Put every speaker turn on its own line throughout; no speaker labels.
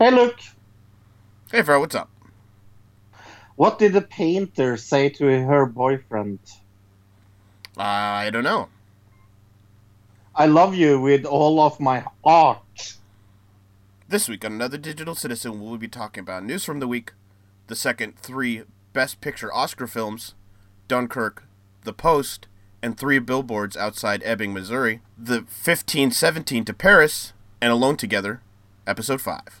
Hey, look.
Hey, Fro, what's up?
What did the painter say to her boyfriend?
I don't know.
I love you with all of my heart.
This week on Another Digital Citizen, we'll be talking about news from the week, the second three Best Picture Oscar films, Dunkirk, The Post, and three billboards outside Ebbing, Missouri, the 1517 to Paris, and Alone Together, Episode 5.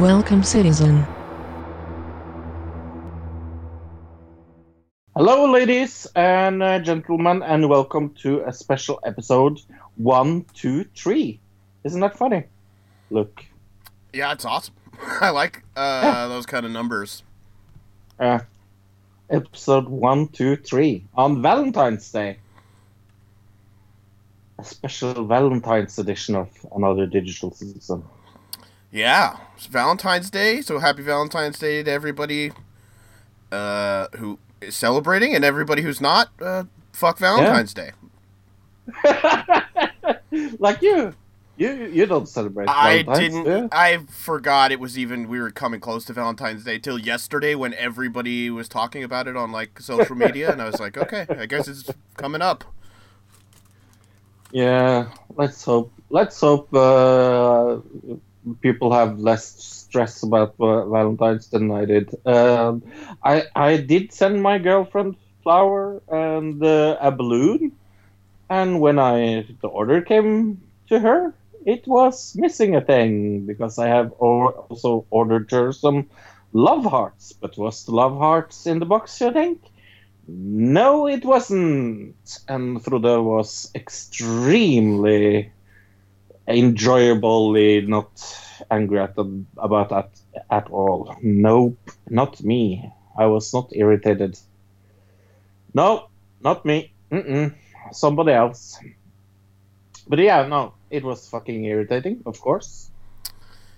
Welcome, citizen.
Hello, ladies and uh, gentlemen, and welcome to a special episode one, two, three. Isn't that funny? Look,
Yeah, it's awesome. I like uh, those kind of numbers.
uh, episode one, two, three on Valentine's Day. A special Valentine's edition of another digital citizen.
Yeah, it's Valentine's Day, so happy Valentine's Day to everybody uh, who is celebrating and everybody who's not. Uh, fuck Valentine's Day.
like you, you you don't celebrate.
I didn't. I forgot it was even. We were coming close to Valentine's Day till yesterday when everybody was talking about it on like social media, and I was like, okay, I guess it's coming up.
Yeah, let's hope. Let's hope uh, people have less stress about uh, Valentine's than I did. Um, I I did send my girlfriend flower and uh, a balloon, and when I the order came to her, it was missing a thing because I have or, also ordered her some love hearts. But was the love hearts in the box? You think? No, it wasn't. And Frode was extremely enjoyably not angry at them about that at all. Nope, not me. I was not irritated. No, not me. Mm-mm. Somebody else. But yeah, no, it was fucking irritating, of course.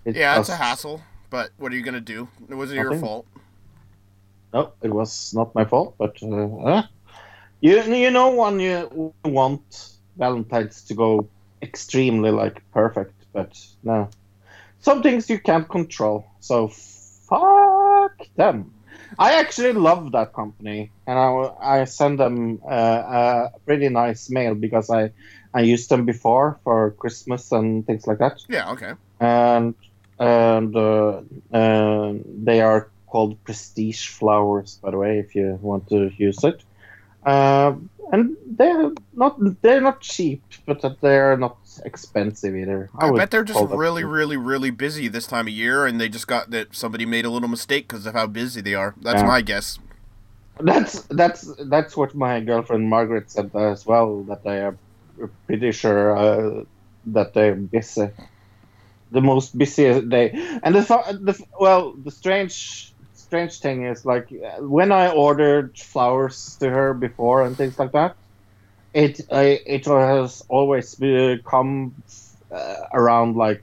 It
Yeah, it's a hassle, but what are you gonna do? It wasn't your fault.
No, it was not my fault, but uh, uh, you you know when you want Valentine's to go extremely like perfect, but no, some things you can't control. So fuck them. I actually love that company, and I I send them uh, a pretty nice mail because I I used them before for Christmas and things like that
Yeah, okay.
and and uh, uh, they are called prestige flowers, by the way, if you want to use it. Um and they're not they're not cheap, but they're not expensive either.
I,
would
bet they're just
call them-
really, really, really busy this time of year, and they just got that somebody made a little mistake because of how busy they are. That's
Yeah.
my guess.
That's that's that's what my girlfriend Margaret said as well. That they are pretty sure uh, that they're busy, the most busiest day. And the, the well, the strange strange thing is like when I ordered flowers to her before and things like that, it I, it has always come uh, around like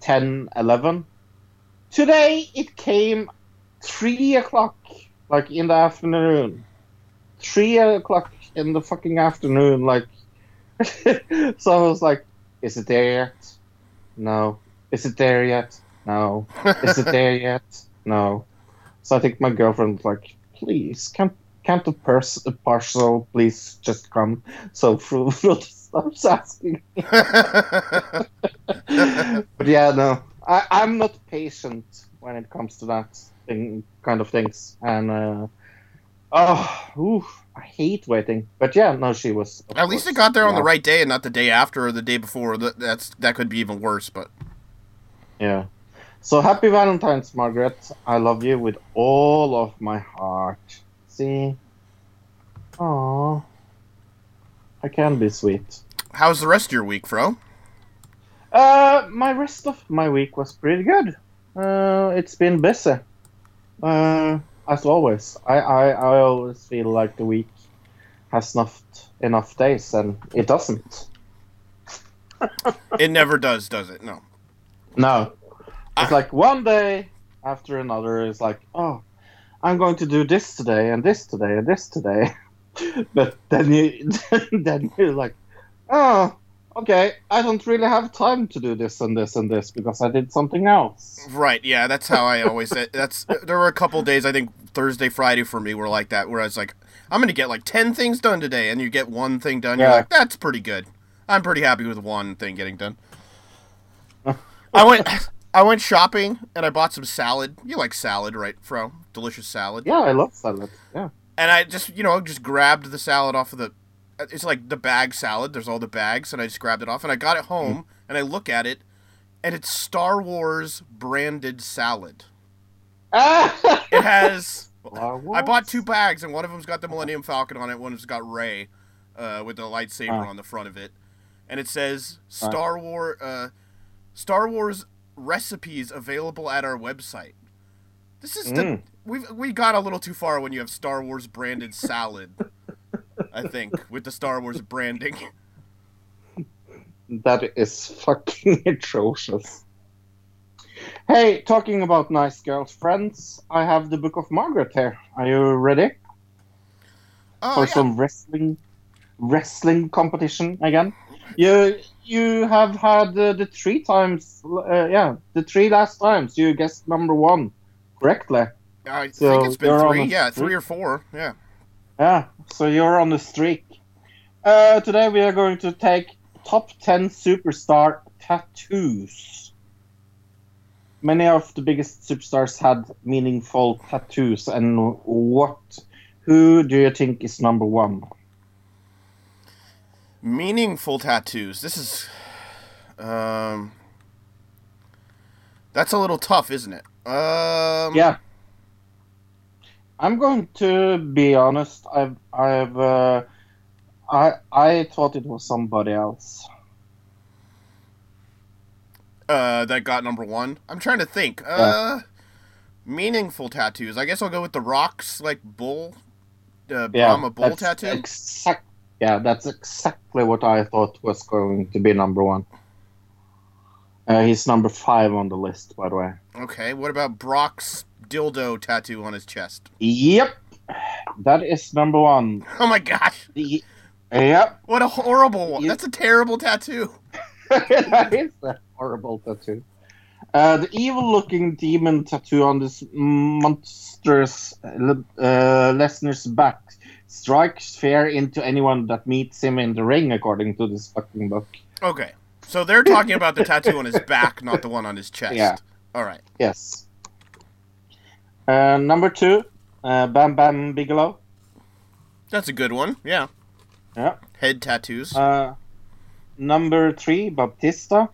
10, 11. Today it came three o'clock, like in the afternoon. Three o'clock in the fucking afternoon, like. so I was like, "Is it there yet? No. Is it there yet? No. Is it there yet? No." So I think my girlfriend was like, "Please, can't can't the pers- parcel please just come? So Fro- Frodo stops asking. but yeah, no, I, I'm not patient when it comes to that thing, kind of things, and uh, oh, ooh, I hate waiting. But yeah, no, she was.
At least it got there on the right day and not the day after or the day before. That that's that could be even worse. But
Yeah. So happy Valentine's, Margaret. I love you with all of my heart. See? Aww. I can be sweet.
how's the rest of your week, Fro?
Uh, my rest of my week was pretty good. Uh, it's been busy. Uh, as always. I, I, I always feel like the week has enough, enough days, and it doesn't.
It never does, does it? No.
No. It's like one day after another is like, oh, I'm going to do this today and this today and this today. but then you then you're like, oh, okay, I don't really have time to do this and this and this because I did something else.
Right. Yeah, that's how I always. That's there were a couple days I think Thursday, Friday for me were like that, where I was like, I'm gonna get like ten things done today, and you get one thing done. You're
Yeah.
like, that's pretty good. I'm pretty happy with one thing getting done. I went. I went shopping and I bought some salad. You like salad, right, Fro? Delicious salad.
Yeah, I love salad. Yeah.
And I just, you know, just grabbed the salad off of the. It's like the bag salad. There's all the bags, and I just grabbed it off, and I got it home, and I look at it, and it's Star Wars branded salad.
Ah!
It has. I bought two bags, and one of them's got the Millennium Falcon on it. One of them's got Rey, uh, with the lightsaber
Ah.
on the front of it, and it says Star War, uh, Star Wars recipes available at our website. This is the
Mm.
we we got a little too far when you have Star Wars branded salad. I think with the Star Wars branding.
That is fucking atrocious. Hey, talking about nice girlfriends, I have the Book of Margaret here. Are you ready
Oh,
for
yeah.
some wrestling wrestling competition again? You you have had uh, the three times, uh, yeah, the three last times you guessed number one correctly.
I
so
think it's been three. Yeah,
streak?
three or four. Yeah.
Yeah, so you're on the streak. Uh, today we are going to take top 10 superstar tattoos. Many of the biggest superstars had meaningful tattoos, and what? Who do you think is number one?
Meaningful tattoos. This is, um, that's a little tough, isn't it? Um,
Yeah. I'm going to be honest. I've, I've, uh, I, I thought it was somebody else.
Uh, that got number one. I'm trying to think. Uh, meaningful tattoos. I guess I'll go with the rocks, like bull, uh, Brahma bull
that's
tattoo.
Exact, yeah, that's exactly what I thought was going to be number one. Uh, he's number five on the list, by the way.
Okay. What about Brock's dildo tattoo on his chest?
Yep, that is number one.
Oh my gosh!
The, yep,
What a horrible one.
You-
That's a terrible tattoo.
that is a horrible tattoo. Uh, the evil-looking demon tattoo on this monstrous uh, Lesnar's back strikes fear into anyone that meets him in the ring, according to this fucking book.
Okay. So they're talking about the tattoo on his back, not the one on his chest.
Yeah.
All right.
Yes. Uh, number two, uh, Bam Bam Bigelow.
That's a good one. Yeah.
Yeah.
Head tattoos.
Uh, number three, Batista.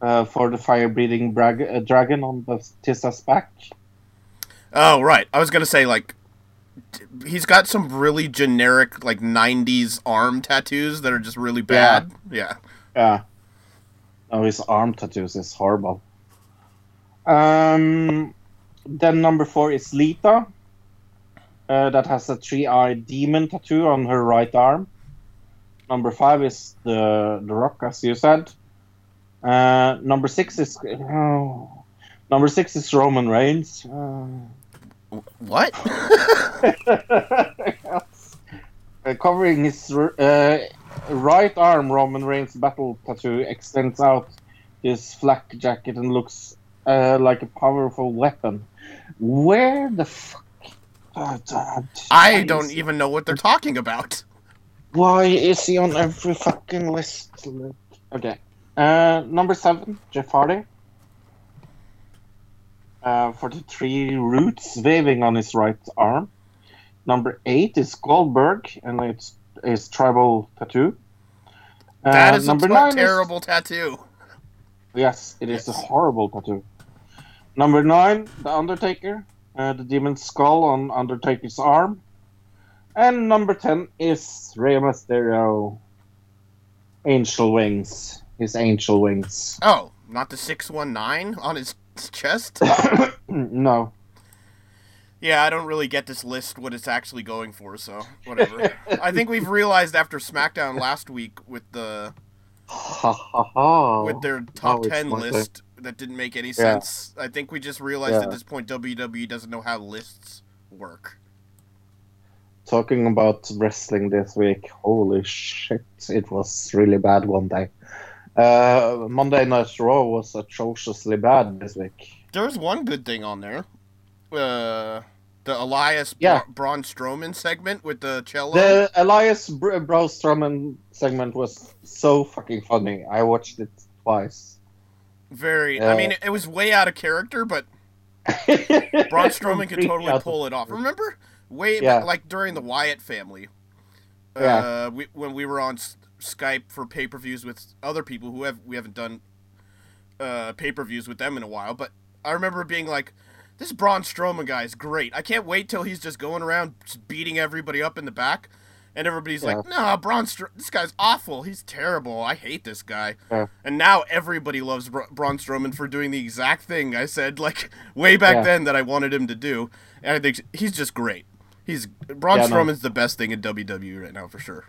Uh, for the fire-breathing brag- uh, dragon on Batista's back.
oh, right. I was gonna say like, he's got some really generic like '90s arm tattoos that are just really bad. Yeah.
Yeah. Oh, his arm tattoos is horrible. Um, then number four is Lita. Uh, that has a three-eyed demon tattoo on her right arm. Number five is the the Rock, as you said. Uh, number six is oh, number six is Roman Reigns. Uh,
What?
Uh, covering his uh, right arm, Roman Reigns' battle tattoo extends out his flak jacket and looks uh, like a powerful weapon. Where the fuck uh,
I don't even know what they're talking about.
Why is he on every fucking list? Okay. Uh, number seven, Jeff Hardy. Uh, 43 roots waving on his right arm. Number eight is Goldberg, and it's his tribal tattoo. Uh,
That is a
number
t-
nine is-
terrible tattoo.
Yes, it is
Yes.
a horrible tattoo. Number nine, The Undertaker, uh, the demon skull on Undertaker's arm. And number ten is Rey Mysterio, angel wings, his angel wings.
Oh, not the 619 on his chest?
no.
Yeah, I don't really get this list what it's actually going for, so whatever. I think we've realized after SmackDown last week with the with their top
Oh, it's
10
not
list that didn't make any sense. I think we just realized
Yeah.
at this point WWE doesn't know how lists work.
Talking about wrestling this week, holy shit, it was really bad one day. Uh, Monday Night Raw was atrociously bad this week.
There's one good thing on there. Uh, the Elias
Yeah.
Bra- Braun Strowman segment with the cello.
The Elias Br- Braun Strowman segment was so fucking funny. I watched it twice.
Very. I
Uh,
mean, it was way out of character, but Braun Strowman could totally pull it off. Remember, way
Yeah.
like during the Wyatt family,
Yeah.
uh, we, when we were on Skype for pay per views with other people who have we haven't done uh, pay per views with them in a while. But I remember being like, "This Braun Strowman guy is great. I can't wait till he's just going around just beating everybody up in the back." And everybody's like, "Nah, Braun, Str- this guy's awful. He's terrible. I hate this guy."
Yeah.
And now everybody loves Bra- Braun Strowman for doing the exact thing I said like way back
Yeah.
then that I wanted him to do. And I think he's just great. He's Braun
Yeah, no.
Strowman's the best thing in WWE right now for sure.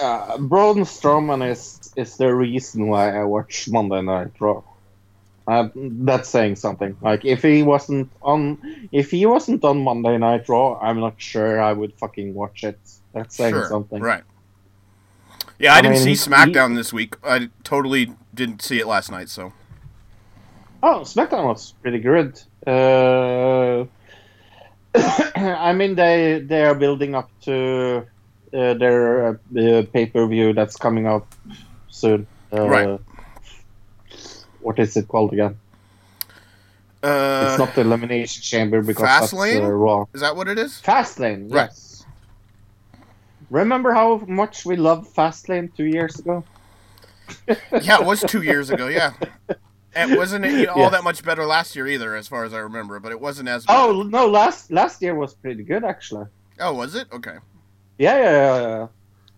Uh, Braun Strowman is is the reason why I watch Monday Night Raw. Uh, that's saying something. Like if he wasn't on, if he wasn't on Monday Night Raw, I'm not sure I would fucking watch it. That's saying
sure.
something.
Right. Yeah, I,
I
didn't
mean,
see
he-
SmackDown this week. I totally didn't see it last night, so
Oh, SmackDown was pretty good. Uh, I mean, they they are building up to uh, their uh, pay per view that's coming up soon. Uh,
Right.
What is it called again?
uh,
it's not the Elimination Chamber because that's
Fastlane?
uh, Raw.
is that what it is?
Fastlane,
Right.
yes. Remember how much we loved Fastlane two years ago?
yeah, it was two years ago. Yeah, it wasn't all
Yes.
that much better last year either, as far as I remember. But it wasn't as. Good.
Oh no, last last year was pretty good actually.
oh, was it? Okay.
Yeah, yeah, yeah. yeah.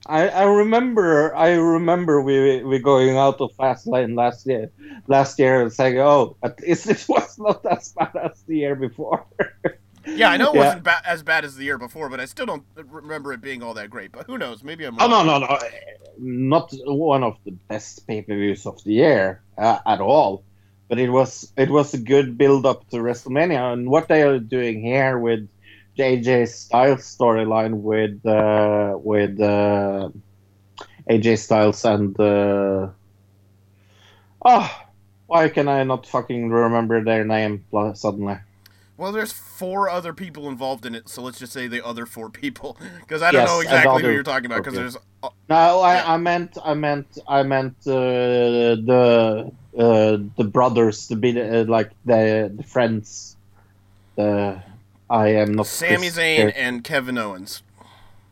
I, I remember I remember we we going out of Fastlane last year last year and saying, oh, at least it was not as bad as the year before.
Yeah, I know it
Yeah.
wasn't ba- as bad as the year before, but I still don't remember it being all that great. But who knows? Maybe I'm.
Oh no, no, no! Not one of the best pay-per-views of the year uh, at all. But it was it was a good build-up to WrestleMania, and what they are doing here with AJ Styles storyline with uh, with uh, AJ Styles and uh, oh, why can I not fucking remember their name suddenly?
Well, there's four other people involved in it, so let's just say the other four people, because I don't
Yes,
know exactly who you're talking about. Because there's uh,
No, I,
Yeah.
I meant, I meant, I meant uh, the uh, the brothers, the bit uh, like the the friends. The I am not.
Sami Zayn and Kevin Owens.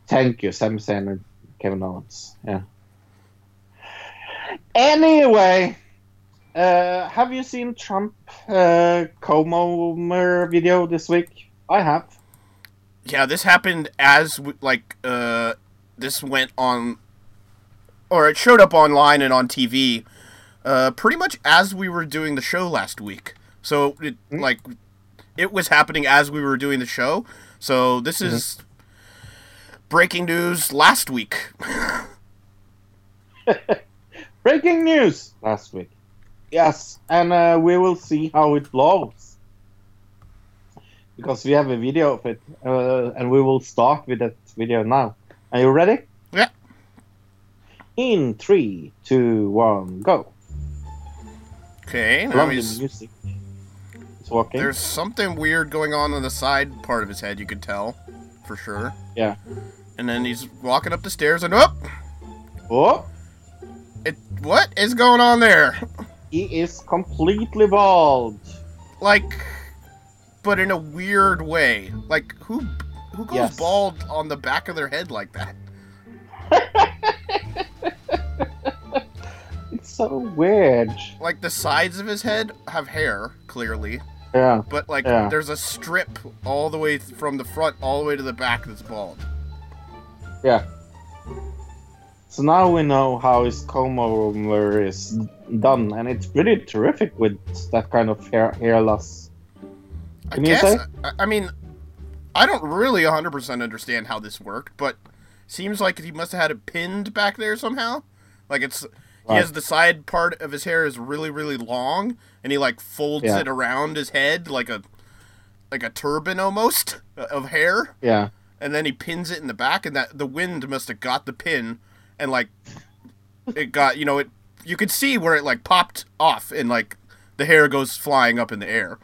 Thank you, Sami Zayn and Kevin Owens. Yeah. Anyway, uh, have you seen Trump uh, Como video this week? I have.
Yeah, this happened as like uh, this went on, or it showed up online and on TV, uh, pretty much as we were doing the show last week. So it
Hmm?
like it was happening as we were doing the show. So this
Mm-hmm.
is breaking news last week.
Breaking news last week. Yes, and uh, we will see how it blows. Because we have a video of it, uh, and we will start with that video now. Are you ready?
Yeah.
In three, two, one, go.
Okay, now
love the music. It's walking.
There's something weird going on on the side part of his head. You could tell, for sure.
Yeah.
And then he's walking up the stairs, and oh,
Oh,
it what is going on there?
he is completely bald.
Like, but in a weird way. Like who who goes
Yes.
bald on the back of their head like that?
It's so weird.
Like the sides of his head have hair, clearly,
Yeah.
but like
Yeah.
there's a strip all the way from the front all the way to the back that's bald.
Yeah. So now we know how his comb over is done, and it's pretty terrific with that kind of hair, hair loss.
I
you
guess.
say?
I, I mean, I don't really 100% understand how this worked, but seems like he must have had it pinned back there somehow. Like it's he has the side part of his hair is really really long, and he like folds
Yeah.
it around his head like a like a turban almost of hair,
Yeah.
and then he pins it in the back, and that the wind must have got the pin, and like it got you know it you could see where it like popped off, and like the hair goes flying up in the air.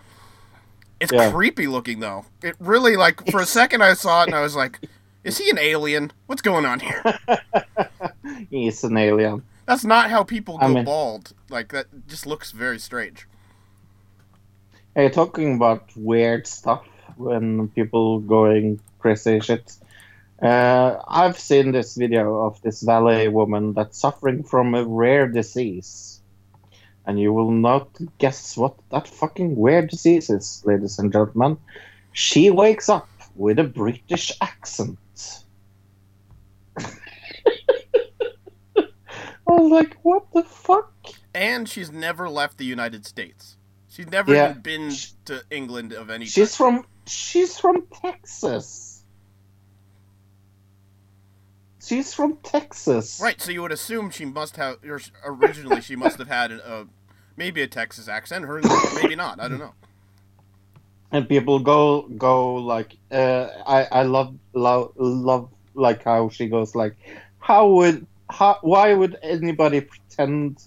It's
Yeah.
creepy looking though. It really like for a second I saw it and I was like, is he an alien? What's going on here?
He's an alien.
That's not how people go
I mean-
bald. Like that just looks very strange.
Hey, talking about weird stuff when people going crazy shit. Uh, I've seen this video of this valet woman that's suffering from a rare disease. And you will not guess what that fucking weird disease is, ladies and gentlemen. She wakes up with a British accent. I was like, what the fuck?
And she's never left the United States. She's never
Yeah.
even been to England of any
She's from she's from Texas. She's from Texas.
Right, so you would assume she must have or originally she must have had a, maybe a Texas accent, her maybe not. I don't know.
And people go go like uh, I I love love love like how she goes like how would how why would anybody pretend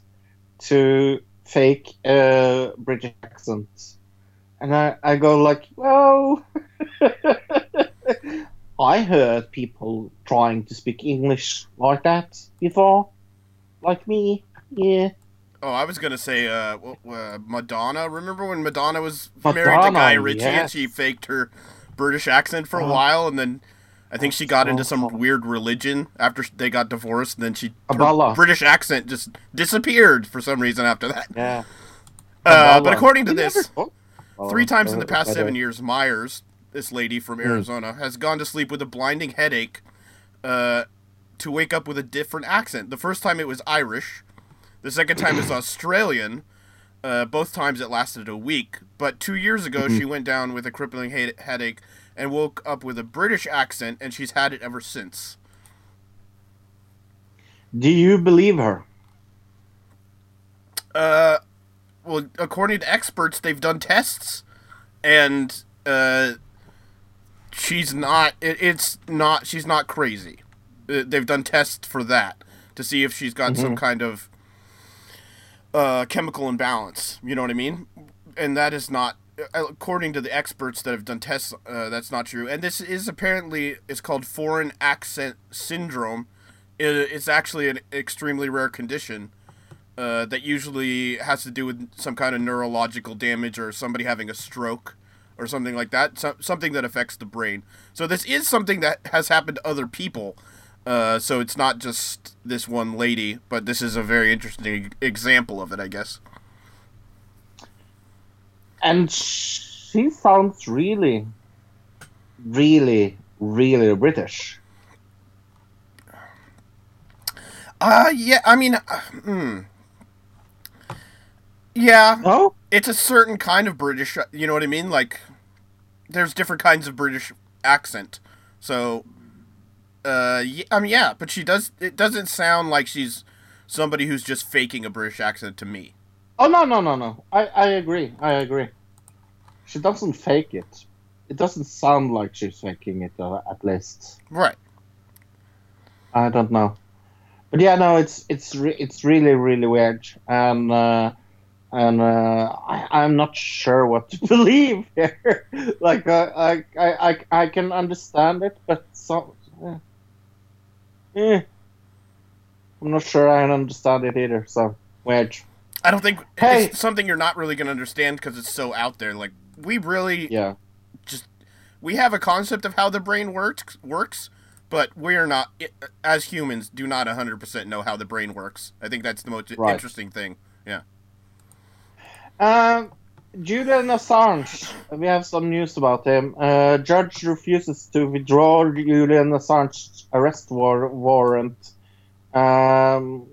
to fake a British accent? And I I go like well I heard people trying to speak English like that before, like me. Yeah.
Oh, I was gonna say uh, uh, Madonna. Remember when Madonna was married to
Madonna,
Guy Ritchie and she faked her British accent for a
Oh.
while, and then I think she got into some weird religion after they got divorced, and then she British accent just disappeared for some reason after that.
Yeah.
Uh, but according to this, Three times in the past seven years, Myers, this lady from Arizona, has gone to sleep with a blinding headache uh, to wake up with a different accent. The first time it was Irish, the second time is Australian. Uh, both times it lasted a week. But two years ago, she went down with a crippling he- headache and woke up with a British accent, and she's had it ever since.
Do you believe her?
Uh, well, according to experts, they've done tests, and uh, she's not. It, it's not. She's not crazy. Uh, They've done tests for that to see if she's got some kind of uh, chemical imbalance. You know what I mean? And that is not. Uh, According to the experts that have done tests, uh, that's not true. And this is apparently it's called foreign accent syndrome. It, it's actually an extremely rare condition uh, that usually has to do with some kind of neurological damage or somebody having a stroke or something like that. So, something that affects the brain. So this is something that has happened to other people. Uh, so it's not just this one lady, but this is a very interesting example of it, I guess.
And she sounds really, really, really British.
Uh, yeah, I mean, uh, hmm. Yeah,
No?
it's a certain kind of British. You know what I mean? Like, there's different kinds of British accent. So, uh, yeah, I mean, yeah, but she does. It doesn't sound like she's somebody who's just faking a British accent to me.
Oh no no no no! I I agree. I agree. She doesn't fake it. It doesn't sound like she's faking it, uh, at least.
Right.
I don't know, but yeah, no, it's it's re- it's really really weird. And uh, and uh, I, I'm not sure what to believe here. like uh, I, I, I, I can understand it, but so, eh. Eh. I'm not sure I understand it either. So weird.
I don't think
Hey.
it's something you're not really going to understand because it's so out there. Like we really
Yeah.
just we have a concept of how the brain works works, but we're not as humans do not 100% know how the brain works. I think that's the most
Right.
interesting thing. Yeah.
Um, Julian Assange. We have some news about him. Uh, judge refuses to withdraw Julian Assange's arrest war- warrant. Um,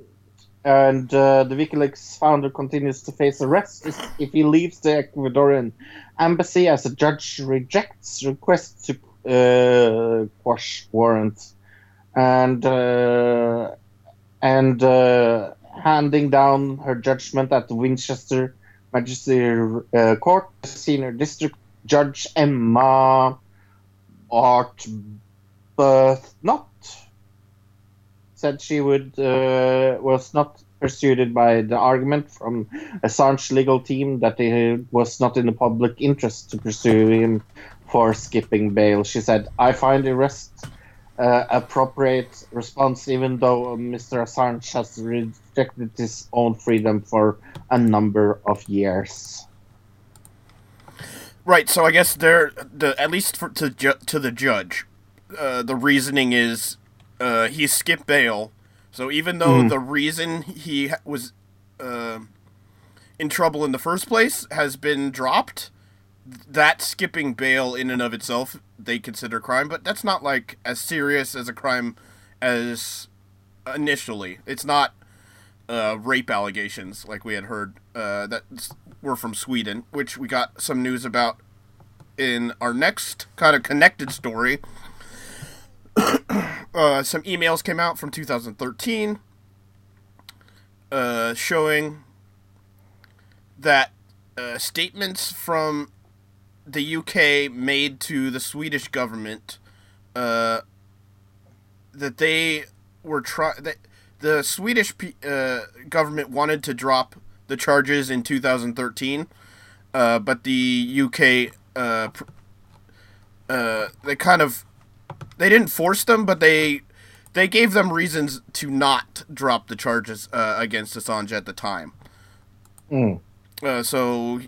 and uh, the WikiLeaks founder continues to face arrest if- he leaves the Ecuadorian embassy as a judge rejects request to uh, quash warrant. And uh, and uh, handing down her judgment at the Winchester Magistracy uh, Court, Senior District Judge Emma Arbuthnot said she would uh, was not persuaded by the argument from Assange legal team that it was not in the public interest to pursue him for skipping bail. She said, "I find arrest uh, appropriate response, even though Mr. Assange has rejected his own freedom for a number of years."
Right, so I guess there the at least for, to ju- to the judge, uh, the reasoning is uh, he skipped bail. So even though the reason he was uh, in trouble in the first place has been dropped, that skipping bail in and of itself they consider crime, but that's not like as serious as a crime as initially. It's not uh, rape allegations like we had heard uh, that were from Sweden, which we got some news about in our next kind of connected story. uh, some emails came out from 2013 uh, showing that uh, statements from the UK made to the Swedish government uh, that they were try that the Swedish uh, government wanted to drop the charges in 2013, uh, but the UK pr- they kind of they didn't force them, but they they gave them reasons to not drop the charges uh, against Assange at the time.
Mm.
Uh, so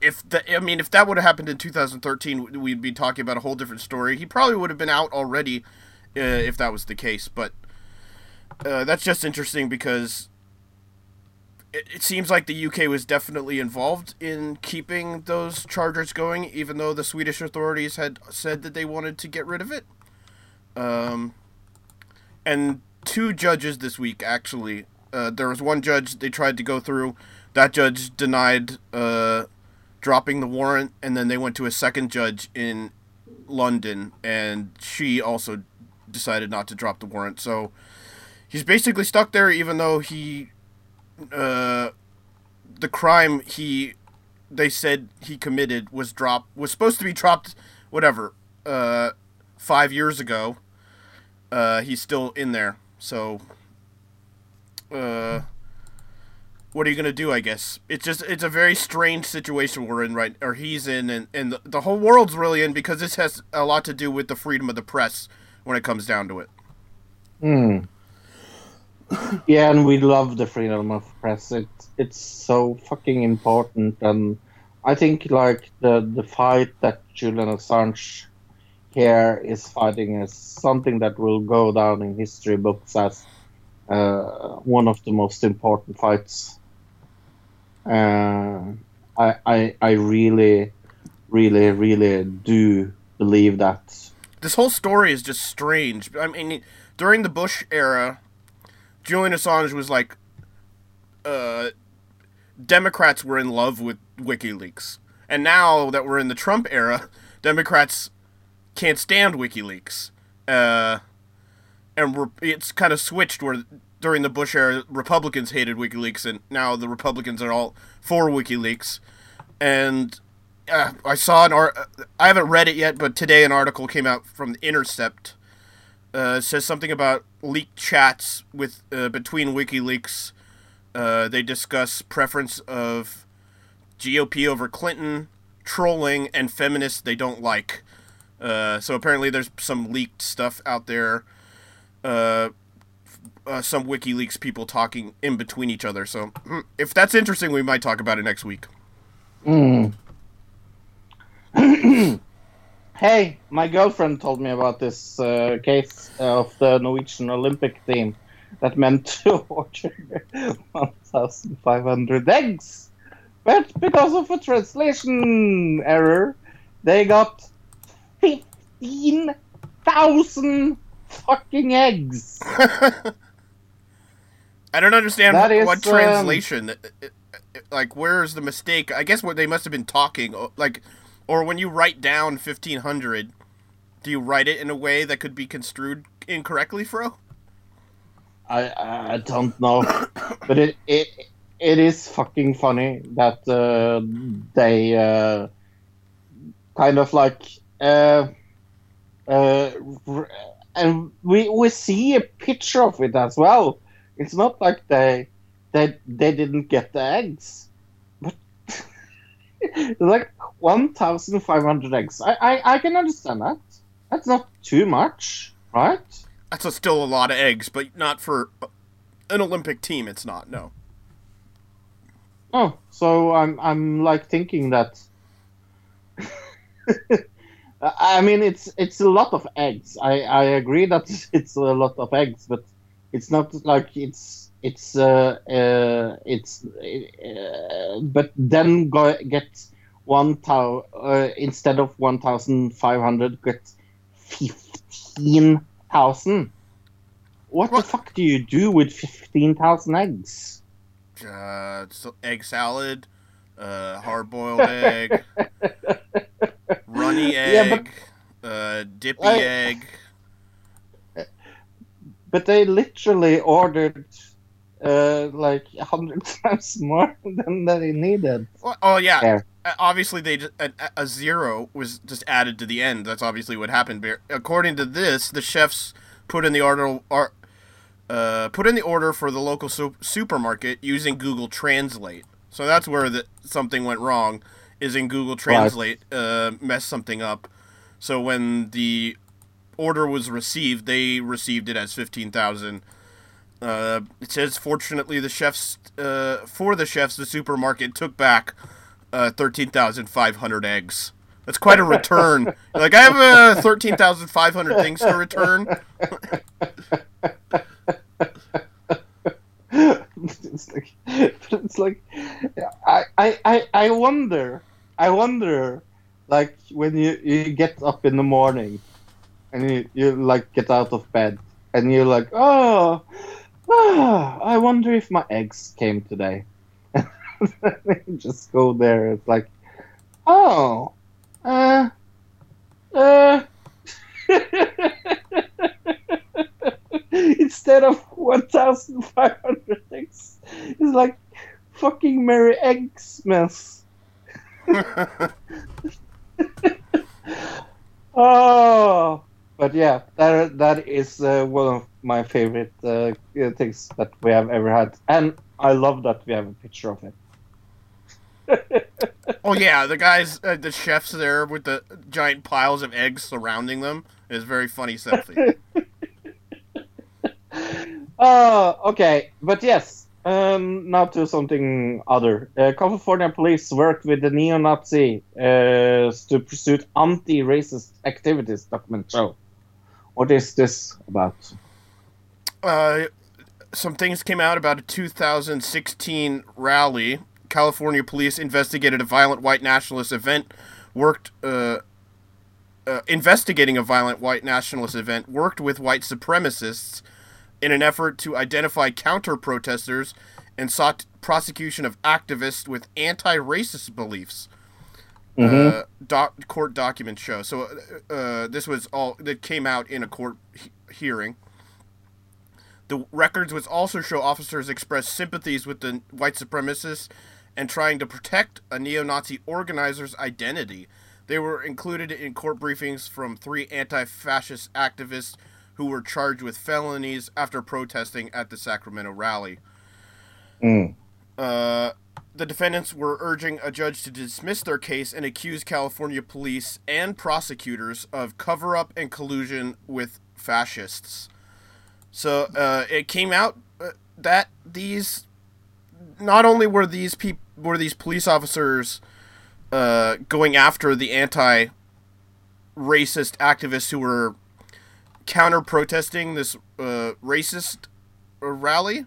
if the, I mean, if that would have happened in 2013, we'd be talking about a whole different story. He probably would have been out already uh, if that was the case. But uh, that's just interesting because it, it seems like the UK was definitely involved in keeping those charges going, even though the Swedish authorities had said that they wanted to get rid of it. Um, and two judges this week actually. Uh, there was one judge they tried to go through. That judge denied uh, dropping the warrant, and then they went to a second judge in London, and she also decided not to drop the warrant. So he's basically stuck there, even though he, uh, the crime he, they said he committed was dropped was supposed to be dropped, whatever, uh, five years ago. Uh, he's still in there, so. Uh, what are you gonna do? I guess it's just it's a very strange situation we're in right, or he's in, and and the, the whole world's really in because this has a lot to do with the freedom of the press when it comes down to it.
Hmm. yeah, and we love the freedom of press. It it's so fucking important, and I think like the the fight that Julian Assange here is fighting is something that will go down in history books as uh, one of the most important fights. Uh, I, I I really, really, really do believe that.
This whole story is just strange. I mean, during the Bush era, Julian Assange was like, uh, Democrats were in love with WikiLeaks, and now that we're in the Trump era, Democrats can't stand WikiLeaks. Uh, and we're, it's kind of switched where during the Bush era, Republicans hated WikiLeaks, and now the Republicans are all for WikiLeaks. And uh, I saw an art. I haven't read it yet, but today an article came out from The Intercept. Uh, says something about leaked chats with uh, between WikiLeaks Uh, they discuss preference of GOP over Clinton, trolling, and feminists they don't like. Uh, so apparently, there's some leaked stuff out there. Uh, uh, some WikiLeaks people talking in between each other. So hmm, if that's interesting, we might talk about it next week.
Hey, my girlfriend told me about this uh, case of the Norwegian Olympic team that meant to order 1,500 eggs. But because of a translation error, they got 15,000 fucking eggs.
I don't understand
That
what
um,
translation. uh, Like, where's the mistake? I guess what they must have been talking, like, or when you write down fifteen hundred, do you write it in a way that could be construed incorrectly, Fro?
I I don't know, but it it it is fucking funny that uh, they uh, kind of like uh, uh, and we we see a picture of it as well. It's not like they they they didn't get the eggs, but like one thousand five hundred eggs. I, I I can understand that. That's not too much, right?
That's a, still a lot of eggs, but not for an Olympic team. It's not. No.
Oh, so I'm I'm like thinking that. I mean, it's it's a lot of eggs. I I agree that it's a lot of eggs, but it's not like it's it's uh, uh it's uh, but then go get one thou uh, instead of one thousand five hundred get fifteen thousand. What the fuck do you do with fifteen thousand eggs?
Uh, so egg salad, uh, hard boiled egg, runny
Yeah, but-
egg, uh, dippy
I-
egg.
but they literally ordered uh, like a hundred times more than they needed.
Well, oh yeah.
There.
Uh, Obviously, they just, a, a zero was just added to the end. That's obviously what happened. But according to this, the chefs put in the order or uh, put in the order for the local su- supermarket using Google Translate. So that's where the something went wrong. Is in Google Translate uh, messed something up. So when the order was received, they received it as fifteen thousand. Uh, it says, fortunately, the chefs uh, for the chefs, the supermarket took back uh, thirteen thousand five hundred eggs. That's quite a return. like I have uh, thirteen thousand five hundred things to return.
it's like, but it's like, I, I, I, wonder, I wonder, like when you, you get up in the morning, and you, you like get out of bed, and you're like, oh, ah, I wonder if my eggs came today. Just go there. It's like, oh, uh, uh. Instead of 1,500 eggs, it's like fucking Merry Eggsmas. oh, but yeah, that that is uh, one of my favorite uh, things that we have ever had, and I love that we have a picture of it.
Oh yeah, the guys, uh, the chefs there with the giant piles of eggs surrounding them is very funny selfie.
Oh, okay, but yes. Um, now to something other. Uh, California police worked with the neo-Nazi uh, to pursue anti-racist activities. Document show. What is this about?
uh, some things came out about a 2016 rally. California police investigated a violent white nationalist event. Worked uh, uh, investigating a violent white nationalist event. Worked with white supremacists in an effort to identify counter protesters and sought prosecution of activists with anti-racist beliefs. Uh, doc, court documents show. So uh, uh, this was all that came out in a court he- hearing. The records would also show officers express sympathies with the white supremacists and trying to protect a neo Nazi organizer's identity. They were included in court briefings from three anti fascist activists who were charged with felonies after protesting at the Sacramento rally.
Mm.
Uh, the defendants were urging a judge to dismiss their case and accuse California police and prosecutors of cover up and collusion with fascists. So uh, it came out uh, that these not only were these peop- were these police officers uh, going after the anti racist activists who were counter protesting this uh, racist uh, rally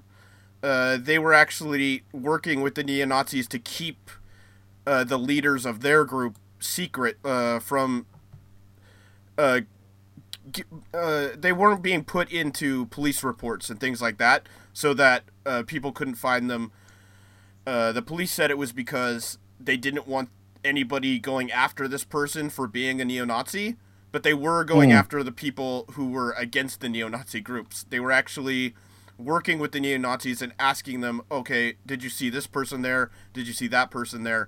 uh, they were actually working with the neo Nazis to keep uh, the leaders of their group secret uh, from. Uh, they weren't being put into police reports and things like that, so that people couldn't find them. The police said it was because they didn't want anybody going after this person for being a neo-Nazi, but they were going
Hmm.
after the people who were against the neo-Nazi groups. They were actually working with the neo Nazis and asking them, okay, did you see this person there? Did you see that person there?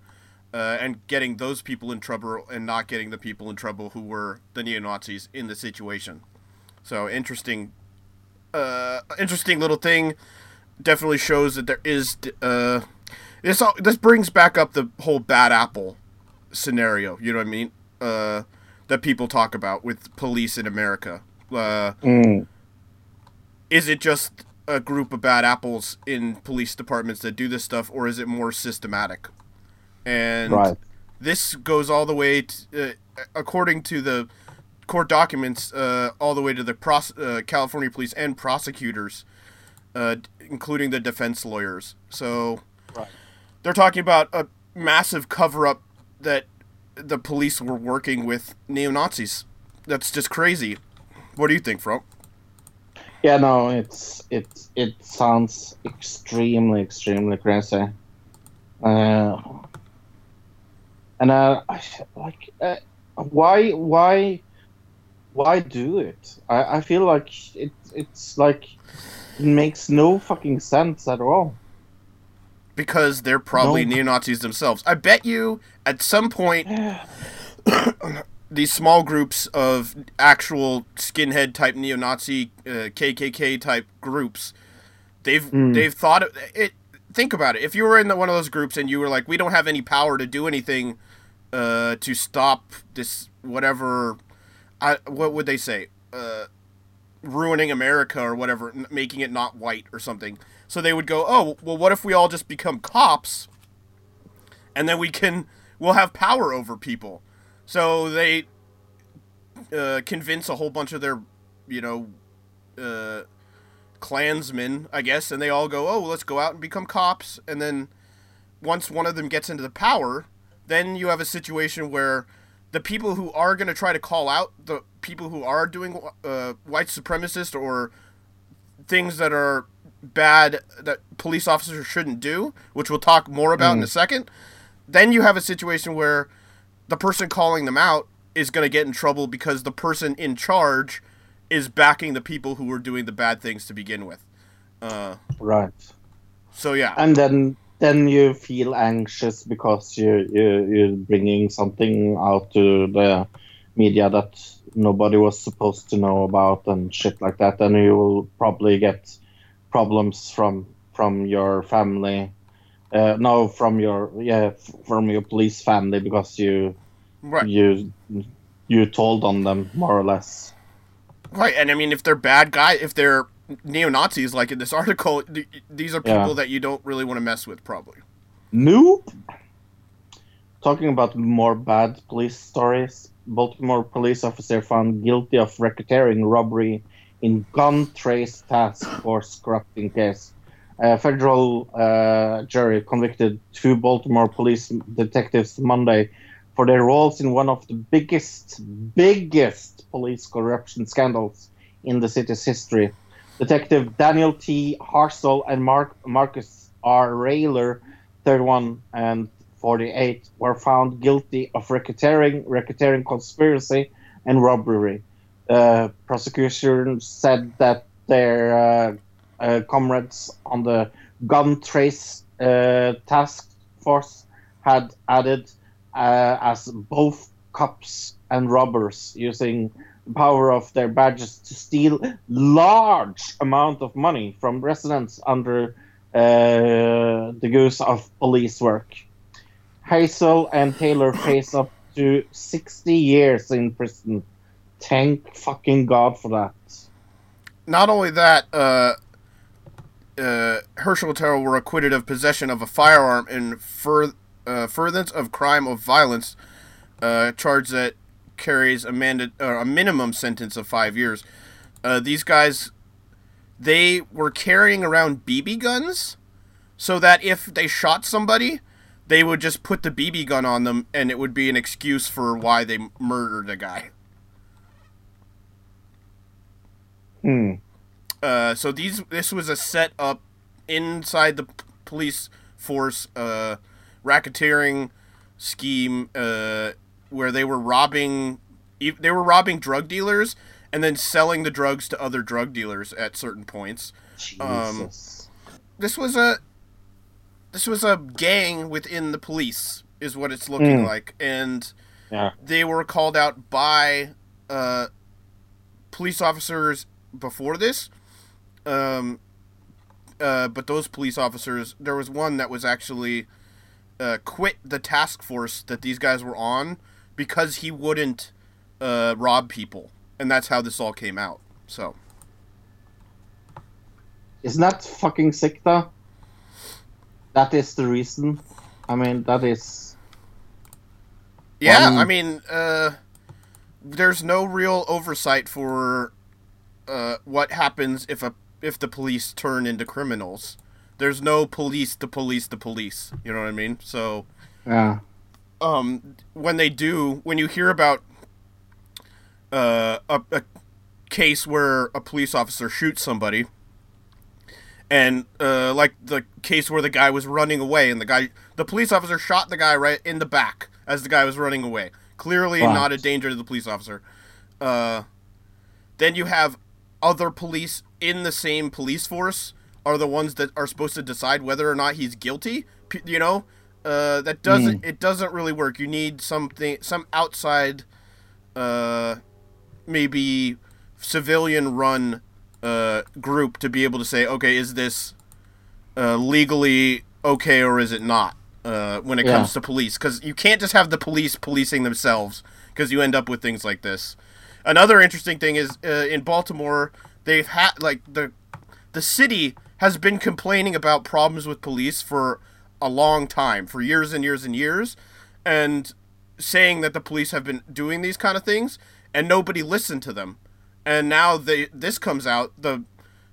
Uh, and getting those people in trouble and not getting the people in trouble who were the neo Nazis in the situation. So interesting, uh, interesting little thing. Definitely shows that there is. Uh, this all, this brings back up the whole bad apple scenario. You know what I mean? That people talk about with police in America. Uh,
Mm.
is it just a group of bad apples in police departments that do this stuff, or is it more systematic? And
Right.
this goes all the way, to, uh, according to the court documents, uh, all the way to the pros- uh, California police and prosecutors, uh, d- including the defense lawyers. So
Right.
they're talking about a massive cover up that the police were working with neo Nazis. That's just crazy. What do you think, Fro?
Yeah, no, it's it's it sounds extremely extremely crazy. Uh, and uh, like, uh, why why why do it? I, I feel like it it's like it makes no fucking sense at all.
Because they're probably
No.
neo Nazis themselves. I bet you at some point these small groups of actual skinhead type neo Nazi uh, KKK type groups, they've
Mm.
they've thought of it. Think about it. If you were in the, one of those groups and you were like, we don't have any power to do anything uh, to stop this whatever, I, what would they say? Uh, ruining America or whatever, making it not white or something. So they would go, oh, well, what if we all just become cops, and then we can we'll have power over people. So they uh, convince a whole bunch of their, you know, uh, clansmen, I guess, and they all go, oh, let's go out and become cops. And then once one of them gets into the power, then you have a situation where the people who are going to try to call out the people who are doing uh, white supremacist or things that are bad that police officers shouldn't do, which we'll talk more about in a second, then you have a situation where the person calling them out is going to get in trouble because the person in charge is backing the people who were doing the bad things to begin with. Uh,
Right.
so yeah,
and then then you feel anxious because you you you're bringing something out to the media that nobody was supposed to know about and shit like that and you will probably get problems from from your family uh, no from your yeah from your police family because you
right.
you you told on them more or less
Right, and I mean, if they're bad guy, if they're neo Nazis, like in this article, th- these are people
Yeah.
that you don't really want to mess with, probably.
Nope. Talking about more bad police stories, Baltimore police officer found guilty of racketeering robbery in gun trace task force corrupting case. A federal uh, jury convicted two Baltimore police detectives Monday for their roles in one of the biggest, biggest police corruption scandals in the city's history. Detective Daniel T. Hersl and Mark, Marcus R. Taylor 31 and 48 were found guilty of racketeering, racketeering conspiracy, and robbery. Uh, prosecution said that their uh, uh, comrades on the gun trace uh, task force had added as both cops and robbers using the power of their badges to steal large amount of money from residents under uh, the goose of police work. Hazel and Taylor face up to 60 years in prison. Thank fucking God for that.
Not only that, uh, uh, Herschel and Terrell were acquitted of possession of a firearm in fur- uh, furtherance of crime of violence, uh, charge that carries a, manda- uh, a minimum sentence of five years. Uh, these guys, they were carrying around BB guns, so that if they shot somebody, they would just put the BB gun on them, and it would be an excuse for why they murdered a guy.
Hmm.
Uh, so these this was a set up inside the p- police force uh, racketeering scheme uh, where they were robbing they were robbing drug dealers and then selling the drugs to other drug dealers at certain points. Um,
Jesus.
This was a this was a gang within the police is what it's looking
Mm.
like and
yeah.
they were called out by uh, police officers before this. Um, uh, but those police officers, there was one that was actually uh, quit the task force that these guys were on because he wouldn't uh, rob people, and that's how this all came out. So
Isn't that fucking sick, though? That is the reason. I mean, that is.
yeah,
Um,
I mean, uh, there's no real oversight for uh, what happens if a if the police turn into criminals. There's no police to police the police. You know what I mean? So,
Yeah.
um, when they do, when you hear about uh, a, a case where a police officer shoots somebody, and uh, like the case where the guy was running away, and the guy, the police officer shot the guy right in the back as the guy was running away, clearly
Right.
not a danger to the police officer. Uh, then you have other police in the same police force are the ones that are supposed to decide whether or not he's guilty. You know, uh, that doesn't it doesn't really work. You need something some outside, uh, maybe civilian run uh, group to be able to say, okay, is this uh, legally okay or is it not? Uh, when it
Yeah.
comes to police, because you can't just have the police policing themselves, because you end up with things like this. Another interesting thing is uh, in Baltimore, they've had like the the city has been complaining about problems with police for a long time, for years and years and years, and saying that the police have been doing these kind of things, and nobody listened to them. And now they this comes out, the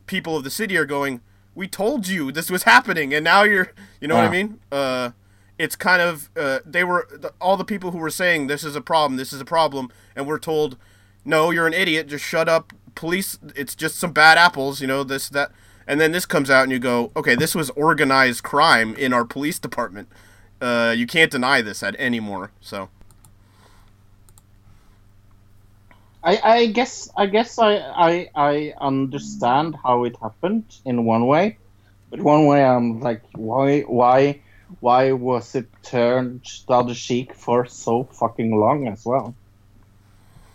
people of the city are going, "We told you this was happening, and now you're, you know what I mean?" Uh, it's kind of uh, they were the, all the people who were saying this is a problem, this is a problem, and we're told, "No, you're an idiot. Just shut up." Police, it's just some bad apples, you know this that, and then this comes out and you go, "Okay, this was organized crime in our police department." Uh, you can't deny this at anymore. So
I, I guess I guess I, I I understand how it happened in one way, but one way I'm like why why why was it turned the other cheek for so fucking long as well?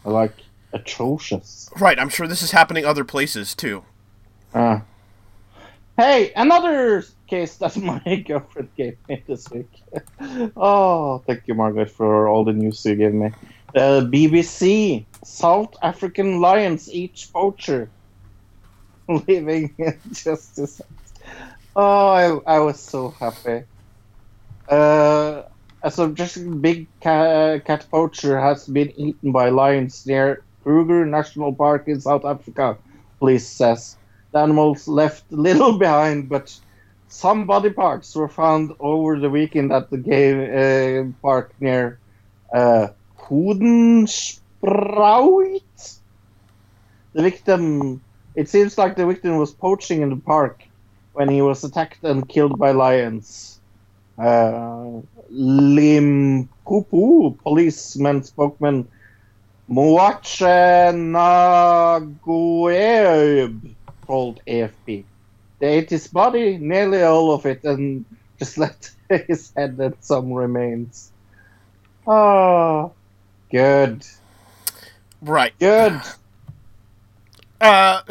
Like atrocious.
right, I'm sure this is happening other places too.
Uh, hey, another case that my girlfriend gave me this week. oh, thank you, Margaret, for all the news you gave me. Uh, BBC South African lions each poacher living in justice. Oh, I, I was so happy. Uh, so just big cat, cat poacher has been eaten by lions near Kruger National Park in South Africa. Police says the animals left little behind, but some body parts were found over the weekend at the game uh, park near uh, Hoedensprout. The victim, it seems like the victim was poaching in the park when he was attacked and killed by lions. Uh, Limpopo policeman spokesman Moatshe Ngoepe told AFP. They ate his body, nearly all of it, and just left his head and some remains. Oh, good,
Right.
good.
Uh,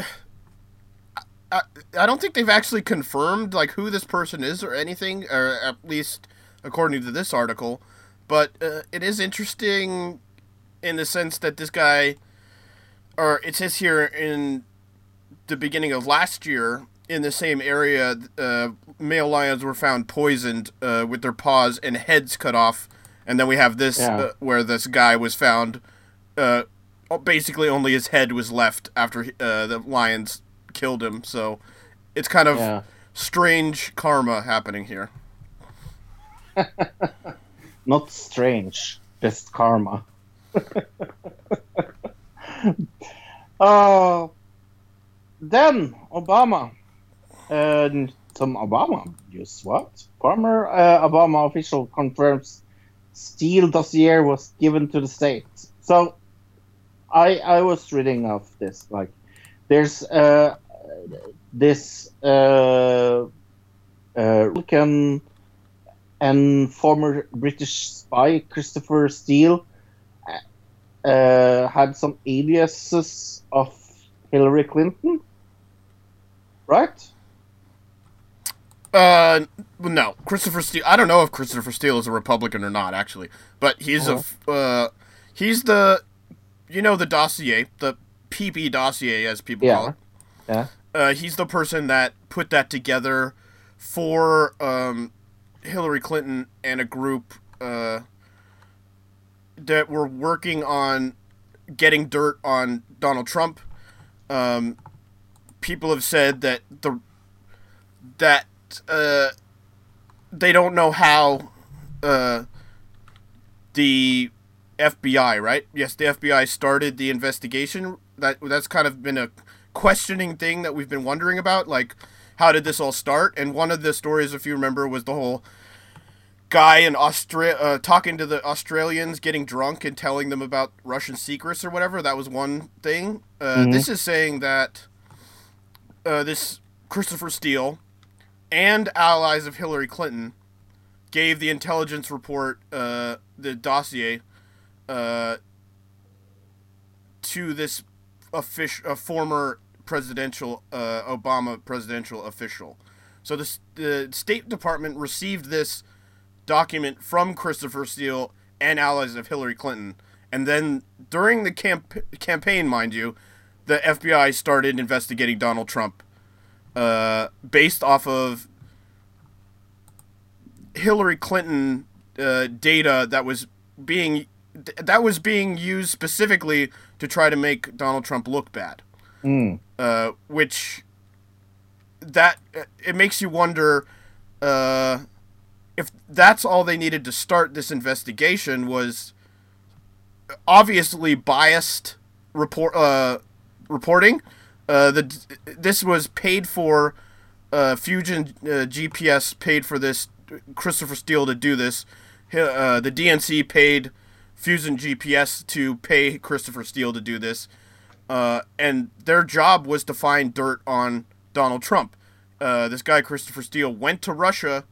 I, I don't think they've actually confirmed like who this person is or anything, or at least according to this article. But uh, it is interesting in the sense that this guy, or it says here in the beginning of last year, in the same area, uh, male lions were found poisoned uh, with their paws and heads cut off, and then we have this
Yeah.
uh, where this guy was found. Uh, basically, only his head was left after uh, the lions killed him. So it's kind of
Yeah.
strange karma happening here.
Not strange, just karma. Uh, then Obama. And some Obama news. What? Former uh, Obama official confirms Steele dossier was given to the state. So, I I was reading of this. Like, there's uh, this uh, uh, Republican and former British spy Christopher Steele uh, had some aliases of Hillary Clinton, right?
Uh, no, Christopher Steele. I don't know if Christopher Steele is a Republican or not, actually, but he's a f- uh, he's the, you know, the dossier, the PP dossier, as people call it.
Yeah.
Uh, he's the person that put that together for um, Hillary Clinton and a group uh, that were working on getting dirt on Donald Trump. Um, people have said that the that uh, they don't know how uh, the FBI, right? Yes, the FBI started the investigation. That that's kind of been a questioning thing that we've been wondering about, like how did this all start? And one of the stories, if you remember, was the whole guy in Austria uh, talking to the Australians, getting drunk and telling them about Russian secrets or whatever. That was one thing. Uh, This is saying that uh, this Christopher Steele and allies of Hillary Clinton gave the intelligence report, uh, the dossier, uh, to this official, a former presidential uh, Obama presidential official. So the, the State Department received this document from Christopher Steele and allies of Hillary Clinton, and then during the camp- campaign, mind you, the FBI started investigating Donald Trump, uh, based off of Hillary Clinton uh, data that was being th- that was being used specifically to try to make Donald Trump look bad
Mm.
uh, which that it makes you wonder uh, if that's all they needed to start this investigation was obviously biased report uh, reporting. Uh, the this was paid for. Uh, Fusion uh, GPS paid for this. Christopher Steele to do this. Uh, the DNC paid Fusion GPS to pay Christopher Steele to do this uh, and their job was to find dirt on Donald Trump. This guy Christopher Steele went to Russia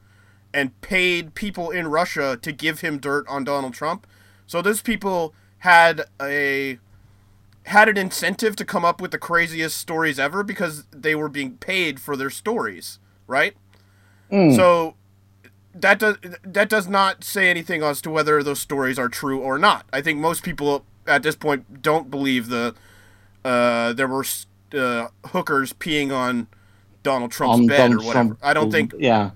and paid people in Russia to give him dirt on Donald Trump. So those people had a had an incentive to come up with the craziest stories ever because they were being paid for their stories, right?
Mm.
So that does that does not say anything as to whether those stories are true or not. I think most people at this point don't believe the uh, there were uh, hookers peeing on Donald Trump's
On
bed
Donald
or whatever.
Trump,
I don't think
Yeah.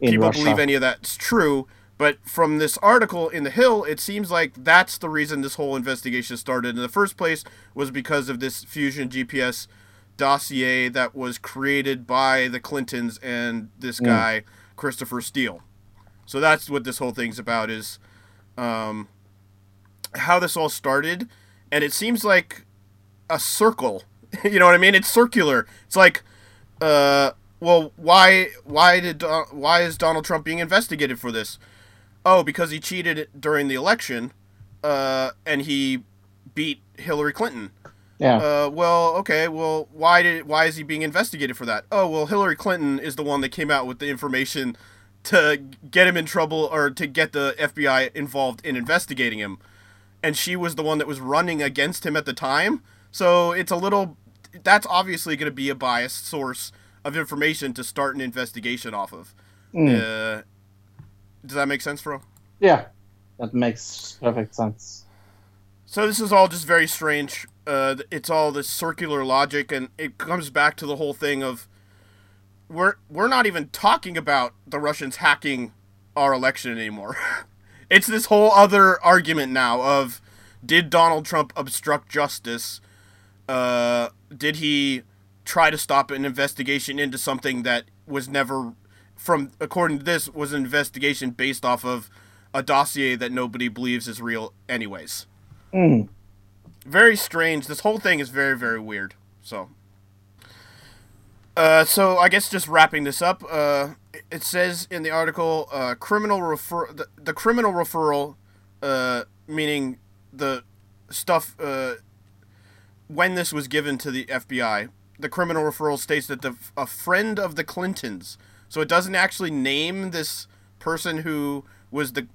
People
Russia.
believe any of that's true. But from this article in the Hill, it seems like that's the reason this whole investigation started in the first place was because of this Fusion GPS dossier that was created by the Clintons and this guy Christopher Steele. So that's what this whole thing's about is um, how this all started, and it seems like a circle. you know what I mean? It's circular. It's like, uh, well, why why did Don- why is Donald Trump being investigated for this? Oh, because he cheated during the election, uh, and he beat Hillary Clinton.
Yeah.
Uh, well, okay. Well, why did why is he being investigated for that? Oh, well, Hillary Clinton is the one that came out with the information to get him in trouble or to get the FBI involved in investigating him, and she was the one that was running against him at the time. So it's a little that's obviously going to be a biased source of information to start an investigation off of.
Mm.
Uh, does that make sense, bro?
Yeah, that makes perfect sense.
So this is all just very strange. Uh, it's all this circular logic, and it comes back to the whole thing of we're we're not even talking about the Russians hacking our election anymore. it's this whole other argument now of did Donald Trump obstruct justice? Uh, did he try to stop an investigation into something that was never from according to this was an investigation based off of a dossier that nobody believes is real anyways
Mm.
very strange. This whole thing is very, very weird. So, uh, so I guess just wrapping this up, uh, it says in the article, uh, criminal refer the, the criminal referral, uh, meaning the stuff uh, when this was given to the FBI. The criminal referral states that the a friend of the Clintons. So it doesn't actually name this person who was the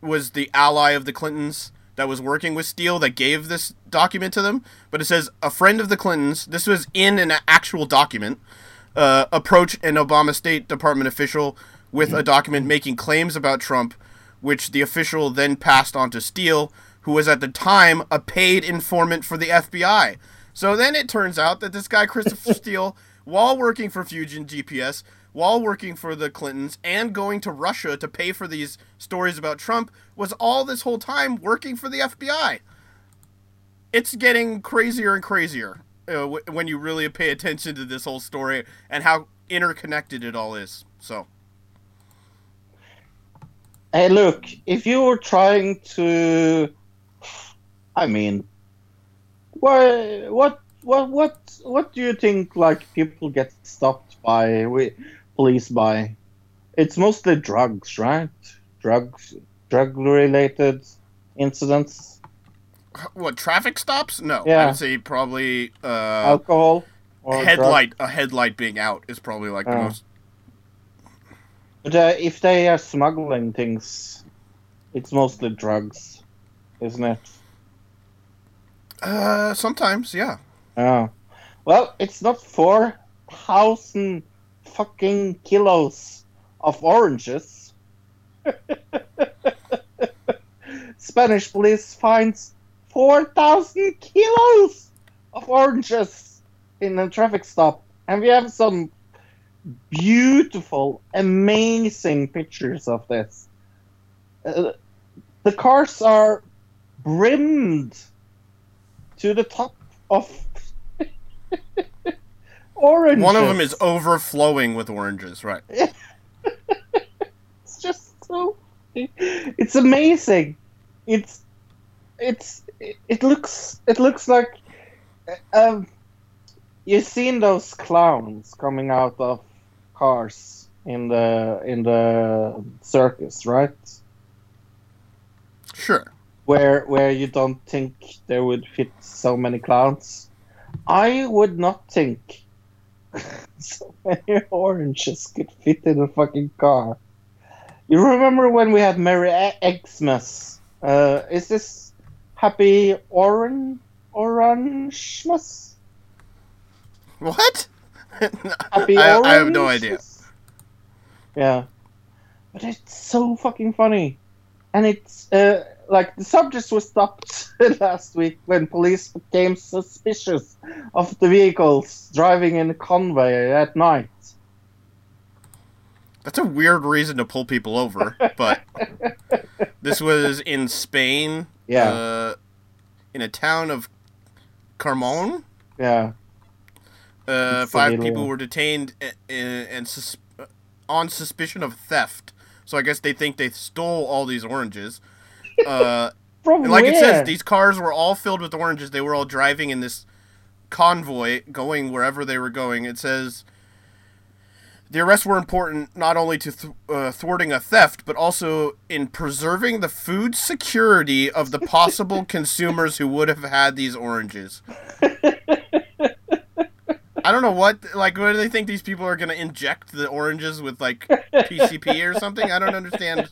was the ally of the Clintons that was working with Steele that gave this document to them, but it says a friend of the Clintons. This was in an actual document. Uh, approached an Obama State Department official with a document making claims about Trump, which the official then passed on to Steele, who was at the time a paid informant for the FBI. So then it turns out that this guy Christopher Steele, while working for Fusion GPS, while working for the Clintons and going to Russia to pay for these stories about Trump, was all this whole time working for the FBI. It's getting crazier and crazier uh, w- when you really pay attention to this whole story and how interconnected it all is. So,
Hey, look, if you were trying to, I mean, what, what, what, what, what do you think? Like people get stopped by wi- police by? It's mostly drugs, right? Drugs, drug-related incidents,
what traffic stops? No,
yeah.
I would say probably uh,
alcohol, or drugs.
headlight. A headlight being out is probably like the most.
But uh, if they are smuggling things, it's mostly drugs, isn't it?
Uh, sometimes, yeah.
Yeah. Well, it's not four thousand fucking kilos of oranges. Spanish police finds four thousand kilos of oranges in a traffic stop, and we have some beautiful, amazing pictures of this. Uh, the cars are brimmed to the top of oranges.
One of them is overflowing with oranges, right?
It's just so. It's amazing. It's it's it looks it looks like um you've seen those clowns coming out of cars in the in the circus, right?
Sure.
Where where you don't think there would fit so many clowns. I would not think so many oranges could fit in a fucking car. You remember when we had Merry Xmas? Uh, is this Happy Oran Orangemas?
What?
Happy
I, I have no idea.
Yeah, but it's so fucking funny, and it's uh, like the subjects were stopped last week when police became suspicious of the vehicles driving in a convoy at night.
That's a weird reason to pull people over, but this was in Spain.
Yeah.
Uh, in a town of Carmona.
Yeah,
Uh, five people were detained uh, and sus- uh, on suspicion of theft. So I guess they think they stole all these oranges. Uh,
from
and like it says, these cars were all filled with oranges. They were all driving in this convoy, going wherever they were going. It says the arrests were important not only to th- uh, thwarting a theft, but also in preserving the food security of the possible consumers who would have had these oranges. I don't know what like what do they think these people are going to inject the oranges with like PCP or something? I don't understand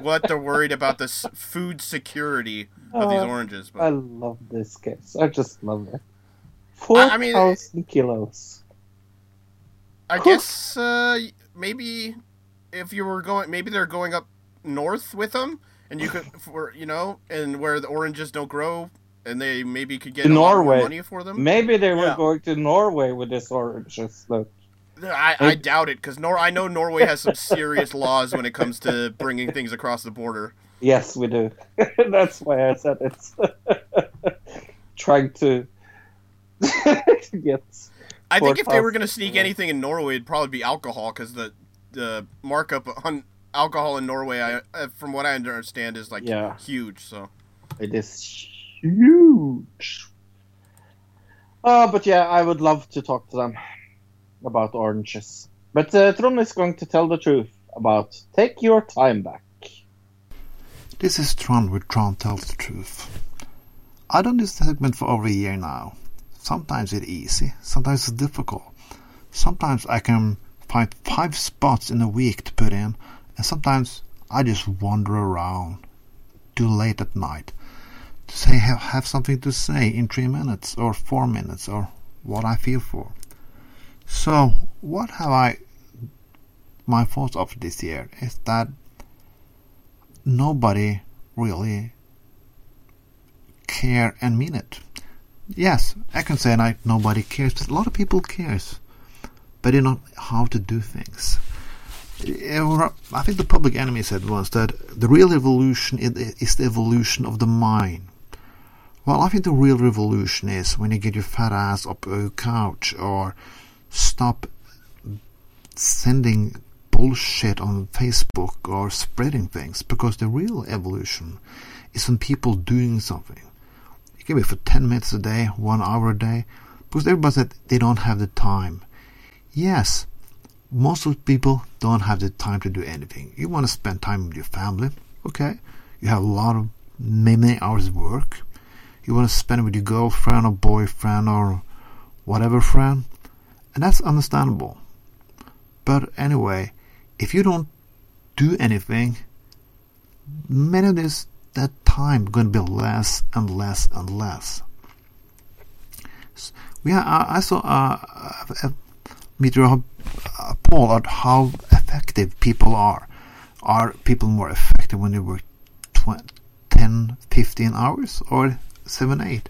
what they're worried about the food security of these
Uh,
oranges.
I love this case. I just love it. Four
I mean-
thousand kilos.
I
Whew.
guess uh, maybe if you were going, maybe they're going up north with them, and you could, for you know, and where the oranges don't grow, and they maybe could get
To
a lot more
Norway.
money for them.
Maybe they were
Yeah.
going to Norway with this oranges. Look.
I, I doubt it because Nor I know Norway has some serious laws when it comes to bringing things across the border.
Yes, we do. That's why I said it's trying to get.
I think if they were going to sneak anything in Norway, it'd probably be alcohol because the the markup on alcohol in Norway, I, uh, from what I understand, is like
Yeah.
huge. So
It is huge. Oh, but yeah, I would love to talk to them about oranges. But uh, is going to tell the truth about take your time back.
This is Trond with Trond Tells the Truth. I've done this segment for over a year now. Sometimes it's easy, sometimes it's difficult. Sometimes I can find five spots in a week to put in, and sometimes I just wander around too late at night to say have, have something to say in three minutes or four minutes or what I feel for. So, what have I my thoughts of this year is that nobody really care and mean it. Yes, I can say like nobody cares, but a lot of people cares, but they know how to do things. Eh, I think the public enemy said once that the real evolution is the evolution of the mind. Well, I think the real revolution is when you get your fat ass up a couch or stop sending bullshit on Facebook or spreading things because the real evolution is when people doing something. It can be for 10 minutes a day, one hour a day, because everybody said they don't have the time. Yes, most of people don't have the time to do anything. You want to spend time with your family, okay? You have a lot of many hours of work. You want to spend it with your girlfriend or boyfriend or whatever friend, and that's understandable. But anyway, if you don't do anything, many of this that time going to be less and less and less. S- Yeah, I, I saw uh, a, a meteor a poll at how effective people are. Are people more effective when they work tw- 10, 15 hours or 7, 8?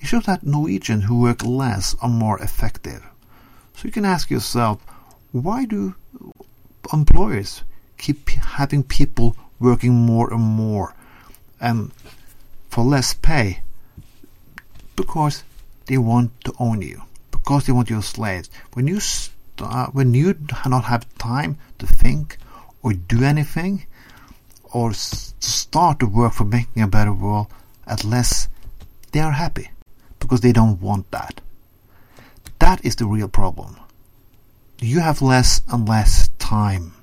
It shows that Norwegian who work less are more effective. So you can ask yourself, why do employers keep having people working more and more and for less pay? Because they want to own you. Because they want you as slaves. When you st- when you do not have time to think or do anything, or start to work for making a better world at less, they are happy because they don't want that. That is the real problem. You have less and less time.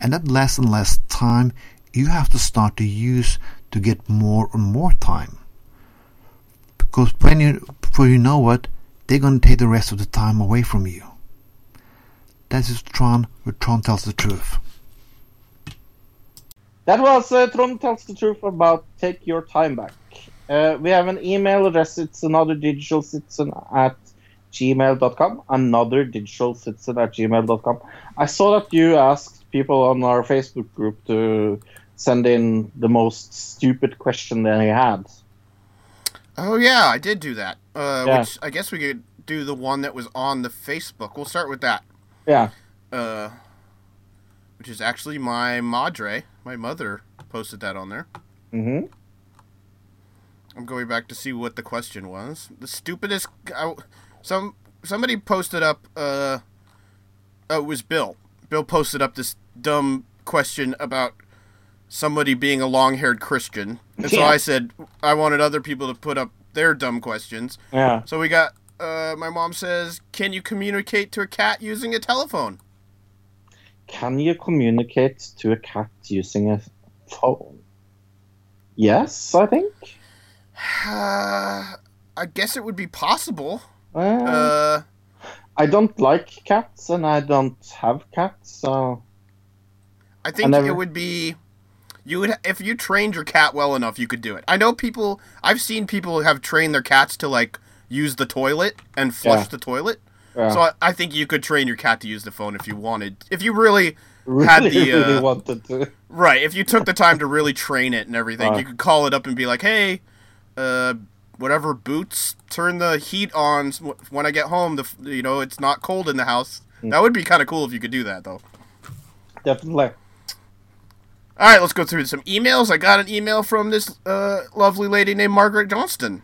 And that less and less time you have to start to use to get more and more time. Because when you, before you know it, they're going to take the rest of the time away from you. That is Trond, where Trond tells the truth.
That was uh, Trond tells the truth about take your time back. Uh, we have an email address. It's another digital citizen at gmail.com. Another digital citizen at gmail.com. I saw that you asked people on our Facebook group to send in the most stupid question they had.
Oh yeah, I did do that. Uh,
Yeah.
Which I guess we could do the one that was on the Facebook. We'll start with that.
Yeah.
Uh, which is actually my madre, my mother, posted that on there.
Mm hmm.
I'm going back to see what the question was. The stupidest. I, some somebody posted up. Uh, oh, it was Bill. Bill posted up this dumb question about somebody being a long-haired Christian, and so
Yeah.
I said I wanted other people to put up their dumb questions.
Yeah.
So we got. Uh, my mom says, "Can you communicate to a cat using a telephone?"
Can you communicate to a cat using a phone? Yes, I think.
Uh, I guess it would be possible.
Uh, I don't like cats and I don't have cats, so
I think
never-
it would be you would if you trained your cat well enough, you could do it. I know people. I've seen people have trained their cats to like use the toilet and flush
Yeah.
the toilet.
Yeah.
So I, I think you could train your cat to use the phone if you wanted. If you really
really,
had the,
really
uh,
wanted to.
right, if you took the time to really train it and everything, you could call it up and be like, "Hey, uh, whatever boots, turn the heat on when I get home. The you know it's not cold in the house."
Mm.
That would be kind of cool if you could do that, though.
Definitely.
All right, let's go through some emails. I got an email from this uh, lovely lady named Margaret Johnston.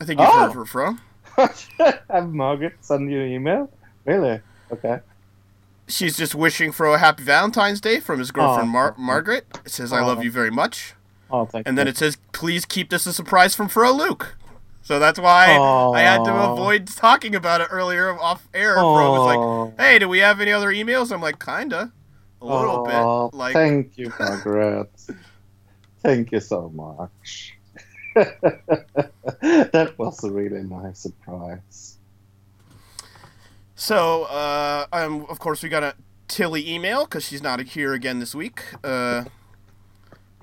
I think you've
Oh.
heard her from.
Have Margaret send you an email? Really? Okay.
She's just wishing for a happy Valentine's Day from his girlfriend
Aw.
Mar- Margaret. It says, "I love you very much,"
Oh, thank
and then it says, "Please keep this a surprise from Fro Luke." So that's why I had to avoid talking about it earlier off air. Fro was like, "Hey, do we have any other emails?" I'm like, "Kinda, a little
Oh,
bit." Like,
thank you, Margaret. thank you so much. that was a really nice surprise.
So, uh, um, of course, we got a Tilly email because she's not here again this week. Uh,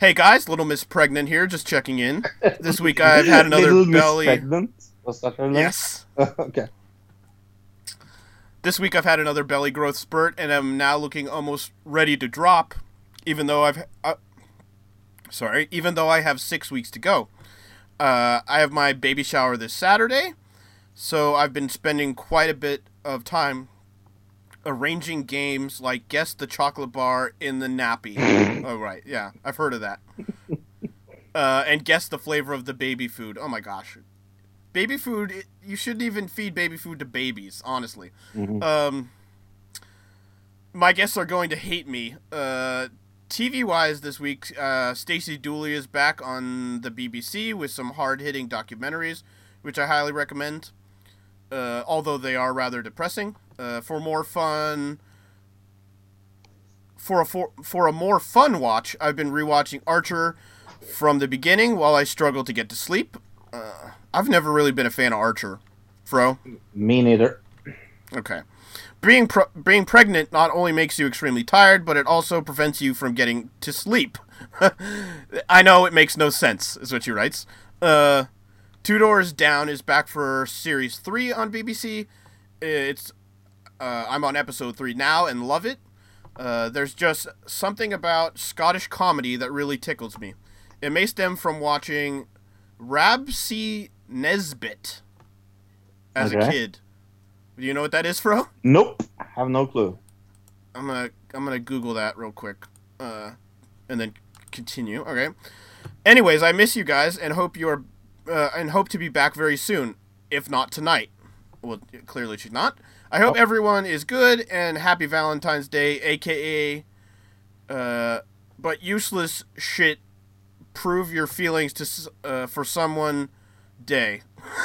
hey guys, Little Miss Pregnant here, just checking in. This week I've had another
Little Miss
belly.
Pregnant? Was that her name?
Yes.
okay.
This week I've had another belly growth spurt and I'm now looking almost ready to drop, even though I've. Uh, sorry, even though I have six weeks to go. Uh, I have my baby shower this Saturday, so I've been spending quite a bit of time arranging games like guess the chocolate bar in the nappy. oh right, yeah, I've heard of that. Uh, and guess the flavor of the baby food. Oh my gosh, baby food! it- You shouldn't even feed baby food to babies. Honestly,
Mhm.
um, my guests are going to hate me. Uh, TV wise, this week, uh, Stacey Dooley is back on the BBC with some hard hitting documentaries, which I highly recommend. Uh, although they are rather depressing. Uh, for more fun, for a for, for a more fun watch, I've been rewatching Archer from the beginning while I struggle to get to sleep. Uh, I've never really been a fan of Archer, Fro.
Me neither.
Okay. Being pro- being pregnant not only makes you extremely tired, but it also prevents you from getting to sleep. I know it makes no sense, is what she writes. Uh, Two Doors Down is back for series three on BBC. It's uh, I'm on episode three now and love it. Uh, there's just something about Scottish comedy that really tickles me. It may stem from watching Rabsy Nesbit as a kid. Do you know what that is, Fro?
Nope. I have no clue.
I'm gonna I'm gonna Google that real quick, uh, and then continue. Okay. Anyways, I miss you guys and hope you are uh, and hope to be back very soon, if not tonight. Well, clearly she's not. I hope everyone is good and happy Valentine's Day, aka, uh, but useless shit. Prove your feelings to uh, for someone day,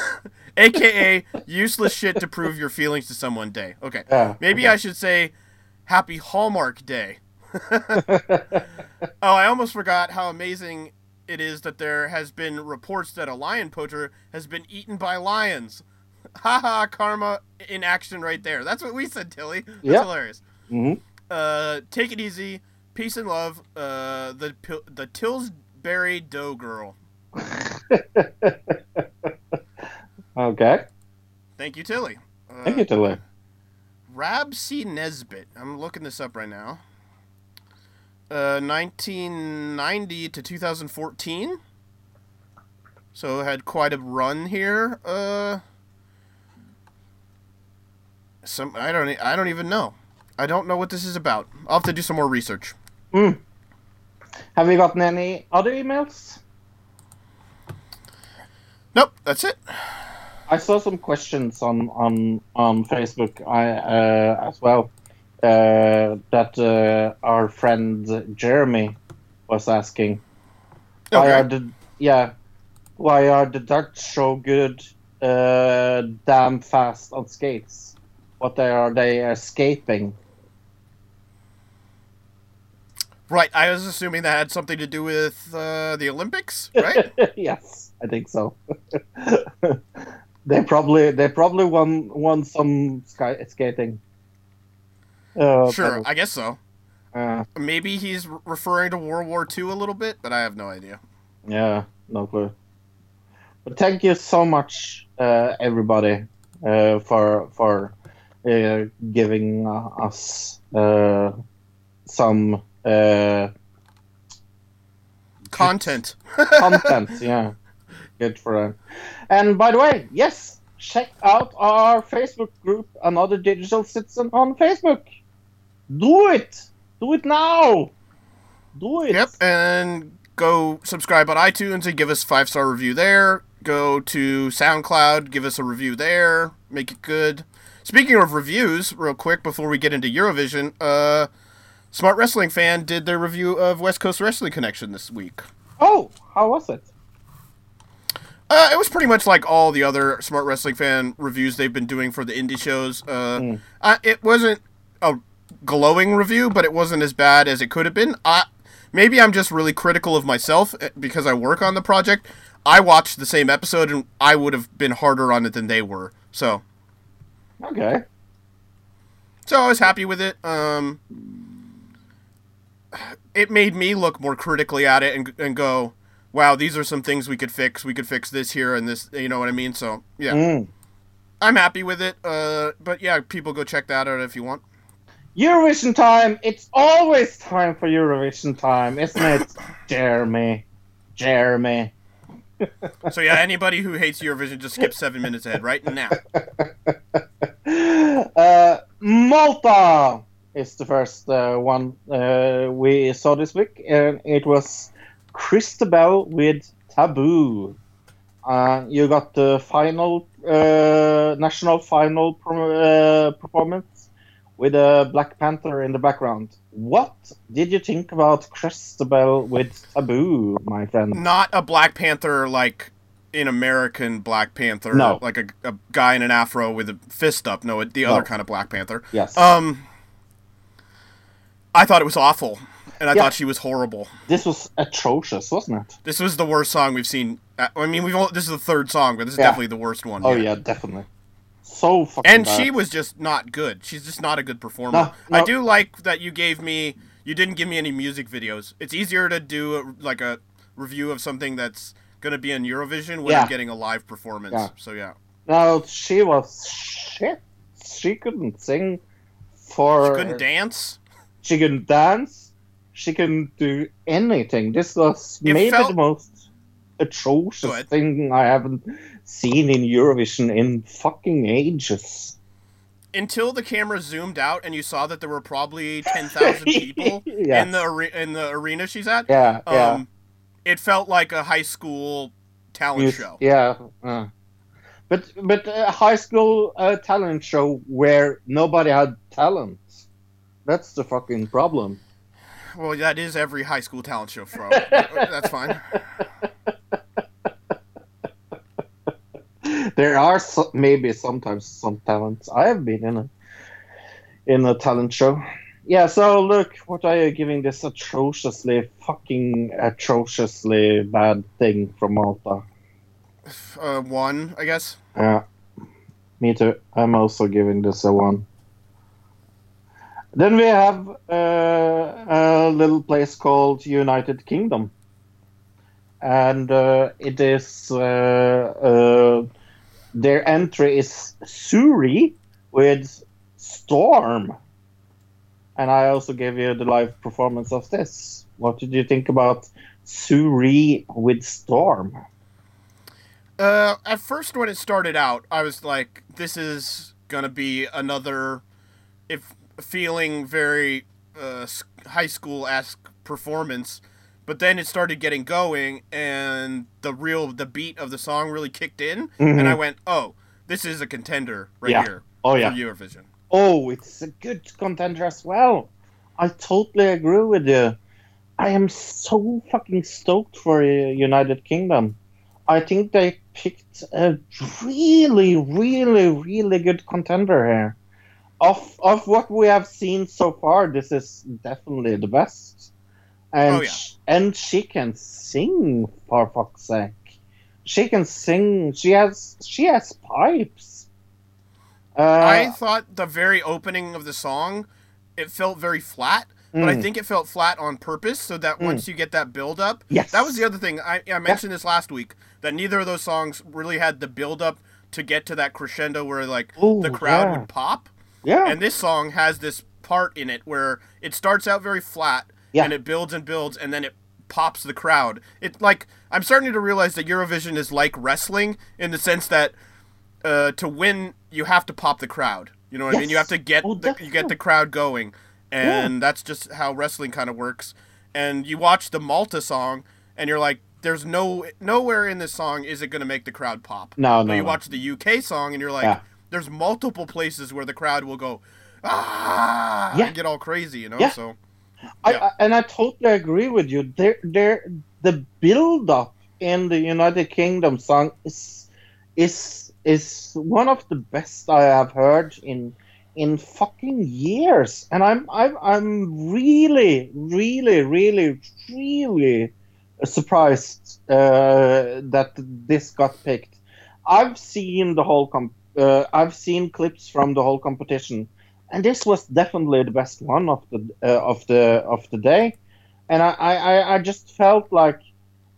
aka useless shit to prove your feelings to someone day. Okay. Maybe I should say Happy Hallmark Day. oh, I almost forgot how amazing it is that there has been reports that a lion poacher has been eaten by lions. Haha, karma in action right there. That's what we said, Tilly. That's
Yep.
hilarious.
hmm
Uh, take it easy. Peace and love. Uh, the the Tillsbury Dough Girl.
Okay.
Thank you, Tilly. Uh,
Thank you, Tilly.
Rab C. Nesbitt. I'm looking this up right now. Uh, 1990 to 2014. So had quite a run here. Uh, some I don't I don't even know. I don't know what this is about. I'll have to do some more research.
Have you gotten any other emails?
Nope, that's it.
I saw some questions on on on Facebook I, uh, as well. Uh, that uh, our friend Jeremy was asking. Why are the yeah? Why are the Dutch so good? Uh, damn fast on skates. What they are they escaping?
Right, I was assuming that had something to do with uh, the Olympics, right?
yes, I think so. they probably they probably won won some sky skating. Uh,
sure,
but,
I guess so.
uh,
Maybe he's referring to World War II a little bit, but I have no idea.
yeah, no clue. But thank you so much, uh, everybody, uh, for for giving uh, us uh, some uh,
Content.
content. yeah, good for that. And by the way, yes, check out our Facebook group, Another Digital Citizen, on Facebook. Do it. Do it now. Do it.
Yep, and go subscribe on iTunes and give us five star review there. Go to SoundCloud, give us a review there. Make it good. Speaking of reviews, real quick before we get into Eurovision, uh, Smart Wrestling Fan did their review of West Coast Wrestling Connection this week.
Oh, how was it?
Uh, it was pretty much like all the other Smart Wrestling Fan reviews they've been doing for the indie shows. Uh,
Mm.
uh, it wasn't a glowing review, but it wasn't as bad as it could have been. I, maybe I'm just really critical of myself eh, because I work on the project. I watched the same episode and I would have been harder on it than they were. So,
Okay.
so I was happy with it. Um, it made me look more critically at it and, and go, "Wow, these are some things we could fix. We could fix this here and this." You know what I mean? So, yeah.
Mm.
I'm happy with it. Uh, but yeah, people go check that out if you want.
Eurovision time. It's always time for Eurovision time, isn't it, Jeremy? Jeremy.
So yeah, anybody who hates Eurovision just skip seven minutes ahead right now.
uh, Malta is the first uh, one uh, we saw this week, and it was Christabelle with Taboo. Uh, you got the final uh, national final pro- performance with a Black Panther in the background. What did you think about Christabelle with Taboo, my friend?
Not a Black Panther like in American Black Panther,
No.
like a, a guy in an afro with a fist up. No, the other
No.
kind of Black Panther.
Yes,
Um, I thought it was awful, and I
Yeah.
thought she was horrible.
this was atrocious, wasn't it?
This was the worst song we've seen. uh, I mean, we've all, this is the third song, but this is
Yeah.
definitely the worst one.
Oh
yet.
yeah, definitely. So fucking
And
bad.
she was just not good. She's just not a good performer.
No,
I do like that you gave me. You didn't give me any music videos. It's easier to do a, like a review of something that's gonna be in Eurovision when
Yeah.
Getting a live performance.
Yeah.
So yeah,
No, she was shit. She couldn't sing for.
she couldn't dance.
She couldn't dance. She couldn't do anything. This was
It
maybe
felt-
the most atrocious thing I haven't seen in Eurovision in fucking ages.
Until the camera zoomed out and you saw that there were probably ten thousand people
Yeah.
in the in the arena she's at.
Yeah, yeah.
Um, It felt like a high school talent show.
Yeah. uh. But but a high school uh, talent show where nobody had talent. That's the fucking problem.
Well, that is every high school talent show. That's fine.
there are so, maybe sometimes some talents. I have been in a in a talent show. Yeah, so look, what are you giving this atrociously fucking atrociously bad thing from Malta?
Uh, one, I guess.
Yeah, me too. I'm also giving this a one. Then we have uh, a little place called United Kingdom, and uh, it is uh, uh, their entry is SuRie with Storm, and I also gave you the live performance of this. What did you think about SuRie with Storm?
Uh, at first, when it started out, I was like, "This is gonna be another, if feeling very uh, high school esque performance." But then it started getting going, and the real the beat of the song really kicked in, and I went, "Oh, this is a contender right
Yeah.
here
Oh yeah.
for Eurovision."
Oh, it's a good contender as well. I totally agree with you. I am so fucking stoked for uh, United Kingdom. I think they picked a really, really, really good contender here. Of of what we have seen so far, this is definitely the best. And
Oh, yeah.
sh- and she can sing for fuck's sake. She can sing. She has she has pipes. Uh,
I thought the very opening of the song, it felt very flat, but I
Mm.
think it felt flat on purpose so that once you get that build up,
Yes.
that was the other thing. I, I mentioned this last week that neither of those songs really had the build up to get to that crescendo where like
Ooh,
the crowd
yeah.
would pop.
Yeah.
And this song has this part in it where it starts out very flat
Yeah.
and it builds and builds and then it pops the crowd. It like I'm starting to realize that Eurovision is like wrestling in the sense that uh, to win you have to pop the crowd. You know what I mean? You have to get
Oh,
the, you get the crowd going, and that's just how wrestling kind of works. And you watch the Malta song, and you're like, "There's no nowhere in this song is it going to make the crowd pop."
No,
But
no,
you
no.
watch the UK song, and you're like,
Yeah.
"There's multiple places where the crowd will go." Ah,
Yeah.
and get all crazy, you know.
Yeah.
So
I, I, and I totally agree with you. There, there, the build up in the United Kingdom song is is is one of the best I have heard in in fucking years, and I'm I'm I'm really, really, really, really surprised uh, that this got picked. I've seen the whole comp. Uh, I've seen clips from the whole competition, and this was definitely the best one of the uh, of the of the day. And I, I, I- I just felt like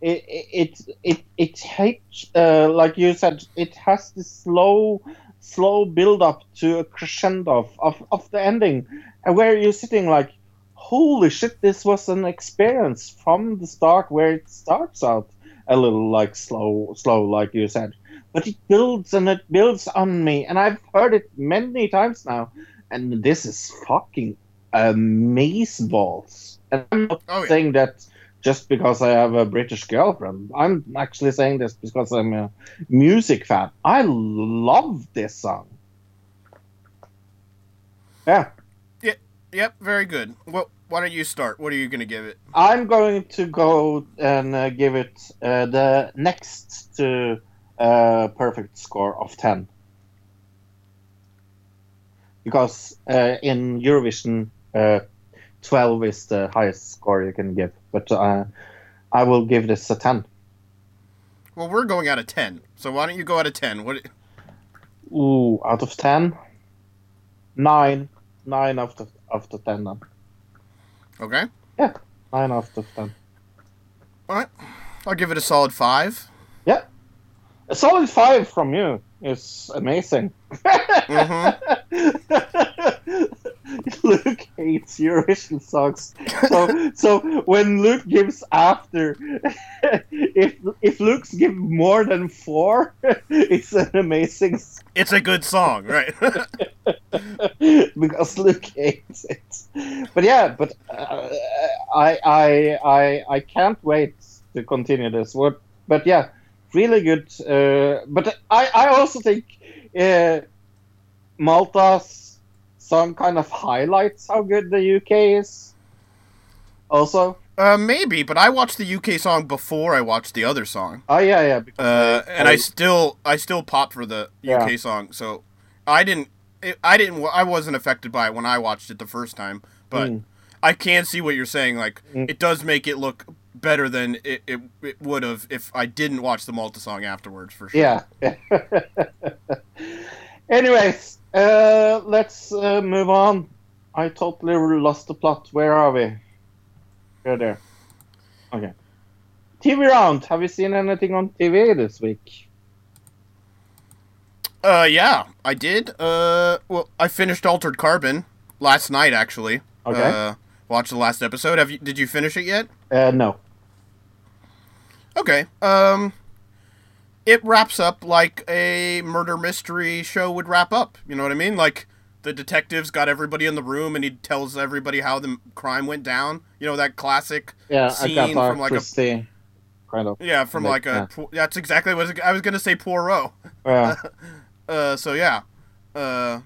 it it it it takes uh, like you said it has this slow slow build up to a crescendo of, of, the ending and where you're sitting like holy shit this was an experience from the start where it starts out a little like slow slow like you said but it builds and it builds on me and i've heard it many times now and this is fucking amazeballs and i'm not
Oh, yeah.
saying that just because i have a british girlfriend i'm actually saying this because i'm a music fan i love this song yeah
yep, Yep. very good. Well, why don't you start? What are you going to give it?
I'm going to go and uh, give it uh, the next to uh, perfect score of 10. Because uh, in Eurovision, uh, 12 is the highest score you can give. But uh, I will give this a 10.
Well, we're going out of ten, so why don't you go out of ten? What?
Ooh, out of 10? 9. 9 out of, out of 10 then.
Okay,
9 out of 10.
all right. I'll give it a solid five.
Yeah. A solid 5 from you is amazing.
Mm-hmm.
Luke hates Eurovision songs. So, so when Luke gives after, if if Luke's give more than four, it's an amazing
It's a good song, right?
because Luke hates it. But yeah, but uh, I I I I can't wait to continue this. What? But yeah, really good. Uh, but I I also think uh, Malta's song kind of highlights how good the UK is. Also,
uh, maybe, but I watched the UK song before I watched the other song,
oh yeah, yeah.
Uh,
I-
and I still, I still pop for the
Yeah.
UK song. So I didn't, I didn't, I wasn't affected by it when I watched it the first time. But
Mm.
I can see what you're saying. Like,
Mm.
it does make it look better than it, it, it would have if I didn't watch the Malta song afterwards, for sure.
Yeah. Anyways, uh, let's uh, move on. I totally lost the plot. Where are we? We're there. Okay. TV round. Have you seen anything on TV this week?
Uh, yeah, I did. Uh, well, I finished Altered Carbon last night, actually.
Okay.
Uh, watched the last episode. Have you? Did you finish it yet?
Uh, no.
Okay. Um, it wraps up like a murder mystery show would wrap up. You know what I mean? Like the detectives got everybody in the room, and he tells everybody how the crime went down. You know that classic.
Yeah,
Scene from like a-.
Kind of.
Yeah, from like,
Like,
a. Po- That's exactly what I was gonna say. Poirot.
Yeah.
Uh, so yeah, uh,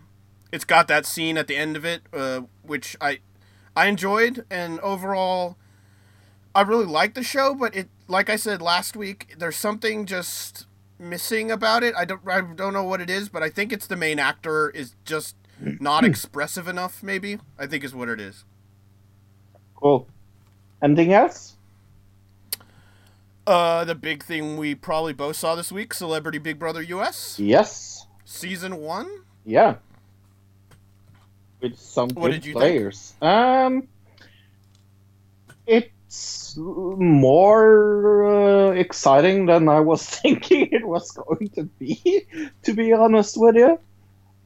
it's got that scene at the end of it, uh, which I, I enjoyed, and overall, I really liked the show. But it, like I said last week, there's something just missing about it. I don't, I don't know what it is, but I think it's the main actor is just not expressive enough. Maybe I think is what it is.
cool. Anything else?
Uh, the big thing we probably both saw this week: Celebrity Big Brother US
Yes.
season one.
Yeah. With some
What
good
you think?
players. Um, it's more uh, exciting than I was thinking it was going to be. To be honest with you,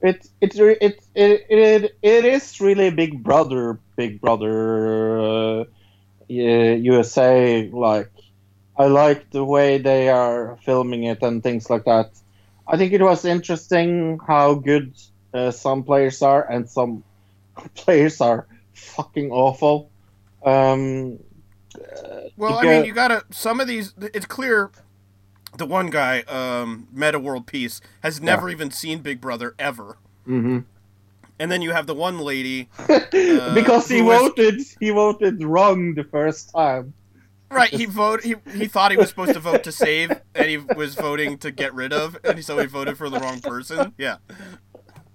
it it it it it, it is really Big Brother, Big Brother uh, USA. Like I like the way they are filming it and things like that. I think it was interesting how good uh, some players are and some players are fucking awful. Um,
Well, I mean, you gotta. Some of these, it's clear. The one guy, um, Metta World Peace, has never even seen Big Brother ever.
mhm.
And then you have the one lady,
because he
Uh, who was-
voted he voted wrong the first time.
right? He vote. He he thought he was supposed to vote to save, and he was voting to get rid of, and so he voted for the wrong person. Yeah.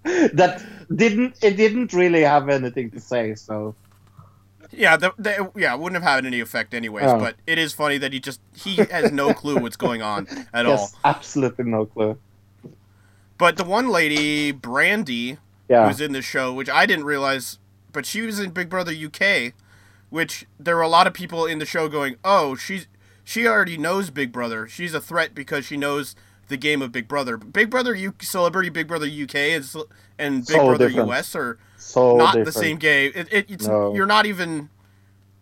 That didn't it didn't really have anything to say. So
Yeah, the, the, yeah, it wouldn't have had any effect anyways.
Oh.
But it is funny that he just he has no clue what's going on at all.
absolutely no clue.
But the one lady, Brandi,
Yeah,
who's in the show, which I didn't realize, but she was in Big Brother UK, which there were a lot of people in the show going, "Oh, she's she already knows Big Brother. She's a threat because she knows the game of Big Brother." Big Brother U- Celebrity Big Brother UK is and Big
So
Brother
different.
US are
so
not
different.
the same game. It, it, it's
No.
you're not even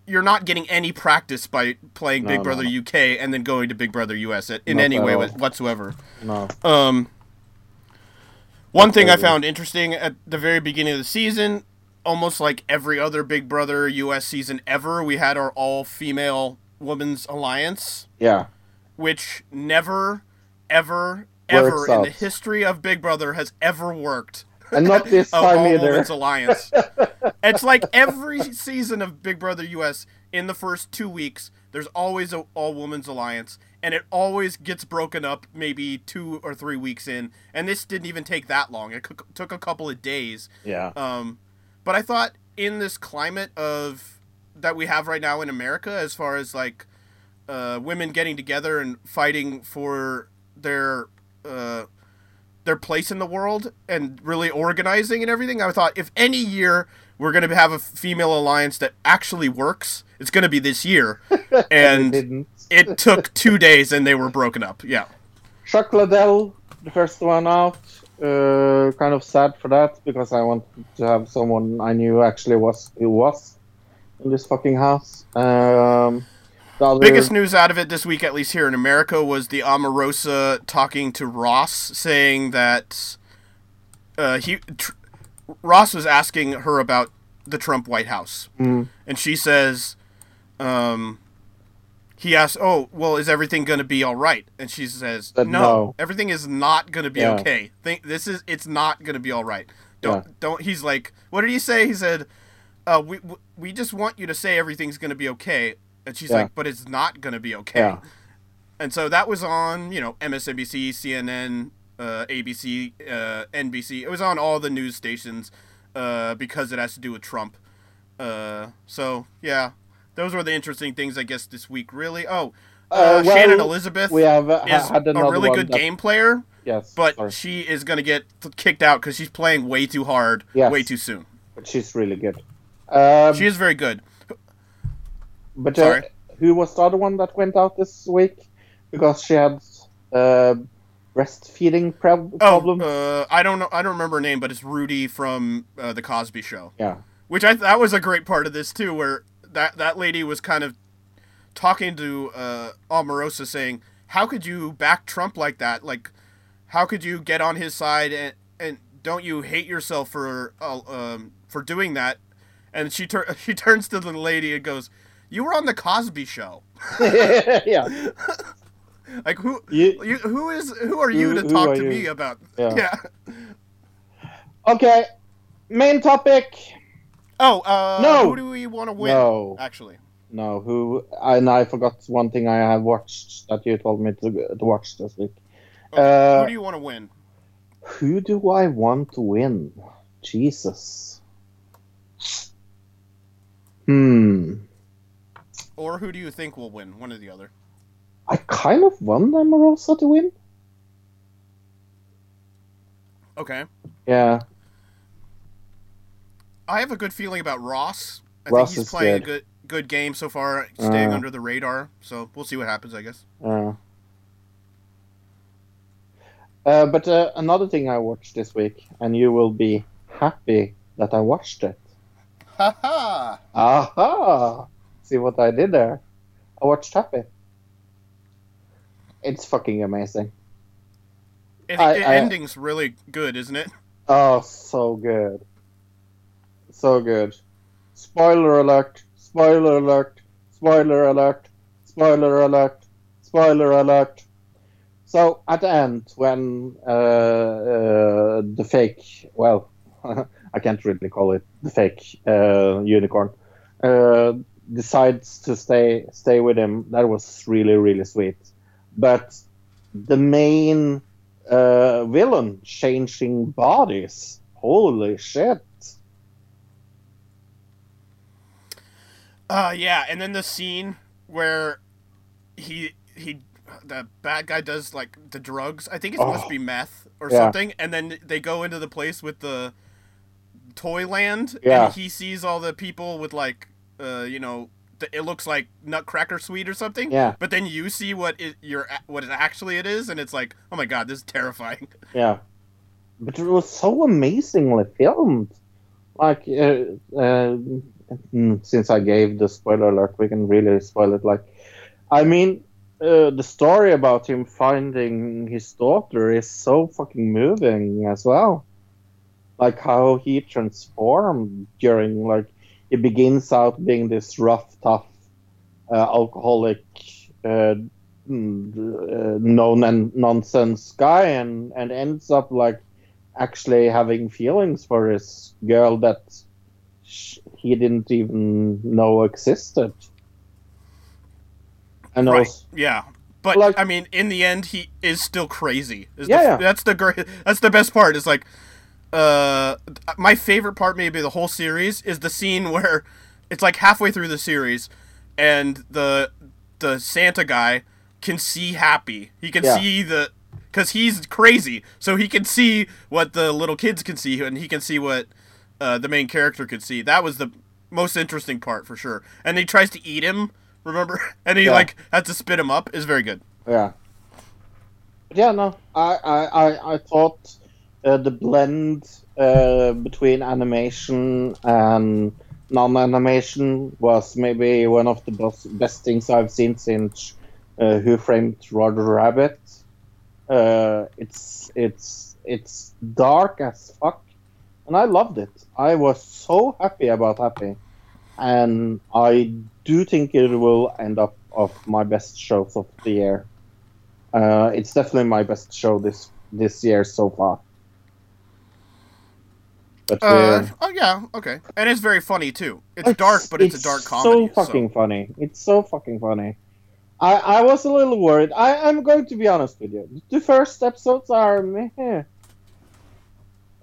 you're not getting any practice by playing
No,
Big Brother
no.
UK and then going to Big Brother US in
Not
any way
all.
whatsoever.
No,
Um, one thing I found interesting at the very beginning of the season, almost like every other Big Brother US season ever, we had our all female women's alliance,
yeah,
which never, ever, ever in the history of Big Brother has ever worked.
And not this time
all
either.
alliance. it's like every season of Big Brother US in the first two weeks, there's always a all women's alliance, and it always gets broken up maybe two or three weeks in. And this didn't even take that long; it took a couple of days.
Yeah,
Um, but I thought in this climate of that we have right now in America, as far as like uh, women getting together and fighting for their uh, their place in the world and really organizing and everything, I thought if any year we're going to have a female alliance that actually works, it's going to be this year. And it took two days and they were broken up. Yeah.
Chuck Liddell, the first one out. Uh, kind of sad for that because I wanted to have someone I knew actually was who was in this fucking house. Um, other,
Biggest news out of it this week, at least here in America, was the Omarosa talking to Ross, saying that uh, he tr- Ross was asking her about the Trump White House,
Mm.
and she says, um, he asks, "Oh, well, is everything going to be all right?" And she says, no,
no.
everything is not going to be
Yeah.
okay. Think this is it's not going to be all right. Don't
Yeah.
don't." He's like, "What did he say?" He said, uh, "We we- we just want you to say everything's going to be okay." And she's
Yeah.
like, "But it's not going to be okay."
Yeah.
And so that was on, you know, MSNBC, CNN, uh, ABC, uh, NBC. It was on all the news stations uh, because it has to do with Trump. Uh, so yeah, those were the interesting things, I guess, this week. Really. Oh, uh,
Uh, well,
Shannon Elizabeth
we have
is a really good
that-
game player,
Yes,
but
sorry.
she is going to get kicked out because she's playing way too hard,
Yes.
way too soon.
but she's really good. Um,
She is very good.
But uh, who was the other one that went out this week? Because she had uh, breastfeeding prob- problem.
Oh, uh, I don't know. I don't remember her name, but it's Rudy from uh, the Cosby Show.
yeah.
Which I that was a great part of this too, where that that lady was kind of talking to uh, Omarosa, saying, "How could you back Trump like that? Like, how could you get on his side and and don't you hate yourself for uh, um, for doing that?" And she tur- she turns to the lady and goes, "You were on the Cosby Show.
yeah.
Like who
You-
you, who is who are you to talk to
you?
me about?
Yeah.
yeah.
Okay. Main topic.
Oh, uh,
No.
who do we want to win?
No.
Actually,
No. Who? And I forgot one thing I have watched that you told me to, to watch this week. Uh,
who do you want to win?
Who do I want to win? Jesus. Hmm.
Or who do you think will win? One or the other.
I kind of want Omarosa to win.
Okay.
Yeah.
I have a good feeling about Ross I
Ross
think he's
is
playing
good.
a good good game so far, staying
Uh.
under the radar. So we'll see what happens, I guess.
Uh, uh, but uh, another thing I watched this week, and you will be happy that I watched it.
Ha ha!
Aha! See what I did there? I watched Happy. It's fucking amazing.
It,
I-
it
I-
ending's really good, isn't it?
Oh, so good. So good. Spoiler alert. Spoiler alert. Spoiler alert. Spoiler alert. Spoiler alert. So at the end, when uh, uh, the fake, well, I can't really call it the fake uh, unicorn, uh, decides to stay stay with him, that was really really sweet. But the main uh, villain changing bodies. Holy shit!
Uh, yeah, and then the scene where he he the bad guy does like the drugs. I think it's supposed
Oh.
to be meth or
Yeah.
something, and then they go into the place with the Toyland,
Yeah.
and he sees all the people with like, uh, you know, it looks like Nutcracker Suite or something.
Yeah.
But then you see what it your what it actually it is, and it's like, oh my god, this is terrifying.
Yeah, but it was so amazingly filmed. Like, uh, uh, mm, since I gave the spoiler alert, we can really spoil it. Like, I mean, uh, the story about him finding his daughter is so fucking moving as well. Like how he transformed during, like, he begins out being this rough, tough, uh, alcoholic, uh, mm, uh, no non- nonsense guy and and ends up like actually having feelings for his girl that sh- he didn't even know existed. And
Right.
also,
Yeah. But
Like-
I mean, in the end, he is still crazy. Is
Yeah,
the,
yeah.
That's the great. That's the best part. Is like, uh, my favorite part, maybe the whole series, is the scene where it's like halfway through the series, and the the Santa guy can see Happy. He can
Yeah.
see the because he's crazy, so he can see what the little kids can see, and he can see what uh, the main character could see. That was the most interesting part for sure. And he tries to eat him. Remember? And he
Yeah.
like has to spit him up. Is very good.
yeah. Yeah, no, I I I, I thought uh, the blend uh, between animation and non-animation was maybe one of the best, best things I've seen since uh, Who Framed Roger Rabbit. Uh, it's it's it's dark as fuck, and I loved it. I was so happy about Happy, and I do think it will end up of my best shows of the year. Uh, it's definitely my best show this this year so far. But
Uh, oh yeah, okay. And it's very funny too. It's, dark, but it's, a dark comedy.
So fucking funny. It's so fucking funny. I, I was a little worried. I, I'm going to be honest with you. The first episodes are meh.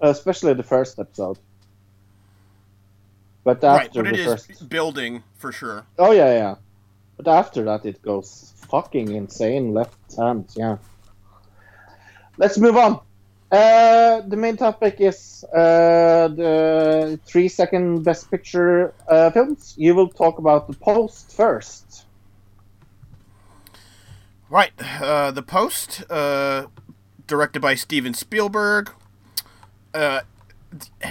Especially the first episode. But
right,
after
but it
the
is
first.
building for sure.
Oh, yeah, yeah. But after that, it goes fucking insane left hand, yeah. Let's move on. Uh, the main topic is uh, the three second best picture uh, films. You will talk about the post first.
Right, uh, the Post, uh, directed by Steven Spielberg, uh,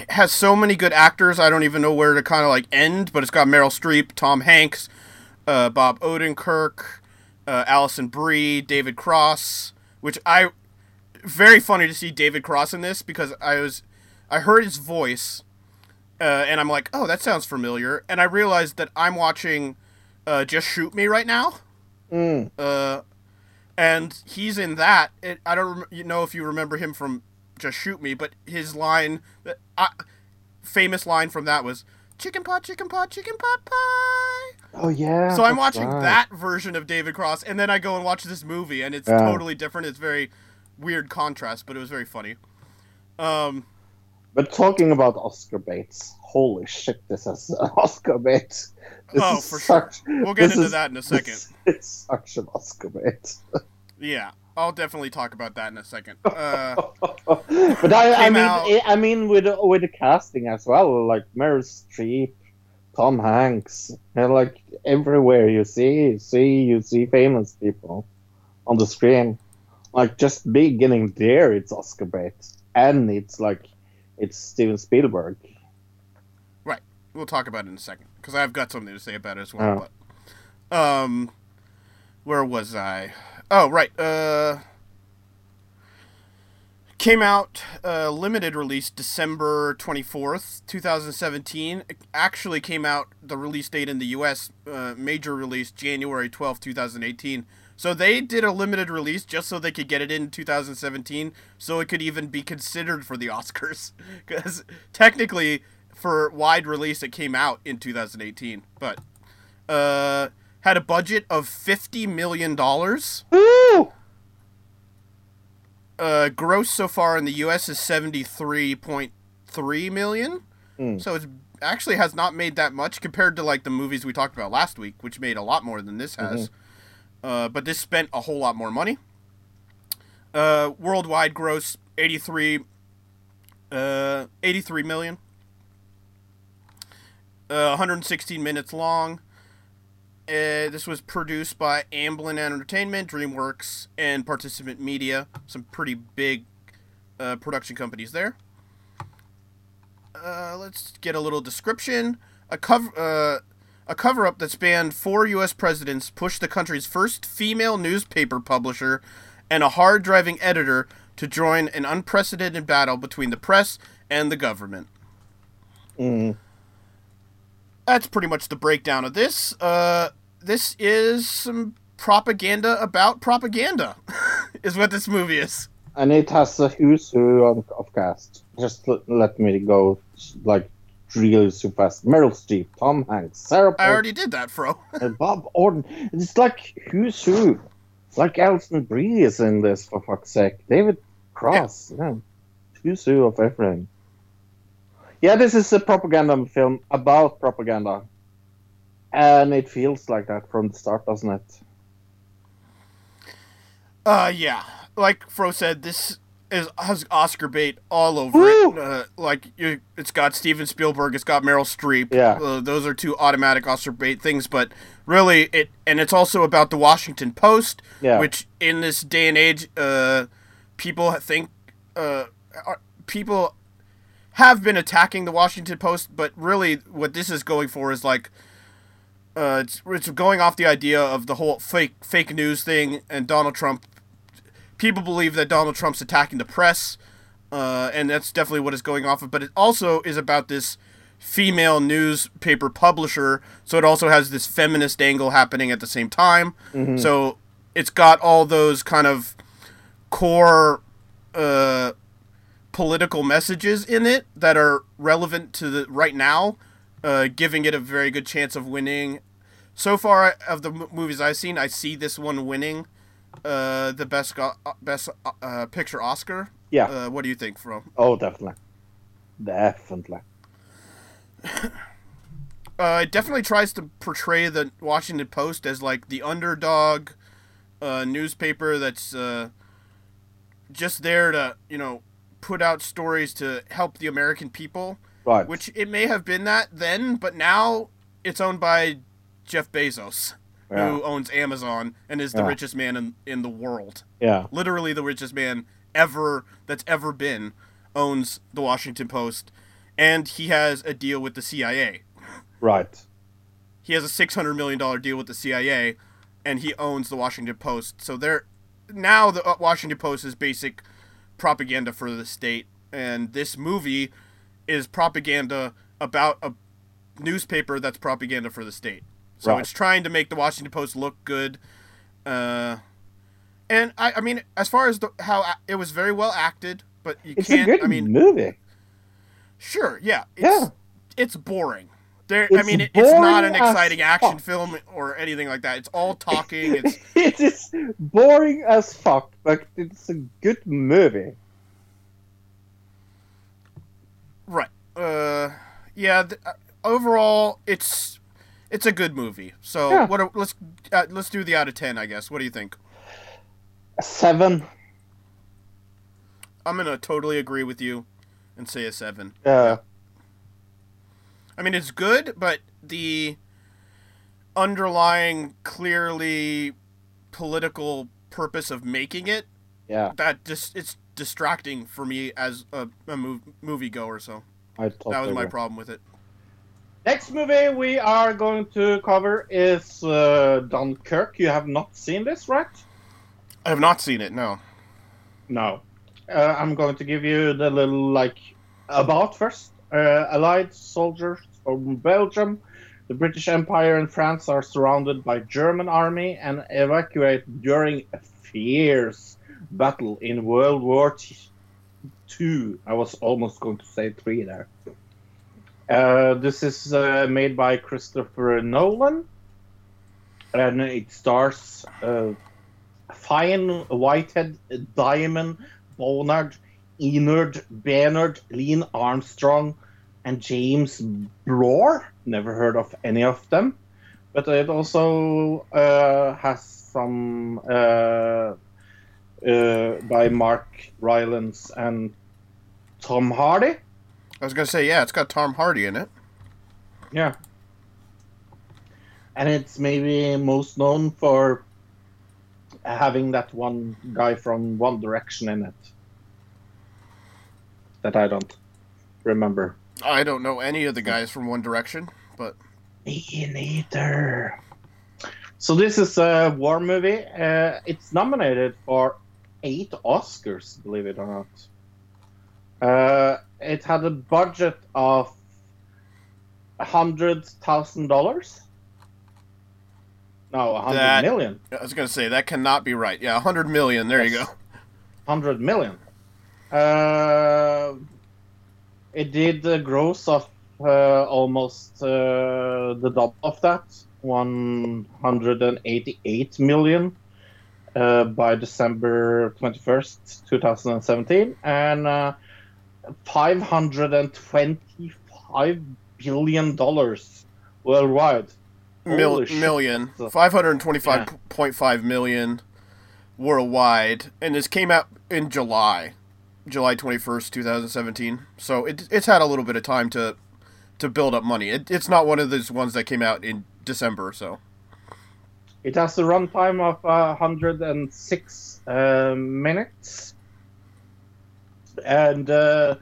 has so many good actors. I don't even know where to kind of like end, but it's got Meryl Streep, Tom Hanks, Bob Odenkirk, Alison Brie, David Cross, which I very funny to see David Cross in this because I was I heard his voice uh, and I'm like, oh, that sounds familiar, and I realized that I'm watching uh, Just Shoot Me right now.
Mm.
Uh, and he's in that. It, I don't rem- you know if you remember him from Just Shoot Me, but his line, that I, famous line from that was "Chicken pot, chicken pot, chicken pot pie."
Oh yeah.
so I'm watching
right.
that version of David Cross, and then I go and watch this movie, and it's
Yeah.
totally different. It's very weird contrast, but it was very funny. Um,
But talking about Oscar Bates, holy shit, this is Oscar Bates. This
Oh, for sure. We'll get into
is-
that in a second.
This, it's such an Oscar bait.
yeah, I'll definitely talk about that in a second. Uh,
but I, I mean,
out-
I I mean, with with the casting as well, like Meryl Streep, Tom Hanks. And like everywhere you see, you see, you see famous people on the screen. Like just beginning there, it's Oscar bait, and it's like it's Steven Spielberg.
Right. We'll talk about it in a second because I've got something to say about it as well. But, um, where was I? Oh, right. Uh, came out uh, limited release December twenty fourth, two thousand seventeen. Actually, came out the release date in the U.S. Uh, major release January twelfth, two thousand eighteen. So they did a limited release just so they could get it in 2017, so it could even be considered for the Oscars. Because technically, for wide release, it came out in 2018, but uh, had a budget of 50 million dollars. Uh, gross so far in the U.S. is 73.3 million.
Mm.
So it actually has not made that much compared to like the movies we talked about last week, which made a lot more than this has. Uh, but this spent a whole lot more money. Uh, worldwide gross 83, uh, 83 million. Uh, 116 minutes long. Uh, this was produced by Amblin Entertainment, DreamWorks, and Participant Media. Some pretty big uh, production companies there. Uh, let's get a little description. A cover, a cover-up that spanned four U.S. presidents pushed the country's first female newspaper publisher and a hard-driving editor to join an unprecedented battle between the press and the government.
Mm.
That's pretty much the breakdown of this. Uh, this is some propaganda about propaganda, is what this movie is.
And it has a who's who of, of cast. Just let me go like really super fast. Meryl Streep, Tom Hanks, Sarah
I already did that, Fro.
and Bob Orton. It's like who's who. It's like Alison Brie is in this for fuck's sake. David Cross. Yeah. Who's who of everything. Yeah, this is a propaganda film about propaganda. And it feels like that from the start, doesn't it?
Uh, yeah. Like Fro said, this is has Oscar bait all over
Woo!
it. Uh, like you, it's got Steven Spielberg, it's got Meryl Streep.
Yeah.
Uh, those are two automatic Oscar bait things, but really it, and it's also about the Washington Post,
Yeah.
which in this day and age, uh, people think, uh, are, people have been attacking the Washington Post, but really what this is going for is like. Uh, it's, it's going off the idea of the whole fake fake news thing and Donald Trump people believe that Donald Trump's attacking the press, uh, and that's definitely what it's going off of. But it also is about this female newspaper publisher, so it also has this feminist angle happening at the same time. So it's got all those kind of core uh, political messages in it that are relevant to the right now, uh, giving it a very good chance of winning. So far of the movies I've seen, I see this one winning uh, the best go- uh, best uh, picture Oscar.
Yeah.
Uh, what do you think, Fro?
Oh, definitely. Definitely.
Uh, it definitely tries to portray the Washington Post as like the underdog uh, newspaper that's uh, just there to you know put out stories to help the American people.
Right.
Which it may have been that then, but now it's owned by Jeff Bezos,
Yeah.
who owns Amazon and is the
Yeah.
richest man in, in the world.
Yeah.
literally the richest man ever that's ever been owns the Washington Post and he has a deal with the CIA.
Right.
He has a 600 million dollar deal with the CIA and he owns the Washington Post. So they're now the uh, Washington Post is basic propaganda for the state and this movie is propaganda about a newspaper that's propaganda for the state. So
Right.
it's trying to make the Washington Post look good. Uh, and I, I mean, as far as the, how it was very well acted, but you
It's
can't.
good
I mean,
movie.
sure, yeah, it's,
Yeah.
it's boring. There, I mean, it, it's not an exciting action
fuck.
film or anything like that. It's all talking. It's
it is boring as fuck, but it's a good movie.
right. Uh, yeah. Uh, overall, it's it's a good movie. So
Yeah.
what? Are, let's uh, let's do the out of ten. I guess. What do you think?
A seven.
I'm gonna totally agree with you, and say a seven.
Yeah.
I mean, it's good, but the underlying, clearly political purpose of making it,
Yeah,
that just it's distracting for me as a, a mov- movie goer. So
I totally
that was my
agree.
problem with it.
Next movie we are going to cover is uh, Dunkirk. You have not seen this, right?
I have not seen it. No.
No. Uh, I'm going to give you the little like about first. Uh, Allied soldiers from Belgium, the British Empire and France are surrounded by German army and evacuated during a fierce battle in World War II. I was almost going to say three there. Uh, this is uh, made by Christopher Nolan, and it stars uh, Fine, Whitehead, Diamond, Bonnard, Enard, Bernard, Lean Armstrong, and James Bloor. Never heard of any of them. But it also uh, has some uh, by Mark Rylance and Tom Hardy.
I was gonna say yeah, it's got Tom Hardy in it.
Yeah. And it's maybe most known for having that one guy from One Direction in it. That I don't remember.
I don't know any of the guys from One Direction, but
Me neither. So this is a war movie. Uh, it's nominated for eight Oscars, believe it or not. Uh, it had a budget of a hundred thousand dollars. No, a hundred million.
I was gonna say that cannot be right. Yeah, 100 million. There you go.
Hundred million. Uh, it did a gross of uh, almost uh, the double of that, one hundred and eighty-eight million uh, by December twenty-first, two thousand and seventeen, and uh, five hundred and twenty-five billion dollars worldwide.
Mil- million. 525.5 million worldwide, and this came out in July, July 21st, 2017. So it, it's had a little bit of time to to build up money. It, it's not one of those ones that came out in December. So
It has a runtime of uh, 106 uh, minutes. And uh,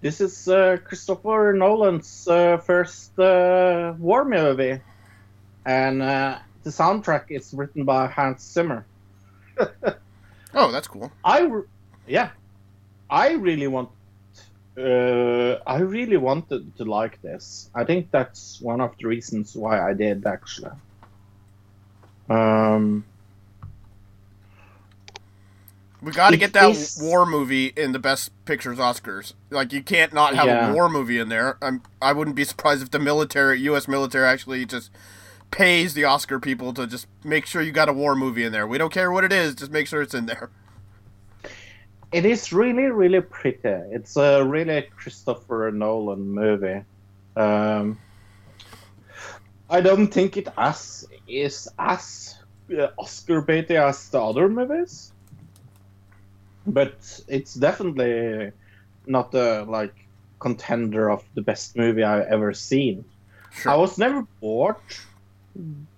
this is uh, Christopher Nolan's uh, first uh, war movie. And uh, the soundtrack is written by Hans Zimmer.
oh, that's cool.
I, re- yeah, I really want. Uh, I really wanted to like this. I think that's one of the reasons why I did actually. Um,
We got to get that war movie in the Best Pictures Oscars. Like you can't not have
Yeah.
a war movie in there. I'm I wouldn't be surprised if the military, U.S. military, actually just pays the Oscar people to just make sure you got a war movie in there. We don't care what it is, just make sure it's in there.
It is really, really pretty. It's a really Christopher Nolan movie. Um, I don't think it as is as uh, Oscar baity as the other movies, but it's definitely not a like contender of the best movie I've ever seen.
Sure.
I was never bored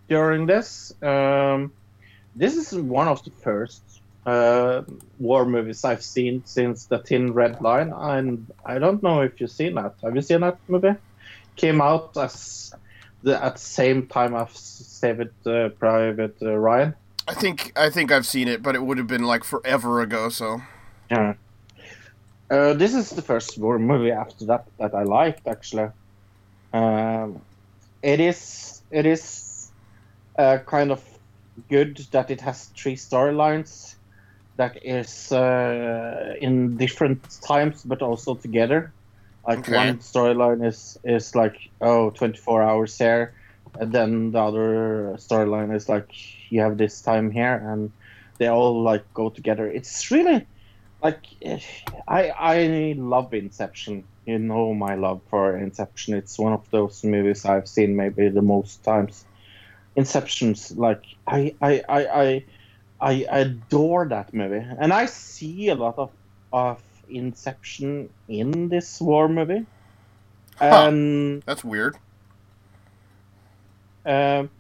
during this. Um, this is one of the first uh, war movies I've seen since The Thin Red Line, and I don't know if you've seen that. Have you seen that movie? Came out as the at the same time as Saved uh, Private uh, Ryan.
I think I think I've seen it, but it would have been like forever ago. So
Yeah. Uh, this is the first war movie after that that I liked actually. Um, it is it is uh, kind of good that it has three storylines that is uh, in different times but also together. Like
Okay.
one storyline is is like oh 24 hours here, and then the other storyline is like you have this time here, and they all like go together. It's really like I I love Inception. You know my love for Inception. It's one of those movies I've seen maybe the most times. Inception's like I I I I, I adore that movie, and I see a lot of of Inception in this war movie.
Huh.
And
that's weird.
Um,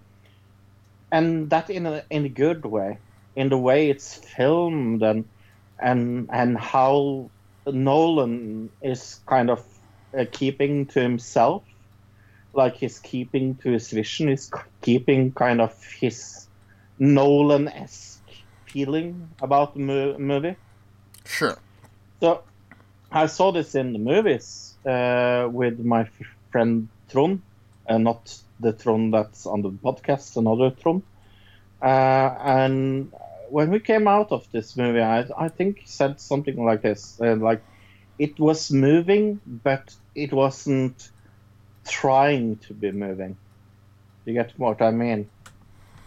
and that in a in a good way, in the way it's filmed and and and how Nolan is kind of uh, keeping to himself, like he's keeping to his vision, he's keeping kind of his Nolan-esque feeling about the mo- movie.
Sure.
So I saw this in the movies uh, with my f- friend Trond, uh, not the Trond that's on the podcast, another Trond. Uh, and when we came out of this movie, I, I think he said something like this, uh, like it was moving, but it wasn't trying to be moving. You get what I mean?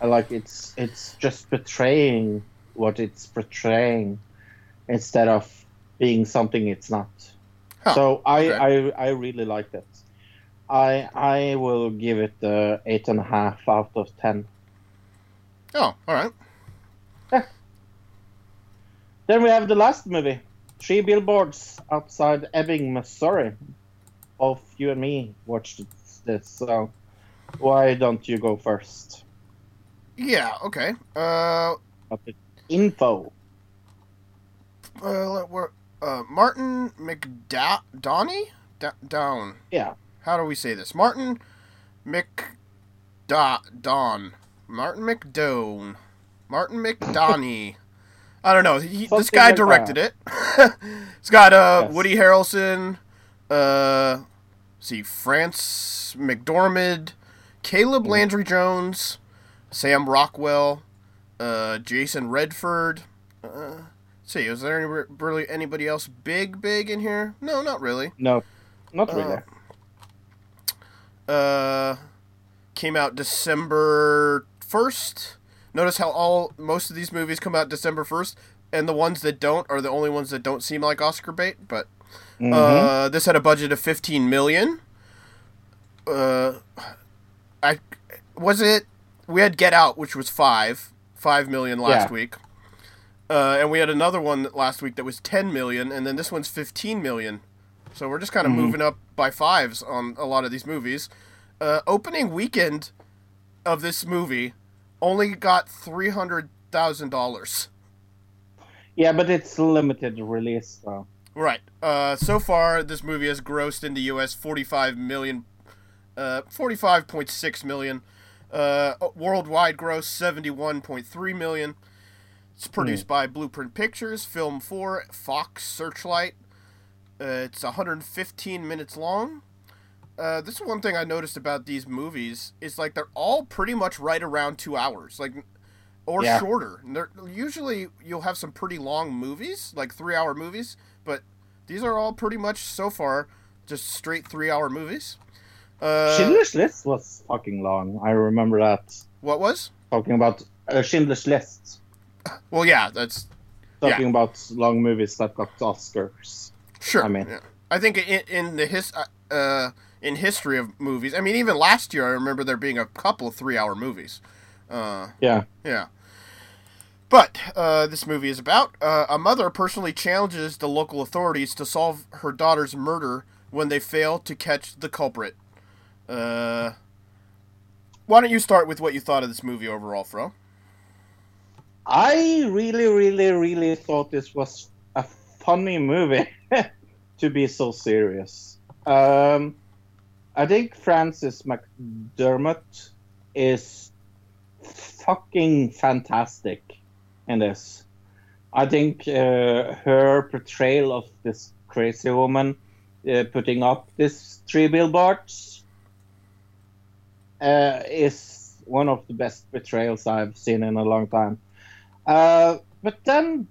Uh, Like it's it's just betraying what it's portraying instead of being something it's not.
Huh,
So I,
okay.
I I really liked it. I I will give it uh, eight and a half out of ten.
Oh, all right. Yeah.
Then we have the last movie, Three Billboards Outside Ebbing, Missouri. Both you and me watched this, so why don't you go first?
Yeah. Okay. Uh,
info.
uh, uh Martin McDowney da- down.
Yeah.
How do we say this? Martin McDon. Martin McDone. Martin McDonnie. I don't know. He, this guy
like
directed it. it's got uh,
Yes.
Woody Harrelson, uh, see France McDormand, Caleb
Mm.
Landry Jones, Sam Rockwell, uh, Jason Redford. Uh, see, is there any, really anybody else big, big in here? No, not really.
No, not really.
Uh, came out December first. Notice how all most of these movies come out December first, and the ones that don't are the only ones that don't seem like Oscar bait. But
Mhm.
uh, this had a budget of fifteen million. Uh, I was it. We had Get Out, which was five five million last
Yeah.
week. Uh, and we had another one last week that was 10 million, and then this one's 15 million. So we're just kind of
Mhm.
moving up by fives on a lot of these movies. Uh, opening weekend of this movie only got three hundred thousand dollars.
yeah, but it's limited release though.
Right. Uh, so far, this movie has grossed in the U.S. forty-five million, uh, forty-five point six million. Uh, worldwide gross seventy-one point three million. It's produced by Blueprint Pictures, Film Four, Fox Searchlight. Uh, it's 115 minutes long. Uh, this is one thing I noticed about these movies is like they're all pretty much right around two hours, like or
Yeah.
shorter. They're usually you'll have some pretty long movies, like three-hour movies, but these are all pretty much so far just straight three-hour movies. Uh,
Schindler's List was fucking long. I remember that.
what was?
Talking about uh, Schindler's List.
Well, yeah, that's
Talking about long movies that got Oscars.
Sure.
I mean-
I think in, in the his uh, uh, in history of movies, I mean, even last year, I remember there being a couple of three-hour movies. Uh,
Yeah.
yeah. But uh, this movie is about uh, a mother personally challenges the local authorities to solve her daughter's murder when they fail to catch the culprit. Uh, why don't you start with what you thought of this movie overall, Fro?
I really, really, really thought this was a funny movie to be so serious. Um, I think Frances McDermott is fucking fantastic in this. I think uh, her portrayal of this crazy woman uh, putting up this three billboards uh, is one of the best portrayals I've seen in a long time. Uh, but then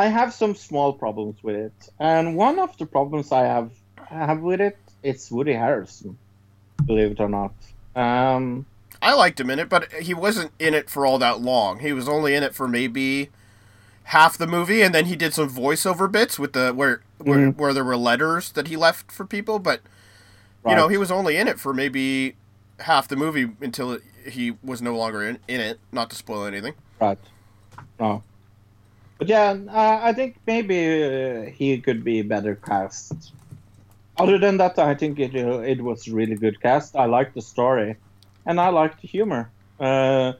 I have some small problems with it, and one of the problems I have have with it is Woody Harrison. Believe it or not. Um,
I liked him in it, but he wasn't in it for all that long. He was only in it for maybe half the movie, and then he did some voiceover bits with the where where,
Mhm.
where there were letters that he left for people. But you know, he was only in it for maybe half the movie until it, he was no longer in, in it. Not to spoil anything.
Right. No. But yeah, uh, I think maybe uh, he could be better cast. Other than that, I think it uh, it was really good cast. I like the story. and I like the humor. Uh,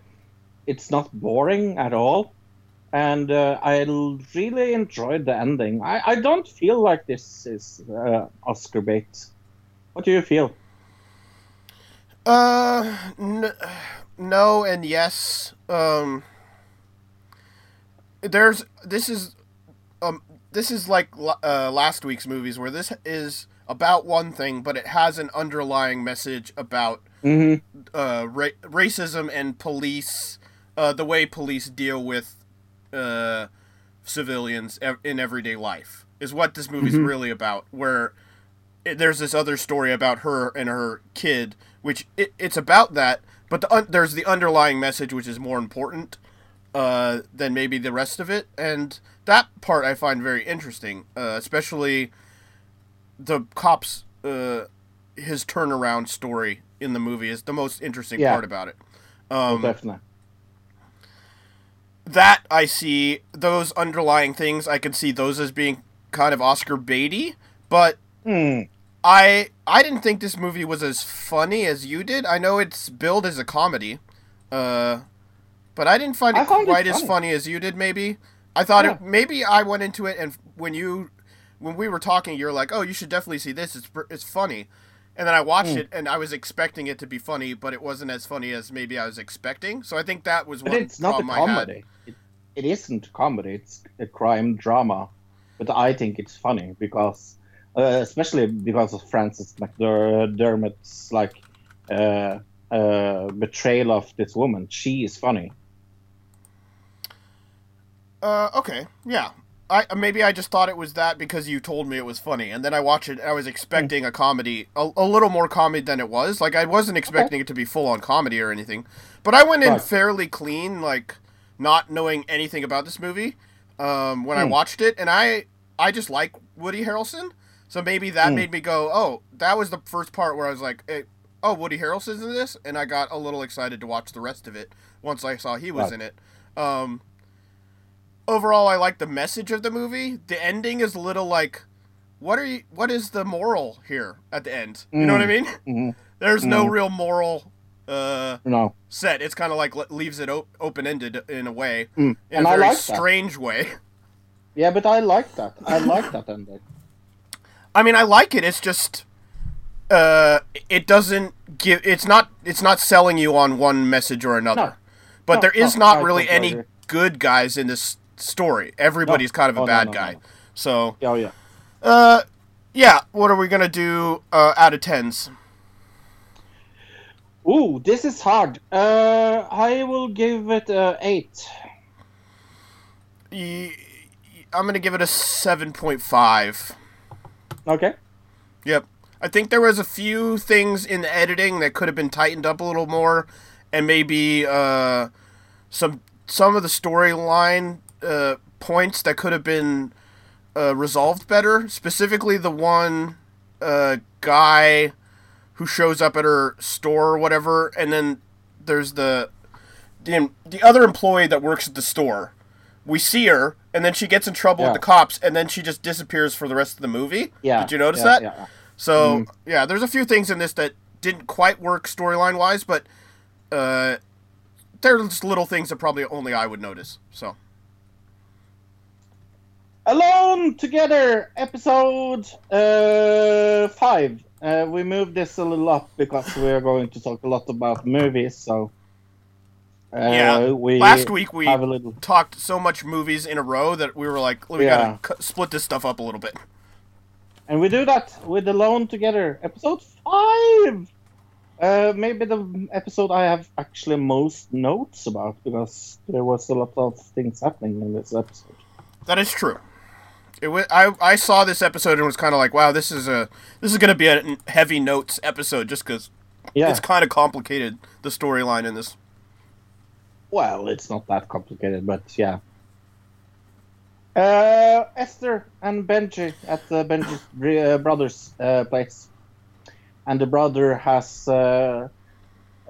it's not boring at all, and uh, I really enjoyed the ending. I, I don't feel like this is uh, Oscar bait. What do you feel?
Uh, n- no and yes. Um, there's this is um this is like uh, last week's movies where this is about one thing, but it has an underlying message about
Mm-hmm.
uh, ra- racism and police, uh, the way police deal with uh, civilians ev- in everyday life is what this movie's
Mhm.
really about. Where it, there's this other story about her and her kid, which it, it's about that, but the un- there's the underlying message which is more important uh, than maybe the rest of it, and that part I find very interesting, uh, especially the cops. Uh, his turnaround story in the movie is the most interesting
Yeah.
part about it. Um,
Definitely.
that I see those underlying things. I can see those as being kind of Oscar baity, but
Hmm.
I I didn't think this movie was as funny as you did. I know it's billed as a comedy, uh, but I didn't find it
I found it
quite as
funny.
funny as you did. Maybe I thought it. Maybe I went into it, and when you when we were talking, you're like, "Oh, you should definitely see this. It's it's funny." And then I watched
Hmm.
it, and I was expecting it to be funny, but it wasn't as funny as maybe I was expecting. So I think that was
But
one
it's not a
problem I had.
comedy. It, it isn't comedy. It's a crime drama. But I think it's funny because, uh, especially because of Francis McDermott's like uh, uh, betrayal of this woman. She is funny.
Uh, okay, yeah. I maybe I just thought it was that because you told me it was funny, and then I watched it. and I was expecting a comedy, a, a little more comedy than it was. Like I wasn't expecting it to be full on comedy or anything, but I went in
Right.
fairly clean, like not knowing anything about this movie um, when I
Hmm.
watched it, and I I just like Woody Harrelson, so maybe that
Hmm.
made me go, oh, that was the first part where I was like, eh, oh, Woody Harrelson's in this, and I got a little excited to watch the rest of it once I saw he was
Right.
in it. Um, overall I like the message of the movie. The ending is a little like what are you what is the moral here at the end? You know what I mean?
Mhm.
There's no
Mm.
real moral uh
No,
set. It's kind of like leaves it op- open-ended in a way.
Mm.
In
and
a very
like
strange way.
Yeah, but I like that. I like that ending.
I mean, I like it. It's just uh it doesn't give it's not it's not selling you on one message or another.
No.
But
No,
there is
no,
not really any good guys in this story. Everybody's kind of a
Oh, no,
bad
no, no,
guy.
no.
So
Oh yeah.
Uh, yeah. What are we gonna do uh, out of tens?
Ooh, this is hard. Uh, I will give it a eight.
I'm gonna give it a seven point five.
Okay.
Yep. I think there was a few things in the editing that could have been tightened up a little more, and maybe uh, some some of the storyline uh, points that could have been uh, resolved better. Specifically, the one uh, guy who shows up at her store or whatever, and then there's the the the other employee that works at the store. We see her, and then she gets in trouble
Yeah.
with the cops, and then she just disappears for the rest of the movie.
Yeah.
Did you notice
yeah,
that?
Yeah.
So yeah, there's a few things in this that didn't quite work storyline wise, but uh, they're just little things that probably only I would notice. So
Alone Together, episode uh, five. Uh, we moved this a little up because we're going to talk a lot about movies. So uh,
Yeah,
we
last week we
have a little.
talked so much movies in a row that we were like, we
Yeah.
gotta cu- split this stuff up a little bit.
And we do that with Alone Together, episode five. Uh, maybe the episode I have actually most notes about because there was a lot of things happening in this episode.
That is true. It wa I I saw this episode and was kind of like, wow, this is a this is gonna be a heavy notes episode just because
Yeah.
it's kind of complicated the storyline in this.
Well, it's not that complicated, but yeah. Uh, Esther and Benji at the Benji's uh, brother's uh, place, and the brother has uh,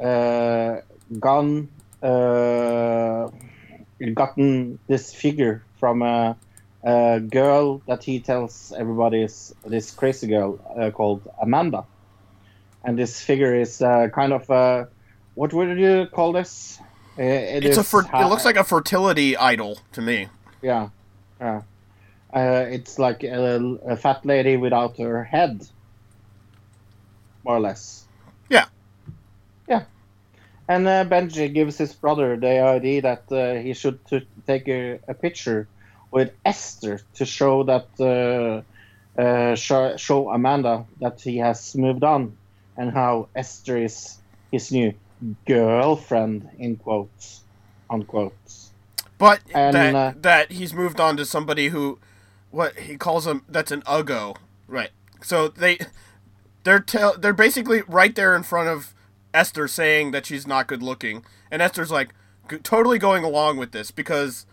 uh, gone uh, gotten this figure from a, a girl that he tells everybody is this crazy girl uh, called Amanda, and this figure is uh, kind of a what would you call this? Uh, it
It's a fer-
ha-
it looks like a fertility idol to me.
yeah, yeah. Uh, it's like a, a fat lady without her head, more or less.
Yeah.
Yeah. And uh, Benji gives his brother the idea that uh, he should to take a, a picture with Esther to show that uh, uh, show, show Amanda that he has moved on and how Esther is his new girlfriend in quotes, unquotes.
But
And,
that
uh,
that he's moved on to somebody who, what he calls him, that's an uggo, right? So they, they're tell they're basically right there in front of Esther saying that she's not good looking, and Esther's like g- totally going along with this because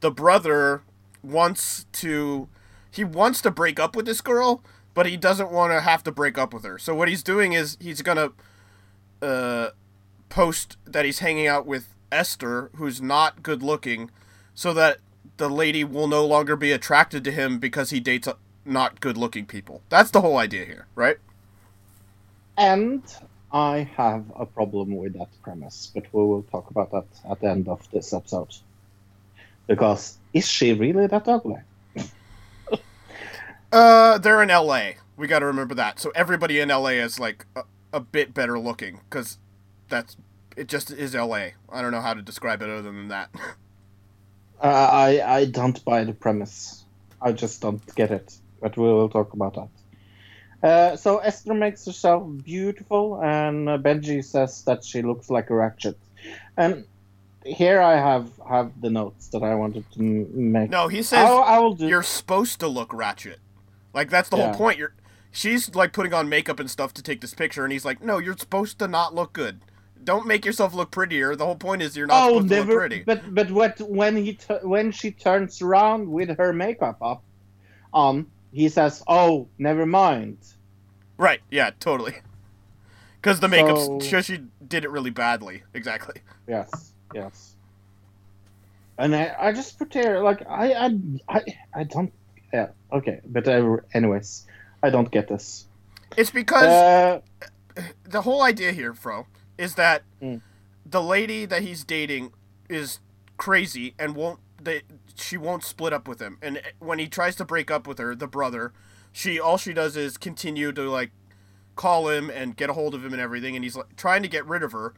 the brother wants to, he wants to break up with this girl, but he doesn't want to have to break up with her. So what he's doing is he's gonna, uh, post that he's hanging out with Esther, who's not good looking, so that the lady will no longer be attracted to him because he dates uh, not good looking people. That's the whole idea here, right?
And I have a problem with that premise, but we will talk about that at the end of this episode. Because is she really that ugly?
Uh, they're in LA. We got to remember that. So everybody in LA is like a, a bit better looking because that's it. Just is LA. I don't know how to describe it other than that.
Uh, I I don't buy the premise. I just don't get it. But we will talk about that. Uh, so Esther makes herself beautiful, and Benji says that she looks like a ratchet. And here I have have the notes that I wanted to make.
no, he says
I, I will do.
you're supposed to look ratchet. Like that's the
Yeah.
whole point. You're she's like putting on makeup and stuff to take this picture, and he's like, no, you're supposed to not look good. Don't make yourself look prettier. The whole point is you're not
oh,
supposed to
never.
look pretty.
But but what when he t- when she turns around with her makeup up on, he says, "Oh, never mind."
Right? Yeah, totally. Because the makeup
So-
she did it really badly. Exactly.
Yes, yes. And I, I just put there like I, I, I, I don't. Yeah, okay, but I, anyways, I don't get this.
It's because
Uh,
the whole idea here, Fro, is that
Mm.
the lady that he's dating is crazy and won't they she won't split up with him. And when he tries to break up with her, the brother, she all she does is continue to like call him and get a hold of him and everything and he's like trying to get rid of her.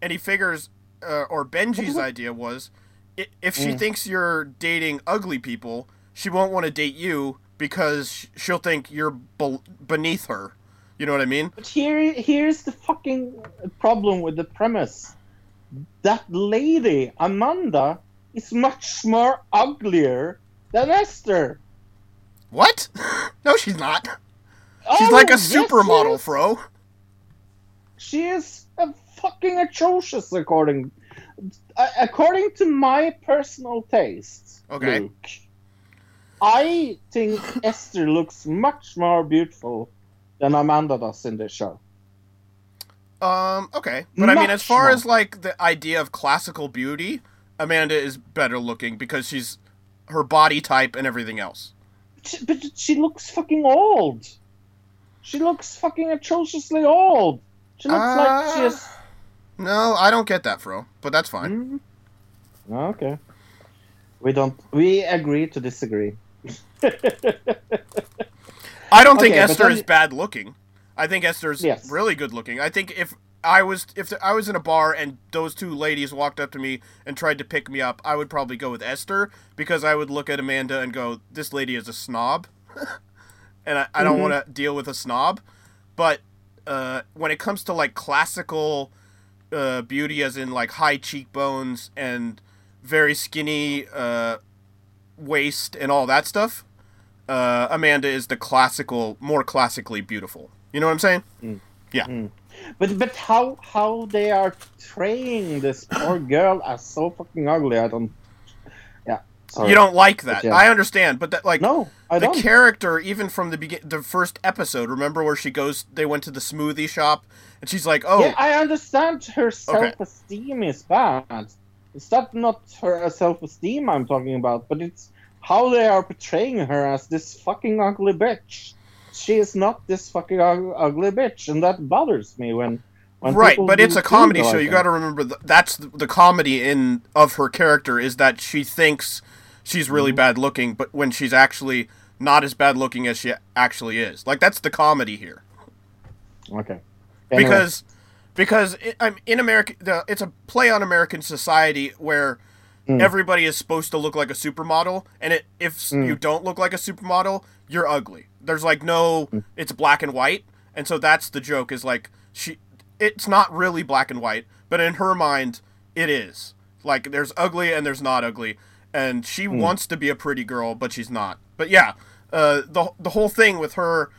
And he figures uh, or Benji's idea was i- if she
Mm.
thinks you're dating ugly people, she won't want to date you because she'll think you're bel beneath her. You know what I mean?
but here, here's the fucking problem with the premise. That lady Amanda is much more uglier than Esther.
What? no, she's not. She's
Oh,
like a
yes, she
supermodel,
is.
Fro.
She is a fucking atrocious according uh, according to my personal taste.
Okay.
Luke, I think Esther looks much more beautiful than Amanda does in this show.
Um, okay. But I mean, as far
more.
as like the idea of classical beauty, Amanda is better looking because she's her body type and everything else.
But she looks fucking old. She looks fucking atrociously old. She looks like
Ah.
she's.
No, I don't get that, Fro. But that's fine.
Mm. Okay. We don't. We agree to disagree.
I don't think
Okay,
Esther is bad looking. I think Esther's
Yes.
really good looking. I think if I was if I was in a bar and those two ladies walked up to me and tried to pick me up, I would probably go with Esther because I would look at Amanda and go, "This lady is a snob," and I, I don't
Mhm.
want to deal with a snob. But uh, when it comes to like classical uh, beauty, as in like high cheekbones and very skinny uh, waist and all that stuff, uh, Amanda is the classical, more classically beautiful. You know what I'm saying?
Yeah but but how how they are portraying this poor girl as so fucking ugly? I don't. Sorry.
You don't like that.
Yeah.
I understand, but that like
No, I
the
don't.
character, even from the begin, the first episode. Remember where she goes? They went to the smoothie shop, and she's like, "Oh,
Yeah, I understand her self-esteem is bad. It's not not her self-esteem I'm talking about, but it's how they are portraying her as this fucking ugly bitch. She is not this fucking ug- ugly bitch, and that bothers me when When
right, but it's a comedy show.
like
You
that.
got to remember th- that's the, the comedy in of her character is that she thinks she's really
Mm-hmm.
bad looking, but when she's actually not as bad looking as she actually is. Like that's the comedy here.
Okay. Anyway.
because because it, I'm in America. The, it's a play on American society where
Mm.
everybody is supposed to look like a supermodel, and it, if
Mm.
you don't look like a supermodel, you're ugly. There's like no,
Mm.
it's black and white, and so that's the joke. Is like she, it's not really black and white, but in her mind, it is. Like there's ugly and there's not ugly, and she
Mm.
wants to be a pretty girl, but she's not. But yeah, uh, the the whole thing with her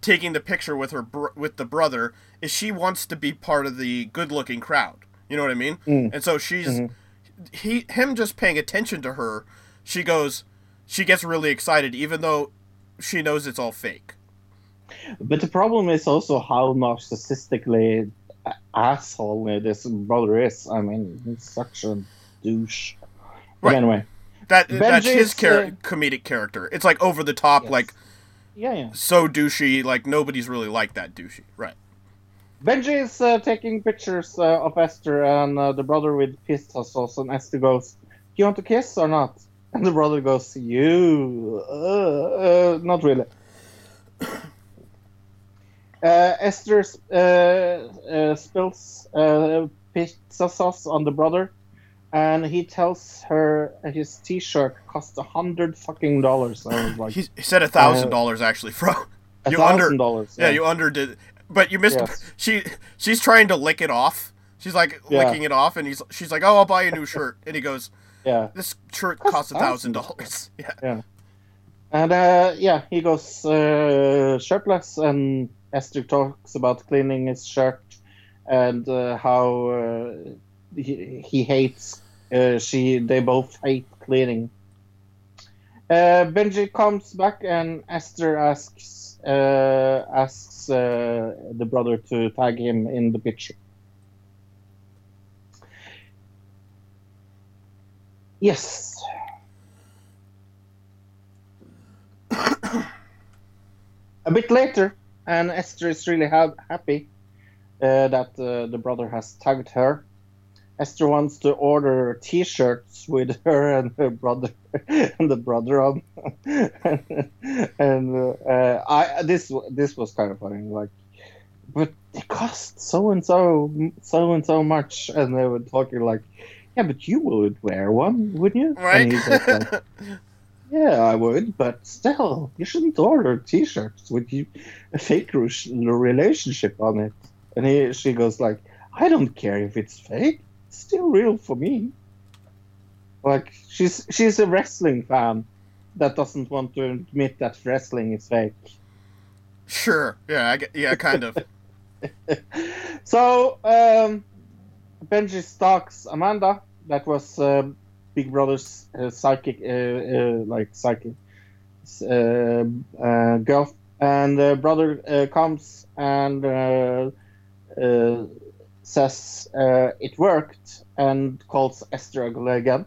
taking the picture with her br- with the brother is she wants to be part of the good looking crowd. You know what I mean?
Mm.
And so she's
Mm-hmm.
he him just paying attention to her. She goes, she gets really excited, even though she knows it's all fake.
But the problem is also how narcissistically asshole this brother is. I mean, he's such a douche. But
Right.
anyway,
That that's his char-
uh,
comedic character. It's like over the top,
Yes.
like
yeah, yeah.
so douchey. Like nobody's really like that douchey, right?
Benji is uh, taking pictures uh, of Esther and uh, the brother with pizza sauce, and Esther goes, "Do "You want to kiss or not?" And the brother goes, "You, uh, uh, not really." Uh, Esther uh, uh, spills uh, pizza sauce on the brother, and he tells her his T-shirt cost a hundred fucking dollars. I was like,
He, said a thousand dollars actually, bro.
a thousand dollars.
Yeah, you underdid, but you missed.
Yes.
She she's trying to lick it off. She's like
Yeah.
licking it off, and he's she's like, "Oh, I'll buy a new shirt." And he goes,
yeah.
"This shirt
Costs
costs a thousand dollars." Yeah,
And uh, yeah, he goes uh, shirtless, and Esther talks about cleaning his shirt and uh, how uh, he, he hates. Uh, she they both hate cleaning. Uh, Benji comes back, and Esther asks uh, asks uh, the brother to tag him in the picture. Yes. a bit later, and Esther is really ha- happy uh, that uh, the brother has tagged her. Esther wants to order T-shirts with her and her brother and the brother on, and uh, uh, I this this was kind of funny. Like, but it cost so and so so and so much, and they were talking like, yeah, but you would wear one, wouldn't you?
right.
And like, yeah, I would, but still, you shouldn't order T-shirts with you a fake relationship on it. And he, she goes like, I don't care if it's fake; still real for me. Like she's she's a wrestling fan that doesn't want to admit that wrestling is fake.
sure. Yeah, I get, yeah, kind of.
So um, Benji stalks Amanda. That was um Big Brother's uh, psychic, uh, uh, like psychic uh, uh, girl. And uh, brother uh, comes and uh, uh, says uh, it worked and calls Esther ugly again.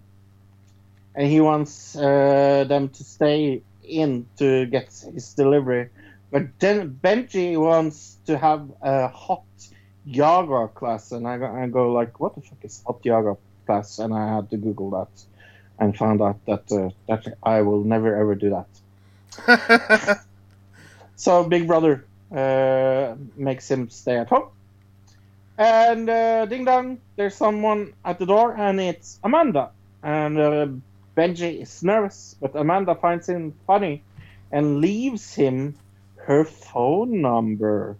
And he wants uh, them to stay in to get his delivery. But then Benji wants to have a hot yoga class, and I go, I go like, what the fuck is hot yoga class? And I had to Google that, and found out that uh, that I will never ever do that. So Big Brother uh, makes him stay at home, and uh, ding dong, there's someone at the door, and it's Amanda. And uh, Benji is nervous, but Amanda finds him funny, and leaves him her phone number.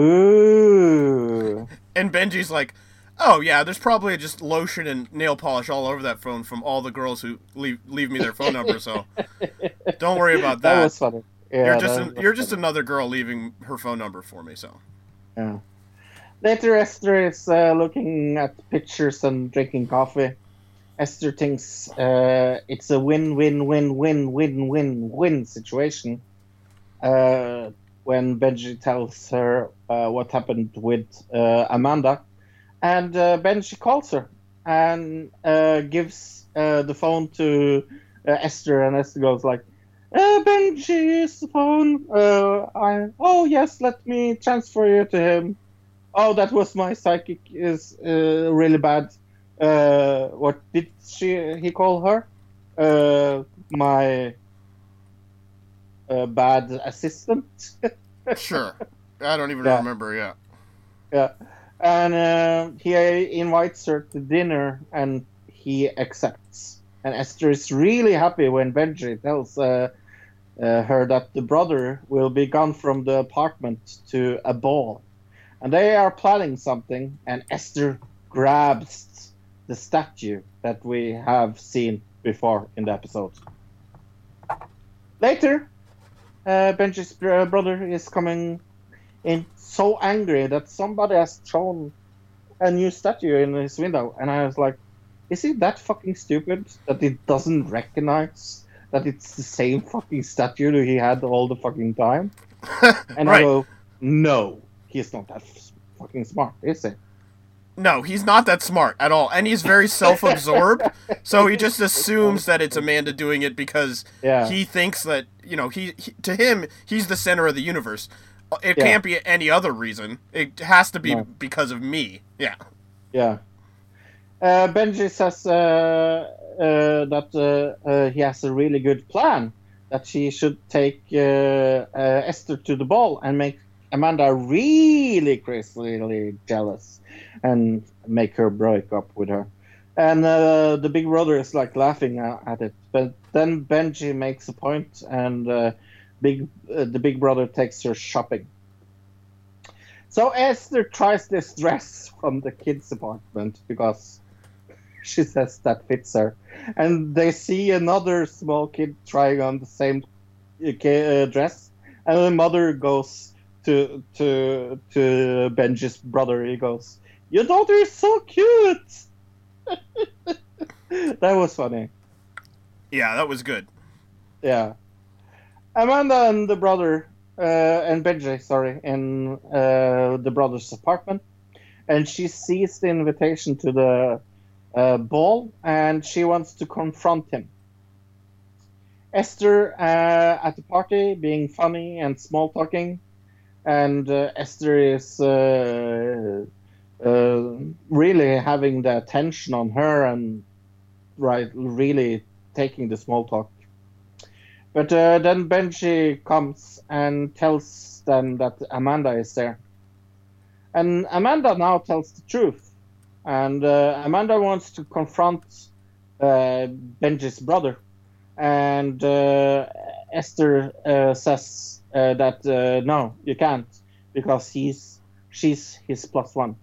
Ooh.
and Benji's like, "Oh yeah, there's probably just lotion and nail polish all over that phone from all the girls who leave leave me their phone number. So don't worry about
That
that.
was funny. Yeah,
you're just an, you're just another girl leaving her phone number for me. So
Yeah. Later, Esther is uh, looking at pictures and drinking coffee. Esther thinks uh, it's a win, win, win, win, win, win, win situation. Uh, when Benji tells her uh, what happened with uh, Amanda, and uh, Benji calls her and uh, gives the phone to Esther, and Esther goes like, Benji is the phone. I, oh yes, let me transfer you to him. Oh, that was my psychic is uh, really bad. Uh, what did she he call her? Uh, my uh, bad assistant.
Sure. I don't even
Yeah.
remember. Yeah.
yeah, and uh, he invites her to dinner, and he accepts. And Esther is really happy when Benji tells uh, uh, her that the brother will be gone from the apartment to a ball, and they are planning something. And Esther grabs the statue that we have seen before in the episode. Later, uh, Benji's br- brother is coming in so angry that somebody has thrown a new statue in his window, and I was like, "Is he that fucking stupid that he doesn't recognize that it's the same fucking statue that he had all the fucking time?" And I
right.
go, "No, he's not that f- fucking smart, is he?"
No, he's not that smart at all, and he's very self-absorbed. so he just assumes that it's Amanda doing it because
Yeah.
he thinks that you know he, he to him he's the center of the universe. It
Yeah.
can't be any other reason. It has to be
No.
because of me. Yeah.
Yeah. Uh, Benji says uh, uh, that uh, uh, he has a really good plan. That she should take uh, uh, Esther to the ball and make Amanda really crazily jealous and make her break up with her. And uh, the big brother is like laughing at it. But then Benji makes a point and uh, big uh, the big brother takes her shopping. So Esther tries this dress from the kids' apartment because she says that fits her, and they see another small kid trying on the same uh, uh, dress, and the mother goes to to to Benji's brother. He goes, "Your daughter is so cute." that was funny.
Yeah, that was good.
Yeah. Amanda and the brother, uh, and Benji, sorry, in uh, the brother's apartment. And she sees the invitation to the uh, ball and she wants to confront him. Esther uh, at the party being funny and small talking. And uh, Esther is uh, uh, really having the attention on her and right, really taking the small talk. But uh, then Benji comes and tells them that Amanda is there. And Amanda now tells the truth. And uh, Amanda wants to confront uh, Benji's brother. And Esther says uh, that uh, no, you can't, because he's she's his plus one.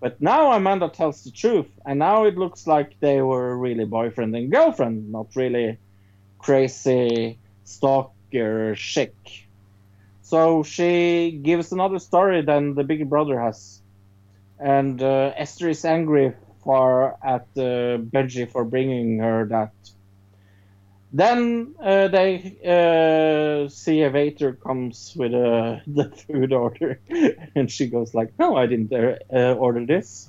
But now Amanda tells the truth, and now it looks like they were really boyfriend and girlfriend, not really crazy stalker chick. So she gives another story than the big brother has, and uh, Esther is angry for at uh, Benji for bringing her that. Then uh, they uh, see a waiter comes with uh, the food order, and she goes like, "No, I didn't uh, uh, order this,"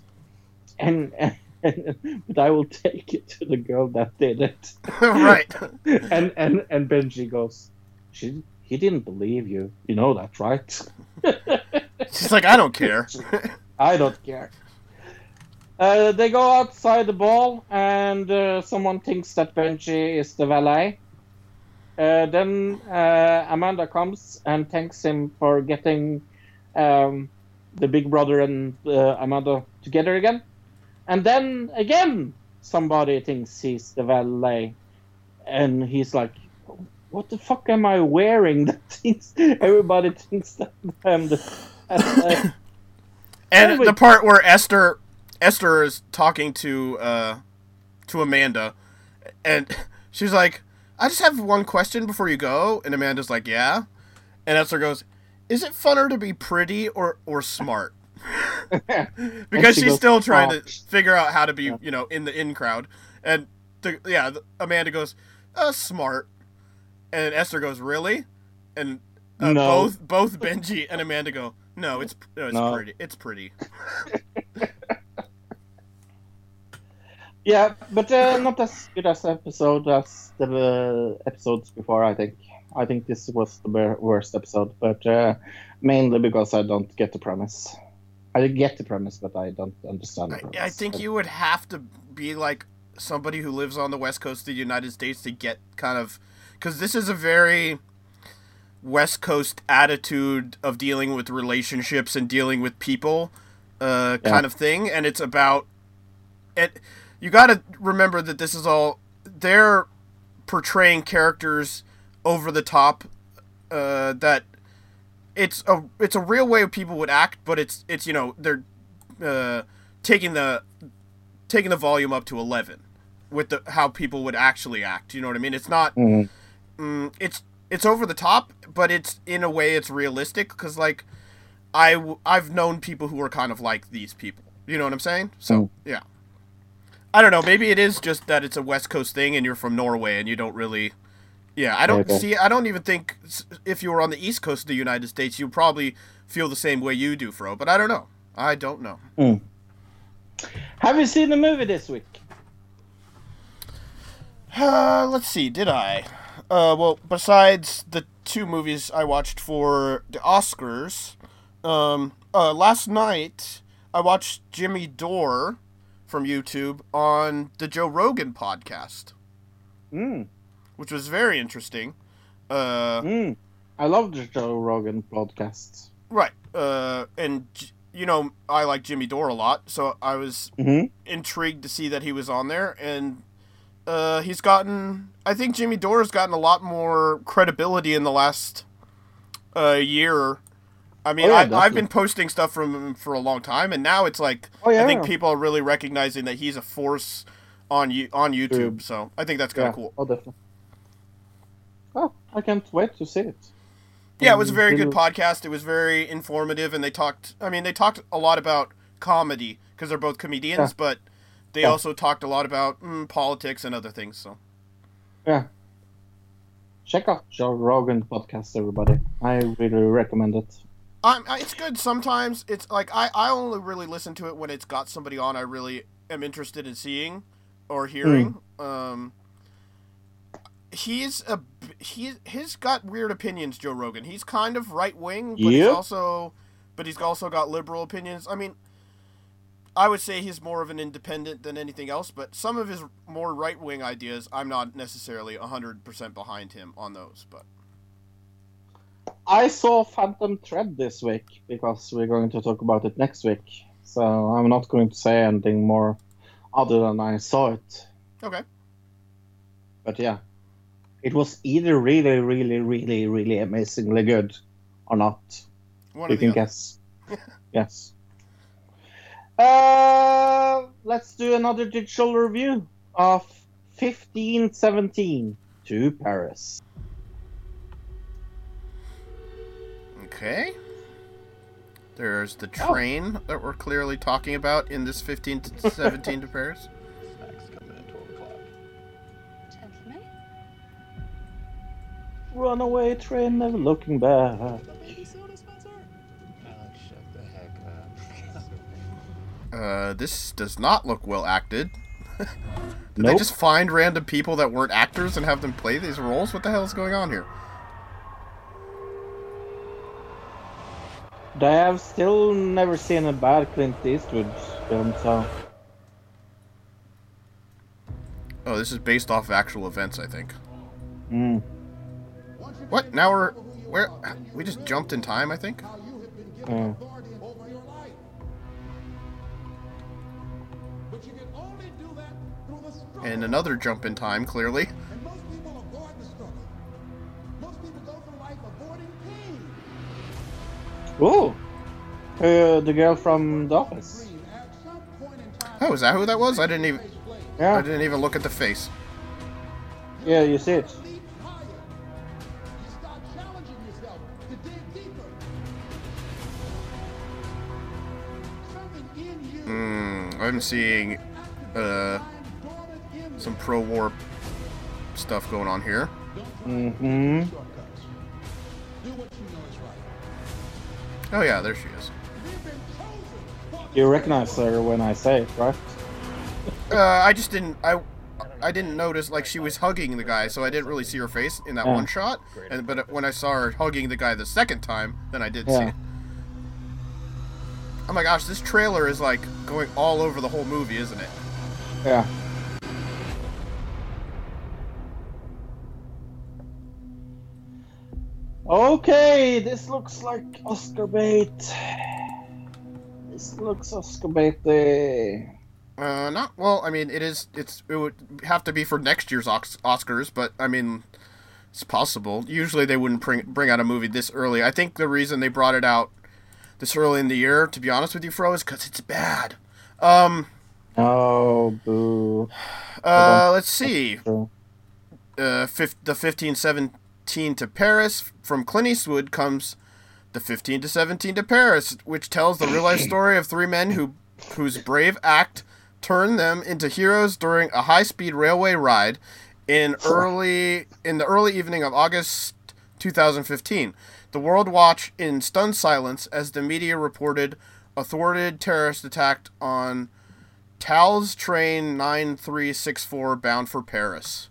and, and but I will take it to the girl that did it.
right.
and and and Benji goes, "She he didn't believe you. You know that, right?"
She's like, I don't care.
I don't care. Uh, they go outside the ball, and uh, someone thinks that Benji is the valet. Uh, then uh, Amanda comes and thanks him for getting um, the big brother and uh, Amanda together again. And then again, somebody thinks he's the valet, and he's like, "What the fuck am I wearing?" That thinks everybody thinks that I'm the. uh,
And
Anyway.
the part where Esther Esther is talking to uh to Amanda and she's like, I just have one question before you go and Amanda's like, Yeah. And Esther goes, Is it funner to be pretty or or smart? because
she
she's
goes,
still trying to figure out how to be, you know, in the in crowd. And the, yeah, the, Amanda goes, uh, smart. And Esther goes, really? And uh,
No.
both both Benji and Amanda go, no, it's no, it's
No.
pretty. It's pretty.
Yeah, but uh, not as good as episode as the uh, episodes before. I think. I think this was the worst episode, but uh, mainly because I don't get the premise. I get the premise, but I don't understand.
I. I think you would have to be like somebody who lives on the west coast of the United States to get kind of because this is a very west coast attitude of dealing with relationships and dealing with people uh,
Yeah.
kind of thing, and it's about it. You got to remember that this is all they're portraying characters over the top uh, that it's a it's a real way people would act, but it's it's you know they're uh, taking the taking the volume up to eleven with the how people would actually act. You know what I mean? It's not
Mhm.
mm, it's it's over the top, but it's in a way it's realistic because like I I've known people who are kind of like these people. You know what I'm saying? So
Mm.
yeah. I don't know. Maybe it is just that it's a West Coast thing, and you're from Norway, and you don't really. Yeah, I don't
Okay.
see. I don't even think if you were on the East Coast of the United States, you'd probably feel the same way you do, Fro. But I don't know. I don't know.
Have you seen the movie this week?
Uh, let's see. Did I? Uh, well, besides the two movies I watched for the Oscars, um, uh, last night I watched Jimmy Dore from YouTube on the Joe Rogan podcast,
Mm.
which was very interesting. Uh,
Mm. I love the Joe Rogan podcast.
right. Uh, and you know I like Jimmy Dore a lot, so I was
Mm-hmm.
intrigued to see that he was on there and uh, he's gotten I think Jimmy Dore has gotten a lot more credibility in the last uh, year. I mean,
Oh, yeah,
I, I've been posting stuff from him for a long time, and now it's like
Oh, yeah.
I think people are really recognizing that he's a force on you on YouTube.
True.
So I think that's kind
Yeah.
of cool.
Oh, definitely. Oh, I can't wait to see it.
Yeah, it was a very good podcast. It was very informative, and they talked. I mean, they talked a lot about comedy because they're both comedians,
Yeah.
but they
Yeah.
also talked a lot about mm, politics and other things. So.
Yeah. Check out Joe Rogan podcast, everybody. I really recommend it.
Um, I- it's good. Sometimes it's like I, I only really listen to it when it's got somebody on I really am interested in seeing or hearing. Um, he's a he he's got weird opinions. Joe Rogan. He's kind of right wing, but he's also but he's also got liberal opinions. I mean, I would say he's more of an independent than anything else. But some of his more right wing ideas, I'm not necessarily hundred percent behind him on those. But
I saw Phantom Thread this week because we're going to talk about it next week. So I'm not going to say anything more other than I saw it.
okay,
But yeah, it was either really, really, really, really amazingly good or not.
one
you can guess. yes. Uh, let's do another digital review of 1517 to Paris.
Okay. There's the
Oh.
train that we're clearly talking about in this 15 to 17 to Paris.
Snacks coming at 12 o'clock.
Gentlemen?
Runaway train, never looking back.
The baby soda, Spencer? Shut the heck up.
Uh, this does not look well acted. Did they just find random people that weren't actors and have them play these roles? What the hell is going on here?
They have still never seen a bad Clint Eastwood film, so.
Oh, this is based off actual events, I think.
Mm.
What? Now we're where? We just jumped in time, I think.
Yeah.
And another jump in time, clearly.
Ooh! Uh, the girl from The Office.
Dream at some point in time.
Oh, is that who that was? I didn't even.
face flame.
I didn't even look at the face.
yeah, you see it.
Leap higher. You start challenging yourself to dig deeper. Something in you.
Hmm. I'm seeing uh some pro-war stuff going on here.
Mm-hmm.
Oh yeah, there she is.
We've been chosen. for
You recognize her when I say it, right?
Uh, I just didn't. I I didn't notice like she was hugging the guy, so I didn't really see her face in that
Yeah.
one shot. And but when I saw her hugging the guy the second time, then I did see it. Oh my gosh, this trailer is like going all over the whole movie, isn't it?
Yeah. Okay, this looks like Oscar bait. This looks Oscar baity.
Uh, not well. I mean, it is. It's. It would have to be for next year's Oscars, but I mean, it's possible. Usually, they wouldn't bring bring out a movie this early. I think the reason they brought it out this early in the year, to be honest with you, Fro, is because it's bad. Um.
Oh, boo.
Uh. Let's see. Uh. Fif- the fifteen seventeen to Paris from Clint Eastwood comes. The 15 to 17 to Paris, which tells the real life story of three men who whose brave act turned them into heroes during a high-speed railway ride in early in the early evening of August 2015. The world watched in stunned silence as the media reported a thwarted terrorist attack on Thalys train 9364 bound for Paris.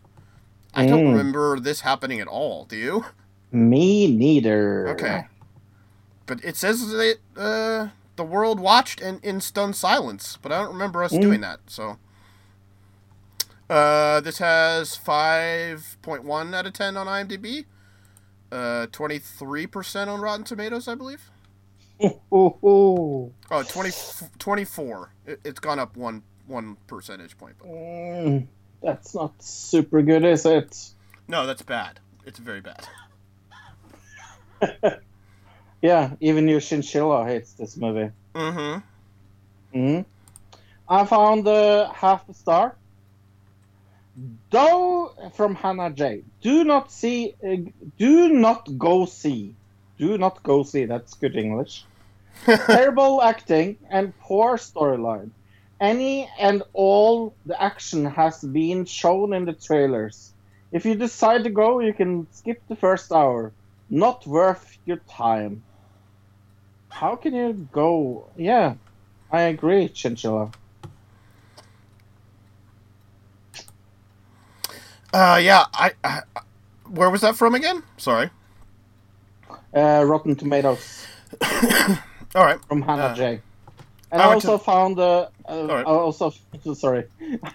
I don't
Mm.
remember this happening at all. Do you?
Me neither.
Okay. But it says that uh, the world watched in, in stunned silence, but I don't remember us
Mm.
doing that. So, uh, this has five point one out of ten on IMDb, uh, twenty three percent on Rotten Tomatoes, I believe. Oh, 20, 24. It, it's gone up one one percentage point. But
Mm, that's not super good, is it?
no, that's bad. It's very bad.
Yeah, even your chinchilla hates this movie.
Mm-hmm.
hmm I found uh, half a star. Though from Hannah J. Do not see. Uh, do not go see. Do not go see. That's good English. Terrible acting and poor storyline. Any and all the action has been shown in the trailers. If you decide to go, you can skip the first hour. Not worth your time. How can you go? Yeah, I agree, Chinchilla.
Uh, yeah. I, I. Where was that from again? Sorry.
Uh, Rotten Tomatoes
All right.
from Hannah
Uh,
J. And
I
I
went to-
also found uh, uh,
right.
I also sorry,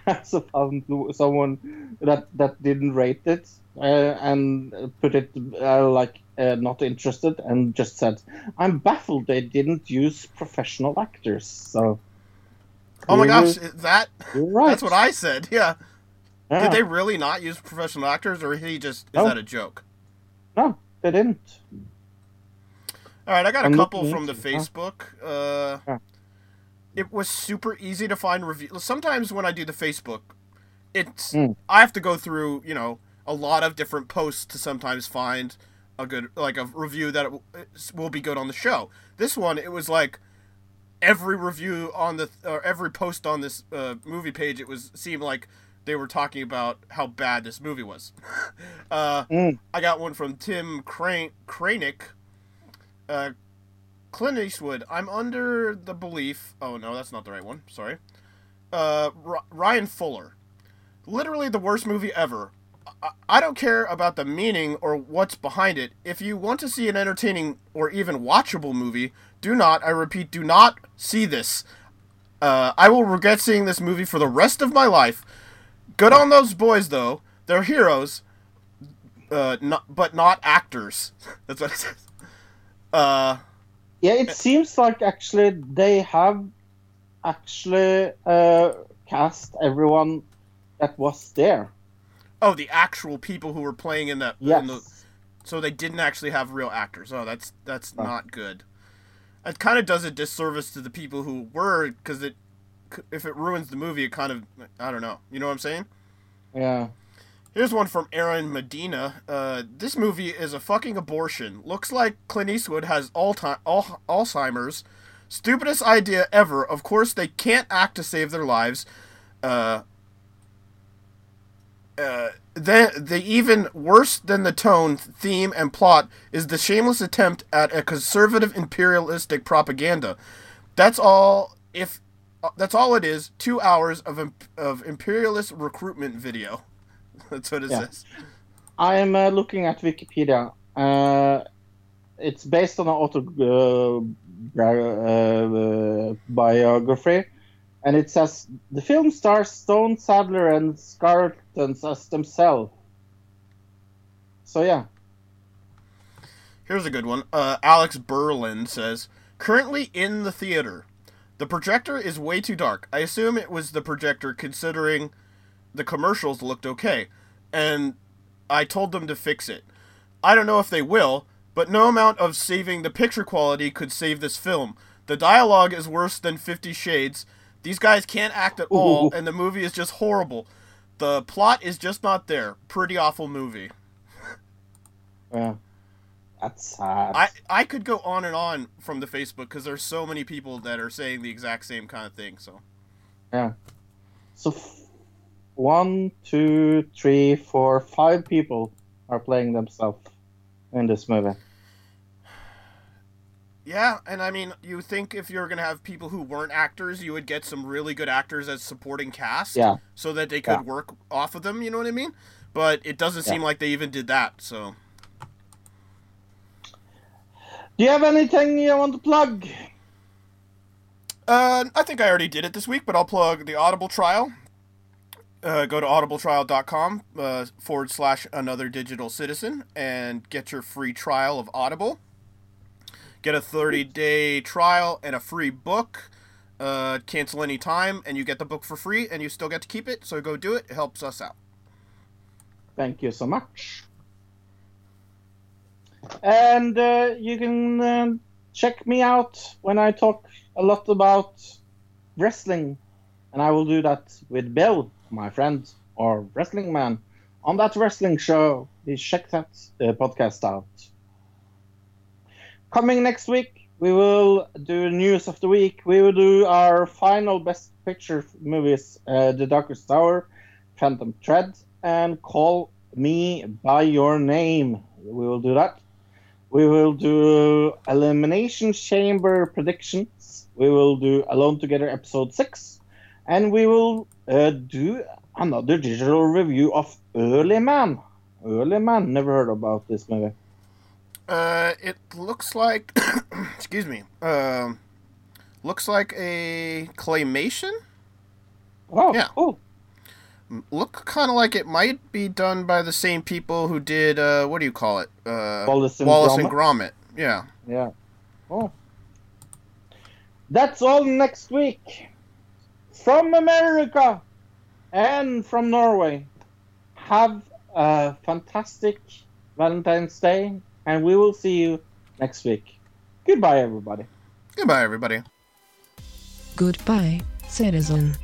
I also found someone that that didn't rate it uh, and put it uh, like uh, not interested and just said, "I'm baffled they didn't use professional actors." So.
Oh my gosh, that
right.
that's what I said. Yeah.
Yeah.
Did they really not use professional actors, or he just is
No.
that a joke?
No, they didn't.
All right, I got a
I'm
couple from the
into it, huh?
Facebook. Uh,
Yeah.
It was super easy to find reviews. Sometimes when I do the Facebook, it's
Mm.
I have to go through you know a lot of different posts to sometimes find a good like a review that w- will be good on the show. This one, it was like every review on the or every post on this uh, movie page, it was seemed like they were talking about how bad this movie was. uh,
Mm.
I got one from Tim Crane Kranick. Uh, Clint Eastwood. I'm under the belief. Oh no, that's not the right one. Sorry. Uh, R- Ryan Fuller. Literally the worst movie ever. I-, I don't care about the meaning or what's behind it. If you want to see an entertaining or even watchable movie, do not, I repeat, do not see this. Uh, I will regret seeing this movie for the rest of my life. Good on those boys, though. They're heroes, uh, not, but not actors. That's what it says. Uh,
Yeah, it seems like actually they have actually uh, cast everyone that was there.
oh, the actual people who were playing in that.
Yes.
In the, so they didn't actually have real actors. Oh, that's that's
No.
not good. It kind of does a disservice to the people who were, because it, if it ruins the movie, it kind of, I don't know. You know what I'm saying?
Yeah.
Here's one from Aaron Medina. Uh, this movie is a fucking abortion. Looks like Clint Eastwood has all time al- Alzheimer's. Stupidest idea ever. Of course, they can't act to save their lives. Uh, uh, the, even worse than the tone, theme, and plot is the shameless attempt at a conservative imperialistic propaganda. That's all. If uh, that's all it is, two hours of of imperialist recruitment video. That's what it
Yeah.
says.
I am uh, looking at Wikipedia. Uh, it's based on an autobiography, uh, biography, and it says the film stars Stone Sadler and Skarlatos as themselves. So yeah,
Here's a good one. Uh, Alex Berlin says, currently in the theater. The projector is way too dark. I assume it was the projector considering the commercials looked okay. And I told them to fix it. I don't know if they will, but no amount of saving the picture quality could save this film. The dialogue is worse than Fifty Shades. These guys can't act at all,
Ooh.
and the movie is just horrible. The plot is just not there. Pretty awful movie.
yeah, that's sad.
I, I could go on and on from the Facebook because there's so many people that are saying the exact same kind of thing. So
Yeah. So f- one, two, three, four, five people are playing themselves in this movie.
yeah, and I mean, you think if you're gonna have people who weren't actors, you would get some really good actors as supporting cast,
Yeah.
so that they could
Yeah.
work off of them. You know what I mean? But it doesn't seem like they even did that. So
Do you have anything you want to plug?
Uh, I think I already did it this week, but I'll plug the Audible trial. Uh, go to audibletrial.com uh, forward slash another digital citizen and get your free trial of Audible. Get a 30 day trial and a free book. Uh, cancel any time, and you get the book for free, and you still get to keep it. So go do it. It helps us out.
Thank you so much. And uh, you can uh, check me out when I talk a lot about wrestling. And I will do that with Bill, my friend, or Wrestling Man, on that wrestling show. Please check that uh, podcast out. Coming next week, we will do news of the week. We will do our final best picture movies uh, The Darkest Hour, Phantom Thread, and Call Me By Your Name. We will do that. We will do Elimination Chamber predictions. We will do Alone Together episode 6. And we will uh, do another digital review of Early Man. Early Man, never heard about this movie.
Uh, it looks like, excuse me, um, looks like a claymation.
Oh,
Yeah.
cool.
look kind of like it might be done by the same people who did uh what do you call it uh
Wallace and
and Gromit yeah
Yeah. Oh. That's all next week. From America and from Norway. Have a fantastic Valentine's Day, and we will see you next week. Goodbye, everybody.
goodbye everybody
Goodbye, citizen.